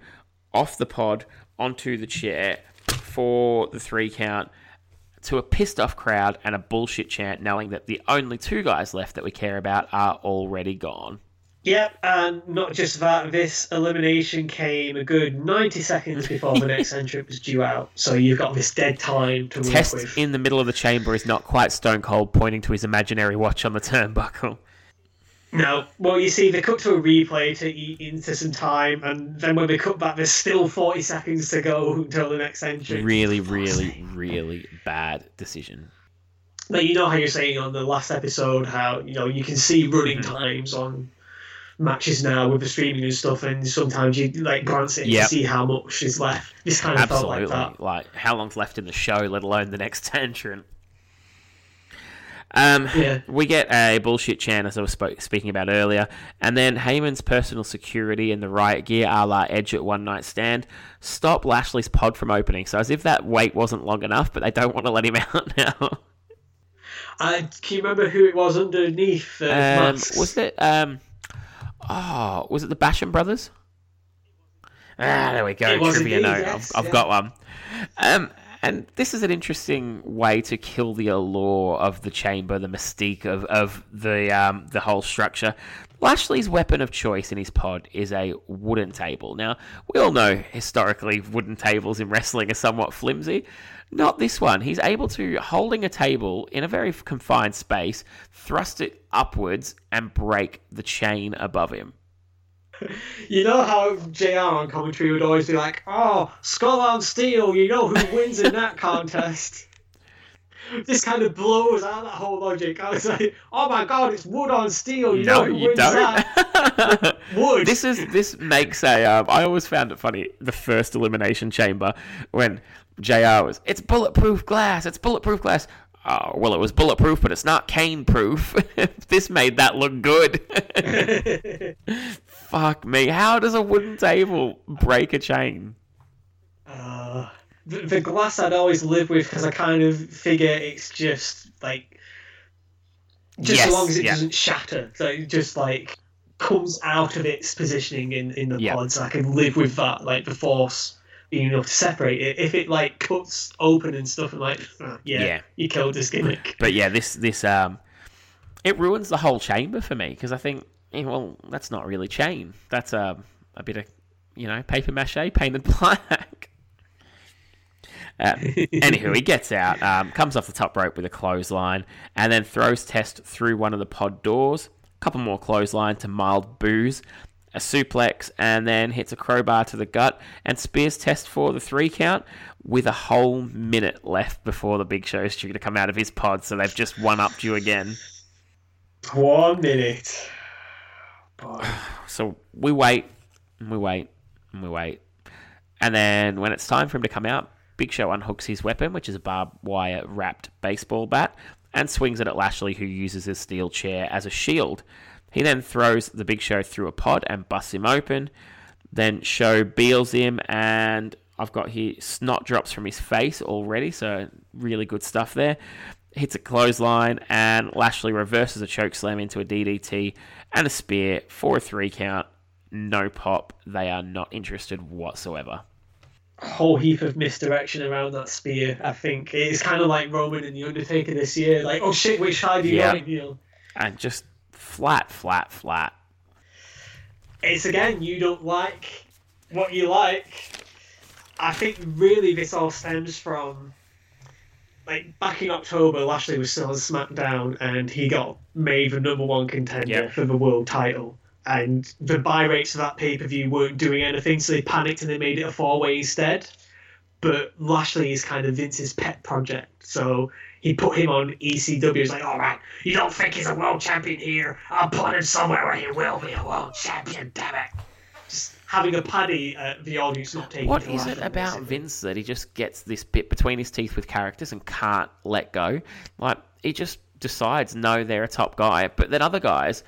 off the pod onto the chair for the three count to a pissed off crowd and a bullshit chant knowing that the only two guys left that we care about are already gone. Yep, and not just that, this elimination came a good 90 seconds before the next entrant was due out. So you've got this dead time to work Test with. in the middle of the chamber is not quite stone cold, pointing to his imaginary watch on the turnbuckle. No, well, you see, they cut to a replay to eat into some time, and then when they cut back, there's still 40 seconds to go until the next entrant. Really, really, really bad decision. Like, you know how you're saying on the last episode how, you know, you can see running times on matches now with the streaming and stuff, and sometimes you, like, glance it Yep. and see how much is left. This kind of felt like that. Like, how long's left in the show, let alone the next (laughs) entrant? Um, Yeah. We get a bullshit chant, as I was spoke, speaking about earlier, and then Heyman's personal security and the riot gear, a la Edge at One Night Stand, stop Lashley's pod from opening. So as if that wait wasn't long enough, but they don't want to let him (laughs) out now. Uh, can you remember who it was underneath the Um, was it? Um, oh, was it the Basham brothers? Ah, there we go. Trivia note. yes, I've, I've yeah. got one. Um, and this is an interesting way to kill the allure of the chamber, the mystique of, of the um, the whole structure. Lashley's weapon of choice in his pod is a wooden table. Now, we all know historically wooden tables in wrestling are somewhat flimsy. Not this one. He's able to, holding a table in a very confined space, thrust it upwards and break the chain above him. You know how JR on commentary would always be like, oh, skull on steel, you know who wins in that contest. This kind of blows out that whole logic. I was like, oh my god, it's wood on steel, you No, you don't. (laughs) Wood. this is this makes a. Um, I always found it funny. The first elimination chamber when Jr. was, it's bulletproof glass. It's bulletproof glass. Oh well, it was bulletproof, but it's not cane proof. (laughs) this made that look good. (laughs) Fuck me. How does a wooden table break a chain? Uh, the, the glass I'd always live with because I kind of figure it's just like just Yes, as long as it yeah. doesn't shatter, so it just like comes out of its positioning in in the Yeah. pods. I can live with that, like the force being able to separate it. If it like cuts open and stuff, I'm like, "Ah, yeah, Yeah. you killed this gimmick. But yeah, this this um, it ruins the whole chamber for me because I think, eh, well, that's not really chain. That's um, a bit of, you know, paper mache painted (laughs) black. Uh, anywho, he gets out, um, comes off the top rope with a clothesline, and then throws Test through one of the pod doors. A couple more clothesline to mild booze, a suplex, and then hits a crowbar to the gut and spears Test for the three count with a whole minute left before the Big Show is due to come out of his pod. So they've just one upped you again. One minute. (sighs) So we wait, and we wait, and we wait. And then when it's time for him to come out, Big Show unhooks his weapon, which is a barbed wire wrapped baseball bat, and swings it at Lashley, who uses his steel chair as a shield. He then throws the Big Show through a pod and busts him open. Then Show biels him, and I've got here snot drops from his face already, so really good stuff there. Hits a clothesline, and Lashley reverses a choke slam into a DDT and a spear for a three count. No pop. They are not interested whatsoever. Whole heap of misdirection around that spear. I think it's kind of like Roman and the Undertaker this year. Like, oh shit, which side do you on, Neil? And just flat, flat, flat. It's again, you don't like what you like. I think really this all stems from like back in October, Lashley was still on SmackDown and he got made the number one contender Yep. for the world title. And the buy rates of that pay per view weren't doing anything, so they panicked and they made it a four way instead. But Lashley is kind of Vince's pet project, so he put him on ECW. He's like, all right, you don't think he's a world champion here? I'll put him somewhere where he will be a world champion. Damn it! Just having a paddy at the audience not taking. What to it about. Vince that he just gets this bit between his teeth with characters and can't let go? Like he just decides no, they're a top guy, but then other guys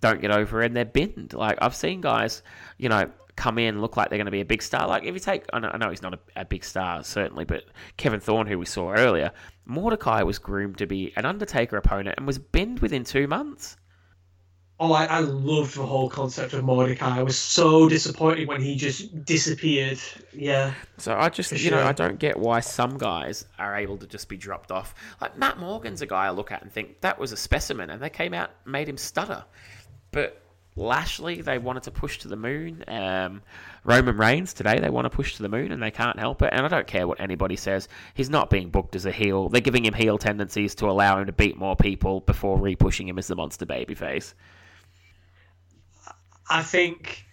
don't get over it and they're binned. Like I've seen guys, you know, come in look like they're going to be a big star. Like if you take, I know, I know he's not a, a big star certainly, but Kevin Thorn, who we saw earlier, Mordecai was groomed to be an Undertaker opponent and was binned within two months. Oh, I, I loved the whole concept of Mordecai. I was so disappointed when he just disappeared. Yeah. So I just, you know. I don't get why some guys are able to just be dropped off. Like Matt Morgan's a guy I look at and think that was a specimen, and they came out and made him stutter. But Lashley, they wanted to push to the moon. Um, Roman Reigns today, they want to push to the moon, and they can't help it. And I don't care what anybody says. He's not being booked as a heel. They're giving him heel tendencies to allow him to beat more people before re-pushing him as the monster babyface. I think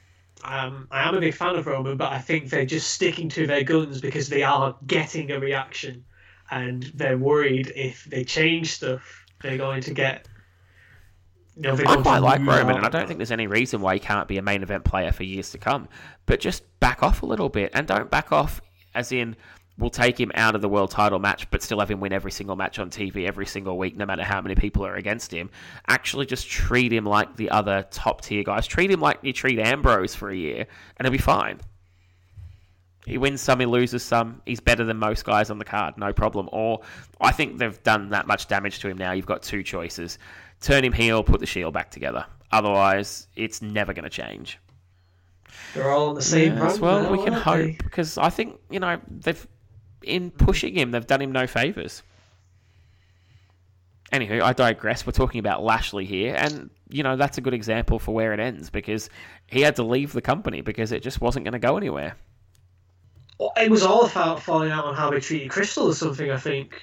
um, I am a big fan of Roman, but I think they're just sticking to their guns because they are getting a reaction, and they're worried if they change stuff, they're going to get. You know, they're I quite like Roman, and I don't think there's any reason why he can't be a main event player for years to come. But just back off a little bit, and don't back off as in we'll take him out of the world title match, but still have him win every single match on TV every single week, no matter how many people are against him. Actually, just treat him like the other top tier guys. Treat him like you treat Ambrose for a year, and he'll be fine. He wins some, he loses some. He's better than most guys on the card, no problem. Or I think they've done that much damage to him now. You've got two choices turn him heel, put the shield back together. Otherwise, it's never going to change. They're all on the same Yes, brand well, now, we can hope they? because I think you know they've in pushing him, they've done him no favors. Anywho, I digress. We're talking about Lashley here, and you know that's a good example for where it ends because he had to leave the company because it just wasn't going to go anywhere. It was all about falling out on how they treated Kristal or something. I think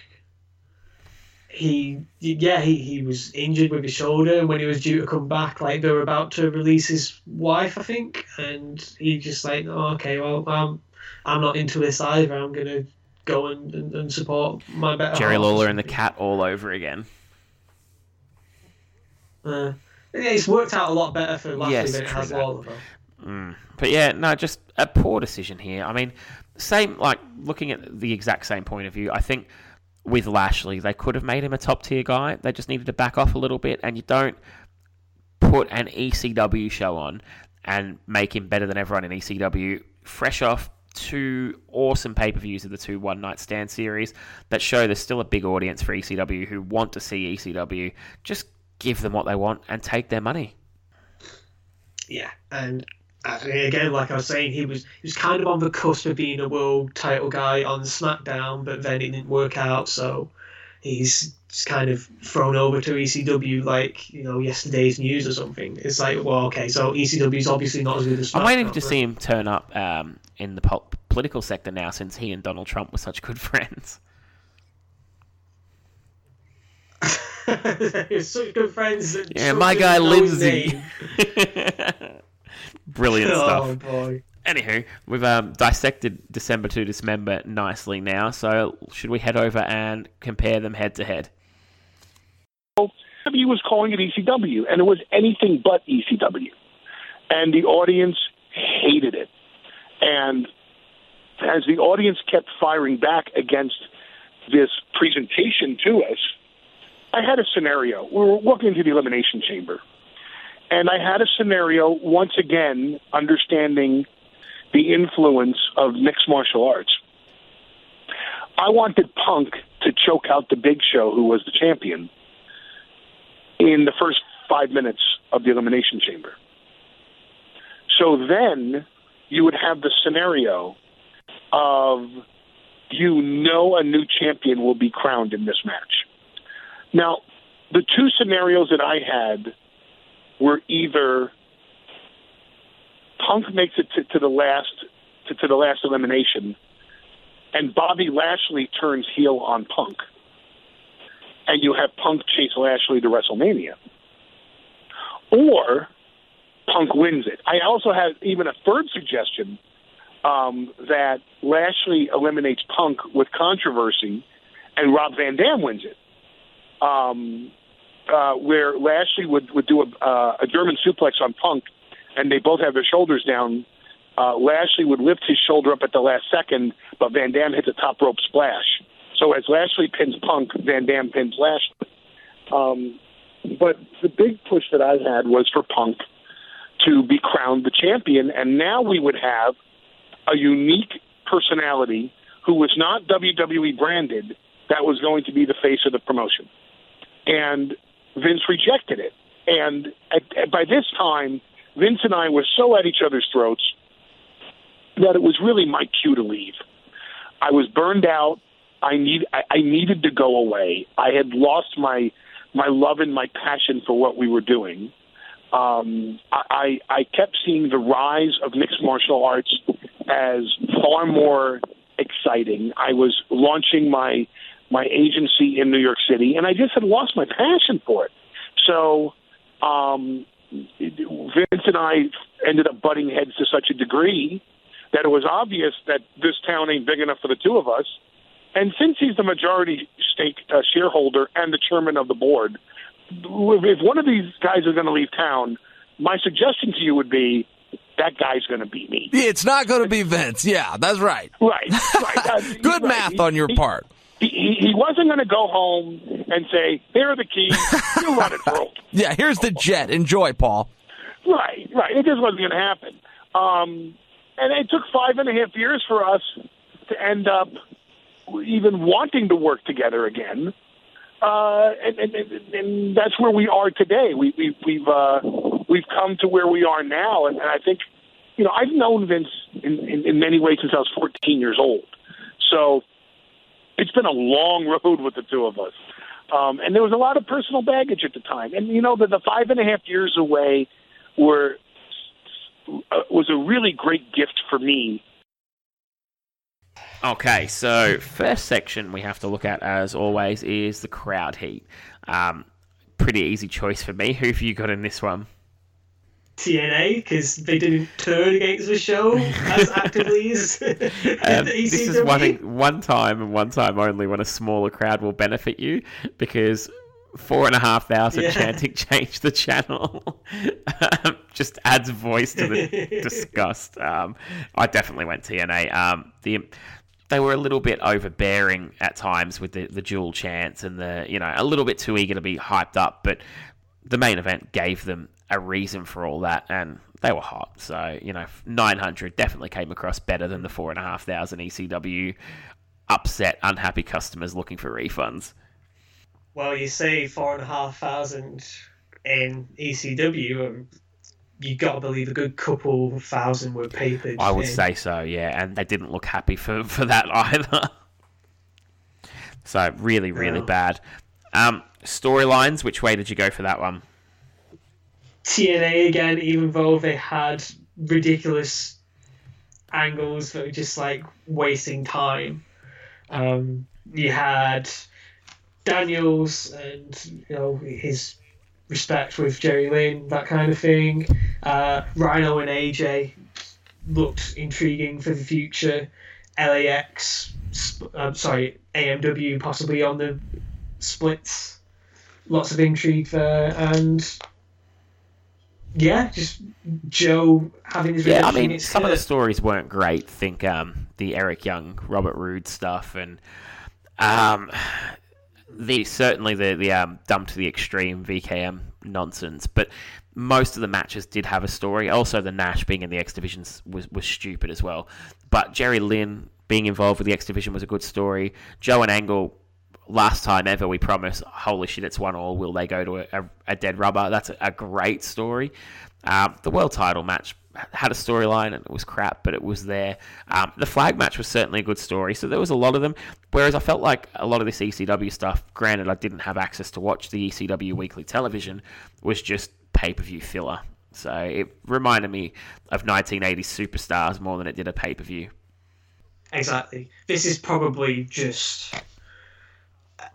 he, yeah, he, he was injured with his shoulder, and when he was due to come back, like they were about to release his wife, I think, and he just like, oh, okay, well, um, I'm not into this either. I'm gonna go and, and, and support my better. Jerry half Lawler and the Kat all over again. Uh, yeah, it's worked out a lot better for Lashley Yes, than it has. Lawler. Though. But yeah, no, just a poor decision here. I mean, same like looking at the exact same point of view. I think with Lashley, they could have made him a top tier guy. They just needed to back off a little bit, and you don't put an ECW show on and make him better than everyone in ECW. Fresh off two awesome pay per views of the two one night stand series that show there's still a big audience for ECW who want to see ECW. Just give them what they want and take their money. Yeah, and again, like I was saying, he was he was kind of on the cusp of being a world title guy on SmackDown, but then it didn't work out, so he's just kind of thrown over to ECW like you know yesterday's news or something. It's like, well, okay, so ECW is obviously not as good as SmackDown. I'm waiting to but- see him turn up um, in the pol- political sector now, since he and Donald Trump were such good (laughs) friends. (laughs) Such good friends. Yeah, my guy Lindsay. (laughs) name. Brilliant (laughs) stuff. Oh boy. Anywho, we've um, dissected December to Dismember nicely now, so should we head over and compare them head to head? ECW was calling it ECW, and it was anything but ECW. And the audience hated it. And as the audience kept firing back against this presentation to us, I had a scenario. We were walking into the Elimination Chamber. And I had a scenario, once again, understanding the influence of mixed martial arts. I wanted Punk to choke out the Big Show, who was the champion in the first five minutes of the Elimination Chamber. So then you would have the scenario of you know a new champion will be crowned in this match. Now, the two scenarios that I had were either Punk makes it to, to the last to, to the last elimination, and Bobby Lashley turns heel on Punk and you have Punk chase Lashley to WrestleMania. Or Punk wins it. I also have even a third suggestion um, that Lashley eliminates Punk with controversy, and Rob Van Dam wins it. Um, uh, where Lashley would would do a, uh, a German suplex on Punk, and they both have their shoulders down. Uh, Lashley would lift his shoulder up at the last second, but Van Dam hits a top rope splash. So as Lashley pins Punk, Van Dam pins Lashley. Um, but the big push that I had was for Punk to be crowned the champion, and now we would have a unique personality who was not WWE branded that was going to be the face of the promotion. And Vince rejected it. And at, at, by this time, Vince and I were so at each other's throats that it was really my cue to leave. I was burned out. I need I, I needed to go away. I had lost my my love and my passion for what we were doing. Um, I I kept seeing the rise of mixed martial arts as far more exciting. I was launching my my agency in New York City, and I just had lost my passion for it. So um, Vince and I ended up butting heads to such a degree that it was obvious that this town ain't big enough for the two of us. And since he's the majority stake uh, shareholder and the chairman of the board, if one of these guys is going to leave town, my suggestion to you would be that guy's going to be me. It's not going to be Vince. Yeah, that's right. Right. right. (laughs) Good right. math on your he, part. He, he wasn't going to go home and say, "Here are the keys. You run it, bro." (laughs) yeah, here's the jet. Enjoy, Paul. Right, right. It just wasn't going to happen. Um, and it took five and a half years for us to end up even wanting to work together again. Uh, and, and, and, and that's where we are today. We, we, we've uh, we've come to where we are now, and, and I think, you know, I've known Vince in, in, in many ways since I was 14 years old. So it's been a long road with the two of us, um, and there was a lot of personal baggage at the time. And you know, the, the five and a half years away were uh, was a really great gift for me Okay, so first section we have to look at, as always, is the crowd heat. Um, pretty easy choice for me. Who have you got in this one? TNA because they didn't turn against the show as actively as (laughs) (laughs) um, this is one one time and one time only when a smaller crowd will benefit you because four and a half thousand yeah. chanting (laughs) change the channel um, just adds voice to the disgust. Um, I definitely went TNA. Um, the they were a little bit overbearing at times with the, the dual chants and the you know a little bit too eager to be hyped up but the main event gave them a reason for all that and they were hot so you know 900 definitely came across better than the 4500 ecw upset unhappy customers looking for refunds well you say 4500 in ecw you got to believe a good couple thousand were papered. I would in. say so, yeah, and they didn't look happy for, (laughs) for that either. so really, really no. bad. Um, storylines. Which way did you go for that one? TNA again, even though they had ridiculous angles that were just like wasting time. Um, you had Daniels and you know his respect with Jerry Lynn, that kind of thing. Uh, Rhino and AJ looked intriguing for the future. LAX, uh, sorry, AMW possibly on the splits. Lots of intrigue there, and yeah, just Joe having his. Yeah, I mean, some of the stories weren't great. Think um, the Eric Young, Robert Roode stuff, and um, the certainly the the um, dump to the extreme VKM nonsense, but most of the matches did have a story. Also, the Nash being in the X division was was stupid as well. But Jerry Lynn being involved with the X division was a good story. Joe and Angle. Last time ever, we promise. Holy shit, it's one all. Will they go to a, a, a dead rubber? That's a, a great story. Um, the world title match had a storyline and it was crap, but it was there. Um, the flag match was certainly a good story, so there was a lot of them. Whereas I felt like a lot of this ECW stuff, granted I didn't have access to watch the ECW weekly television, was just pay per view filler. So it reminded me of 1980s superstars more than it did a pay per view. Exactly. This is probably just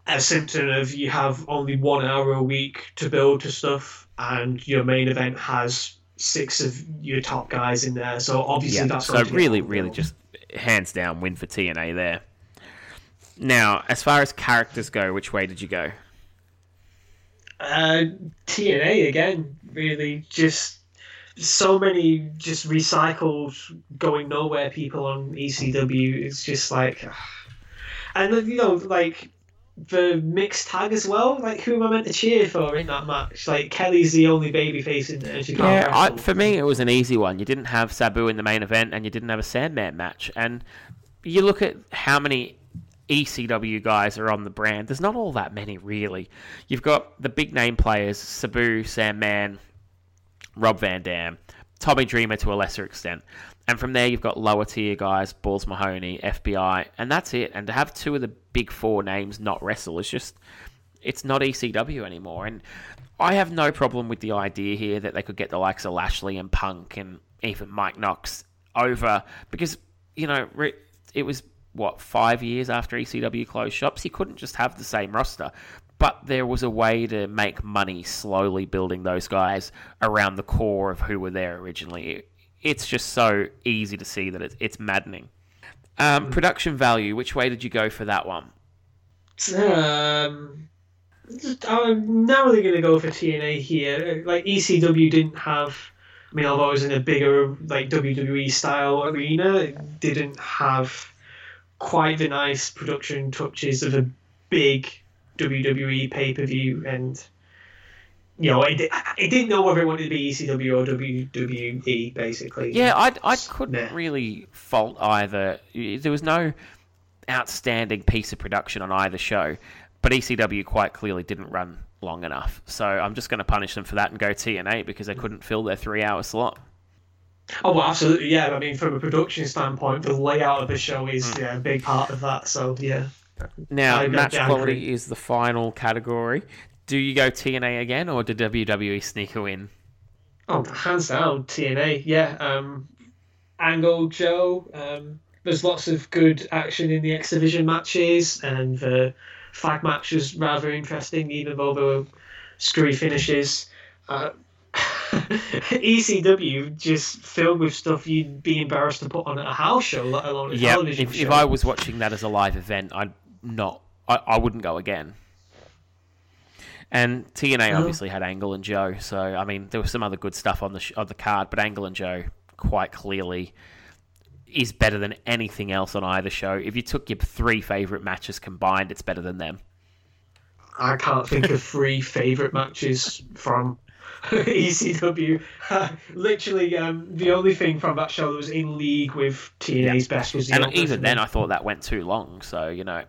a symptom of you have only one hour a week to build to stuff, and your main event has six of your top guys in there. So obviously Yeah, that's so going to get really, really just hands down win for TNA there. Now, as far as characters go, which way did you go? Uh, TNA again, really just so many just recycled going nowhere people on ECW. It's just like, (sighs) and you know, like the mixed tag as well. Like, who am I meant to cheer for in that match? Like, Kelly's the only baby face in there. She Yeah, I, for me, it was an easy one. You didn't have Sabu in the main event, and you didn't have a Sandman match. And you look at how many ECW guys are on the brand. There's not all that many, really. You've got the big name players: Sabu, Sandman, Rob Van Dam, Tommy Dreamer to a lesser extent. And from there, you've got lower tier guys, Balls Mahoney, FBI, and that's it. And to have two of the big four names not wrestle is just, it's not ECW anymore. And I have no problem with the idea here that they could get the likes of Lashley and Punk and even Mike Knox over because, you know, it was, what, five years after ECW closed shops? You couldn't just have the same roster. But there was a way to make money slowly building those guys around the core of who were there originally. It's just so easy to see that it's, it's maddening. Um, production value, which way did you go for that one? Um, I'm narrowly going to go for TNA here. Like ECW didn't have. I mean, although it was in a bigger like WWE style arena, it didn't have quite the nice production touches of a big WWE pay per view, and you know, it, it didn't know whether it wanted to be ECW or WWE, basically. Yeah, I, I couldn't Nah. really fault either. There was no outstanding piece of production on either show, but ECW quite clearly didn't run long enough. So I'm just going to punish them for that and go TNA because they mm. couldn't fill their three hour slot. Oh, well, absolutely. Yeah, I mean, from a production standpoint, the layout of the show is mm. yeah, a big part of that. So yeah. Now, I- I- match I quality agree. is the final category. Do you go TNA again or did WWE sneak a win? Oh, hands down, TNA. Yeah. Um, Angle Joe. Um, there's lots of good action in the X Division matches, and the flag match was rather interesting, even though there were screwy finishes. Uh, (laughs) ECW just filled with stuff you'd be embarrassed to put on at a house show, let alone a Yeah, television if, show. if I was watching that as a live event, I'd not. I, I wouldn't go again. And TNA obviously had Angle and Joe, so I mean there was some other good stuff on the sh- on the card, but Angle and Joe quite clearly is better than anything else on either show. If you took your three favorite matches combined, it's better than them. I can't think of three favourite matches from (laughs) ECW. (laughs) Literally, um, the only thing from that show that was in league with TNA's best was the and even then. I thought that went too long. So you know,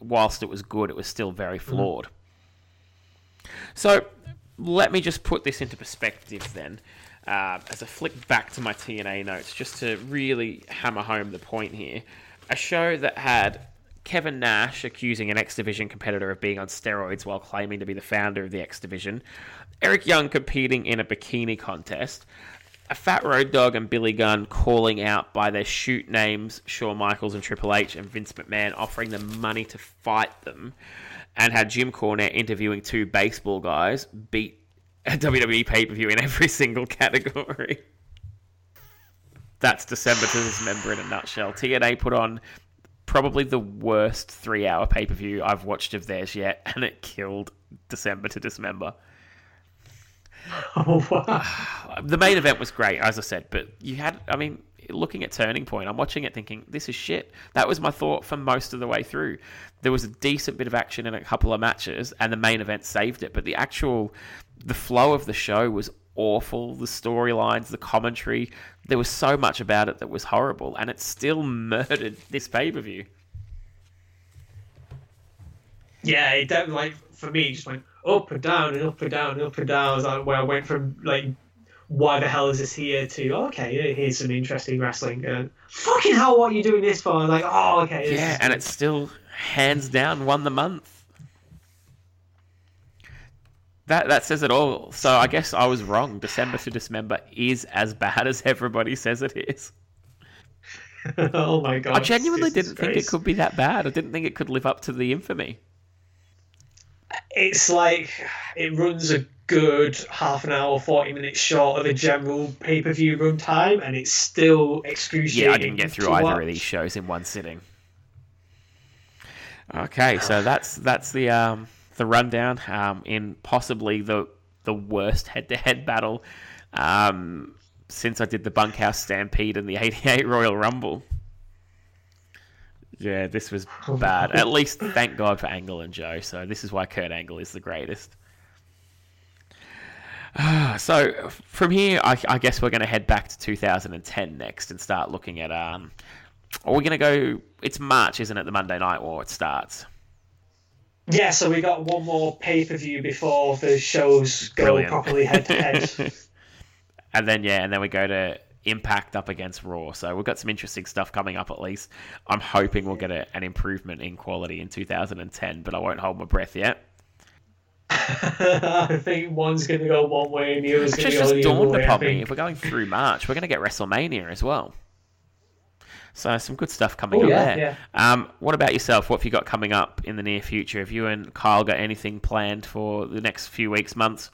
whilst it was good, it was still very Mm. So let me just put this into perspective then, uh, as I flick back to my TNA notes, just to really hammer home the point here. A show that had Kevin Nash accusing an X Division competitor of being on steroids while claiming to be the founder of the X Division, Eric Young competing in a bikini contest, a Fat Road Dogg and Billy Gunn calling out by their shoot names Shawn Michaels and Triple H and Vince McMahon offering them money to fight them, and had Jim Cornette interviewing two baseball guys beat a WWE pay per view in every (laughs) single category. That's December to Dismember in a nutshell. TNA put on probably the worst three hour pay per view I've watched of theirs yet, (laughs) and it killed December to Dismember. (laughs) Oh, wow. (sighs) The main event was great, as I said, but you had, I mean, looking at Turning Point, I'm watching it thinking, this is shit. That was my thought for most of the way through. There was a decent bit of action in a couple of matches, and the main event saved it, but the actual, the flow of the show was awful. The storylines, the commentary, there was so much about it that was horrible, and it still (laughs) murdered this pay per view. Yeah, it like, for me, just went up and down and up and down and up and down. Was like, where I went from, like, why the hell is this here to, oh, okay, here's some interesting wrestling. And, fucking hell, what are you doing this for? Like, oh, okay. Yeah, and it's still hands down won the month. That that says it all. So I guess I was wrong. December to Dismember is as bad as everybody says it is. (laughs) oh my god. I genuinely Jesus didn't think it could be that bad. I didn't think it could live up to the infamy. It's like it runs a good half an hour, forty minutes short of a general pay per view run time, and it's still excruciating. Yeah, I didn't get through either watch. of these shows in one sitting. Okay, so (sighs) that's that's the um, the rundown um, in possibly the the worst head to head battle um, since I did the Bunkhouse Stampede and the '88 Royal Rumble. Yeah, this was bad. At least, thank God for Angle and Joe. So this is why Kurt Angle is the greatest. (sighs) So from here, I, I guess we're going to head back to 2010 next and start looking at. Um, are we going to go? It's March, isn't it? The Monday Night War. It starts. Yeah, so we got one more pay per view before the shows go Brilliant. properly head to head. (laughs) And then yeah, and then we go to Impact up against Raw. So we've got some interesting stuff coming up. At least I'm hoping we'll get a, an improvement in quality in 2010, but I won't hold my breath yet. (laughs) I think one's going to go one way and the other's going to just go the other dawned way. I upon me. If we're going through March, we're going to get WrestleMania as well. So some good stuff coming Oh, up yeah, there. yeah. Um, what about yourself? What have you got coming up in the near future? Have you and Kyle got anything planned for the next few weeks, months?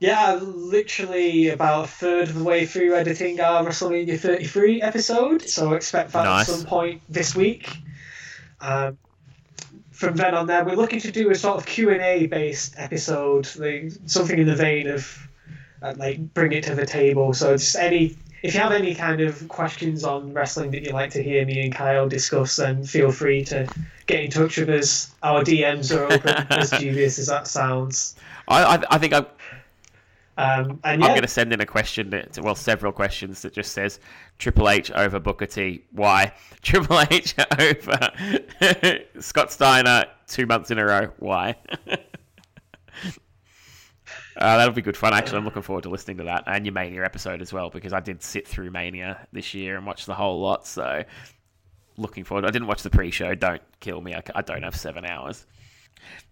Yeah, literally about a third of the way through editing our WrestleMania 33 episode, so expect that Nice. at some point this week. Um, from then on, there we're looking to do a sort of Q and A based episode, like something in the vein of uh, like bring it to the table. So just any, if you have any kind of questions on wrestling that you'd like to hear me and Kyle discuss, then feel free to get in touch with us. Our DMs are open, (laughs) as dubious as that sounds. I, I, I think I'm, Um, and I'm going to send in a question, that, well, several questions that just says Triple H over Booker T. Why? (laughs) Triple H over (laughs) Scott Steiner two months in a row. Why? (laughs) Uh, that'll be good fun. Actually, I'm looking forward to listening to that and your Mania episode as well because I did sit through Mania this year and watch the whole lot. So, looking forward. I didn't watch the pre-show. Don't kill me. I, I don't have seven hours.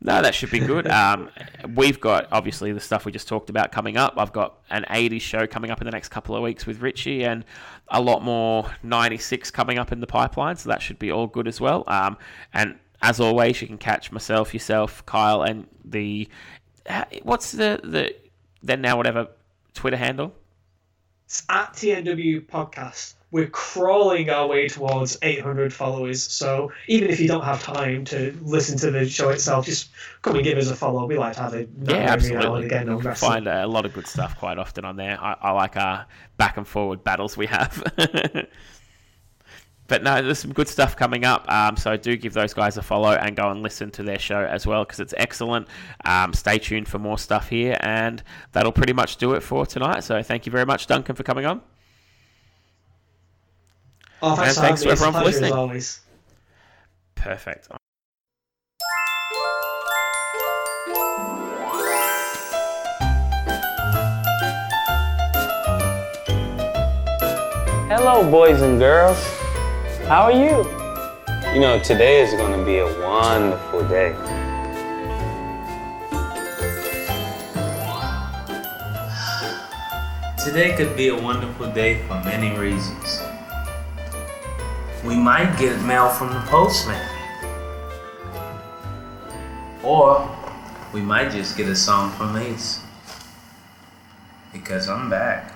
No, that should be good. Um, we've got obviously the stuff we just talked about coming up. I've got an 80s show coming up in the next couple of weeks with Richie, and a lot more 96 coming up in the pipeline. So that should be all good as well. Um, and as always, you can catch myself, yourself, Kyle, and the uh, what's the the then now whatever Twitter handle. It's at TNW Podcast. We're crawling our way towards 800 followers. So even if you don't have time to listen to the show itself, just come and give us a follow. We like to have it Yeah, absolutely. again can find a lot of good stuff quite often on there. I, I like our back and forward battles we have. (laughs) but no, there's some good stuff coming up. Um, so do give those guys a follow and go and listen to their show as well because it's excellent. Um, stay tuned for more stuff here, and that'll pretty much do it for tonight. So thank you very much, Duncan, for coming on. Oh, thanks, And thanks for to everyone for It's a pleasure, listening. As always. Perfect. Hello, boys and girls. How are you? You know, today is going to be a wonderful day. Today could be a wonderful day for many reasons. We might get mail from the postman. Or we might just get a song from Mase. Because I'm back.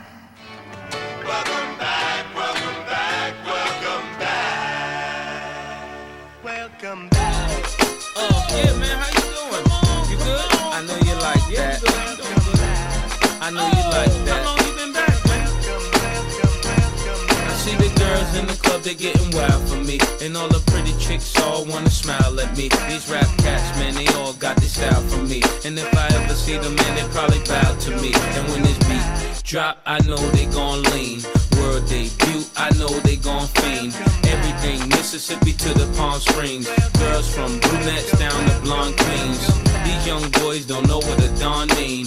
Welcome back. Welcome back, welcome back. Welcome back. Oh, yeah, man, how you doing? You good? I know you like that. I know in the club, they're getting wild for me. And all the pretty chicks all wanna smile at me. These rap cats, man, they all got this style from me. And if I ever see them, man, they probably bow to me. And when this beat drop, I know they gon' lean. World debut, I know they gon' fiend. Everything Mississippi to the Palm Springs. Girls from brunettes down to blonde queens. These young boys don't know what a don mean.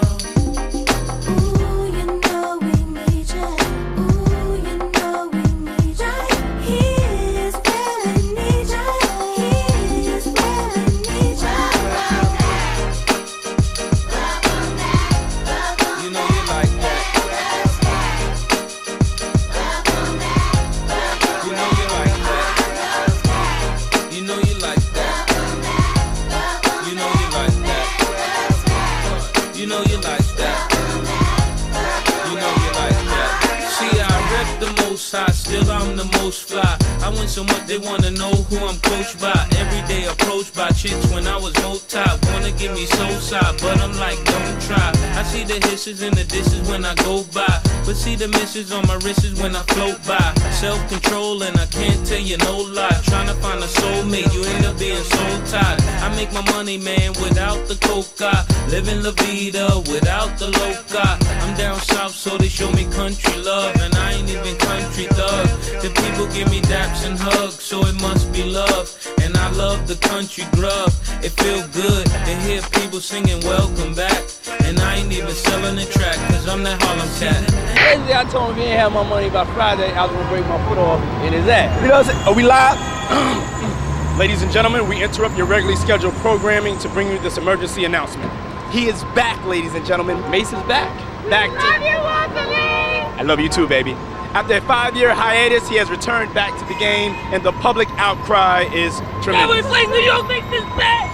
I'm win so much they wanna know who I'm coached by. Every day approached by chicks when I was no top. Wanna give me soul side, but I'm like, don't try. I see the hisses and the dishes when I go by. But see the misses on my wrists when I float by. Self control and I can't tell you no lie. Trying to find a soulmate, you end up being soul tied. I make my money, man, without the coca. Living la vida without the loca. I'm down south, so they show me country love. And I ain't even country thug. The people give me daps and hugs, so it must be love. And I love the country grub. It feel good to hear people singing welcome back. And I ain't even selling the track, cause I'm that Harlem cat. Basically, I told him if he ain't have my money by Friday, I was gonna break my foot off in his ass. You know what I'm saying? Are we live? (clears throat) Ladies and gentlemen, we interrupt your regularly scheduled programming to bring you this emergency announcement. He is back, ladies and gentlemen. Mase is back. Back to. I love you too, baby. After a five-year hiatus, he has returned back to the game, and the public outcry is tremendous. play New York makes this bad.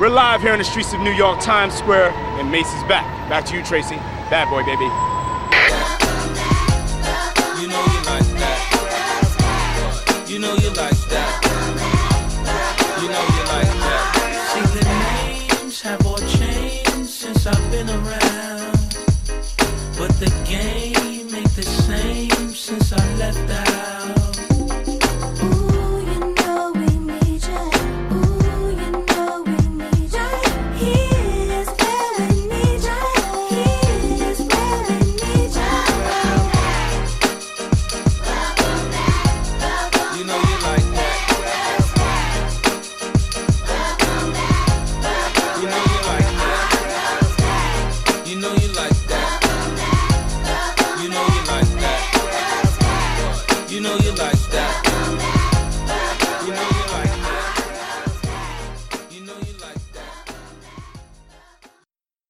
We're live here in the streets of New York, Times Square, and Macy's back. Back to you, Tracy. Bad boy, baby. You know you like that. You know you like that. You know you like that. See the names have all changed since I've been around, but the game ain't the same since I left out.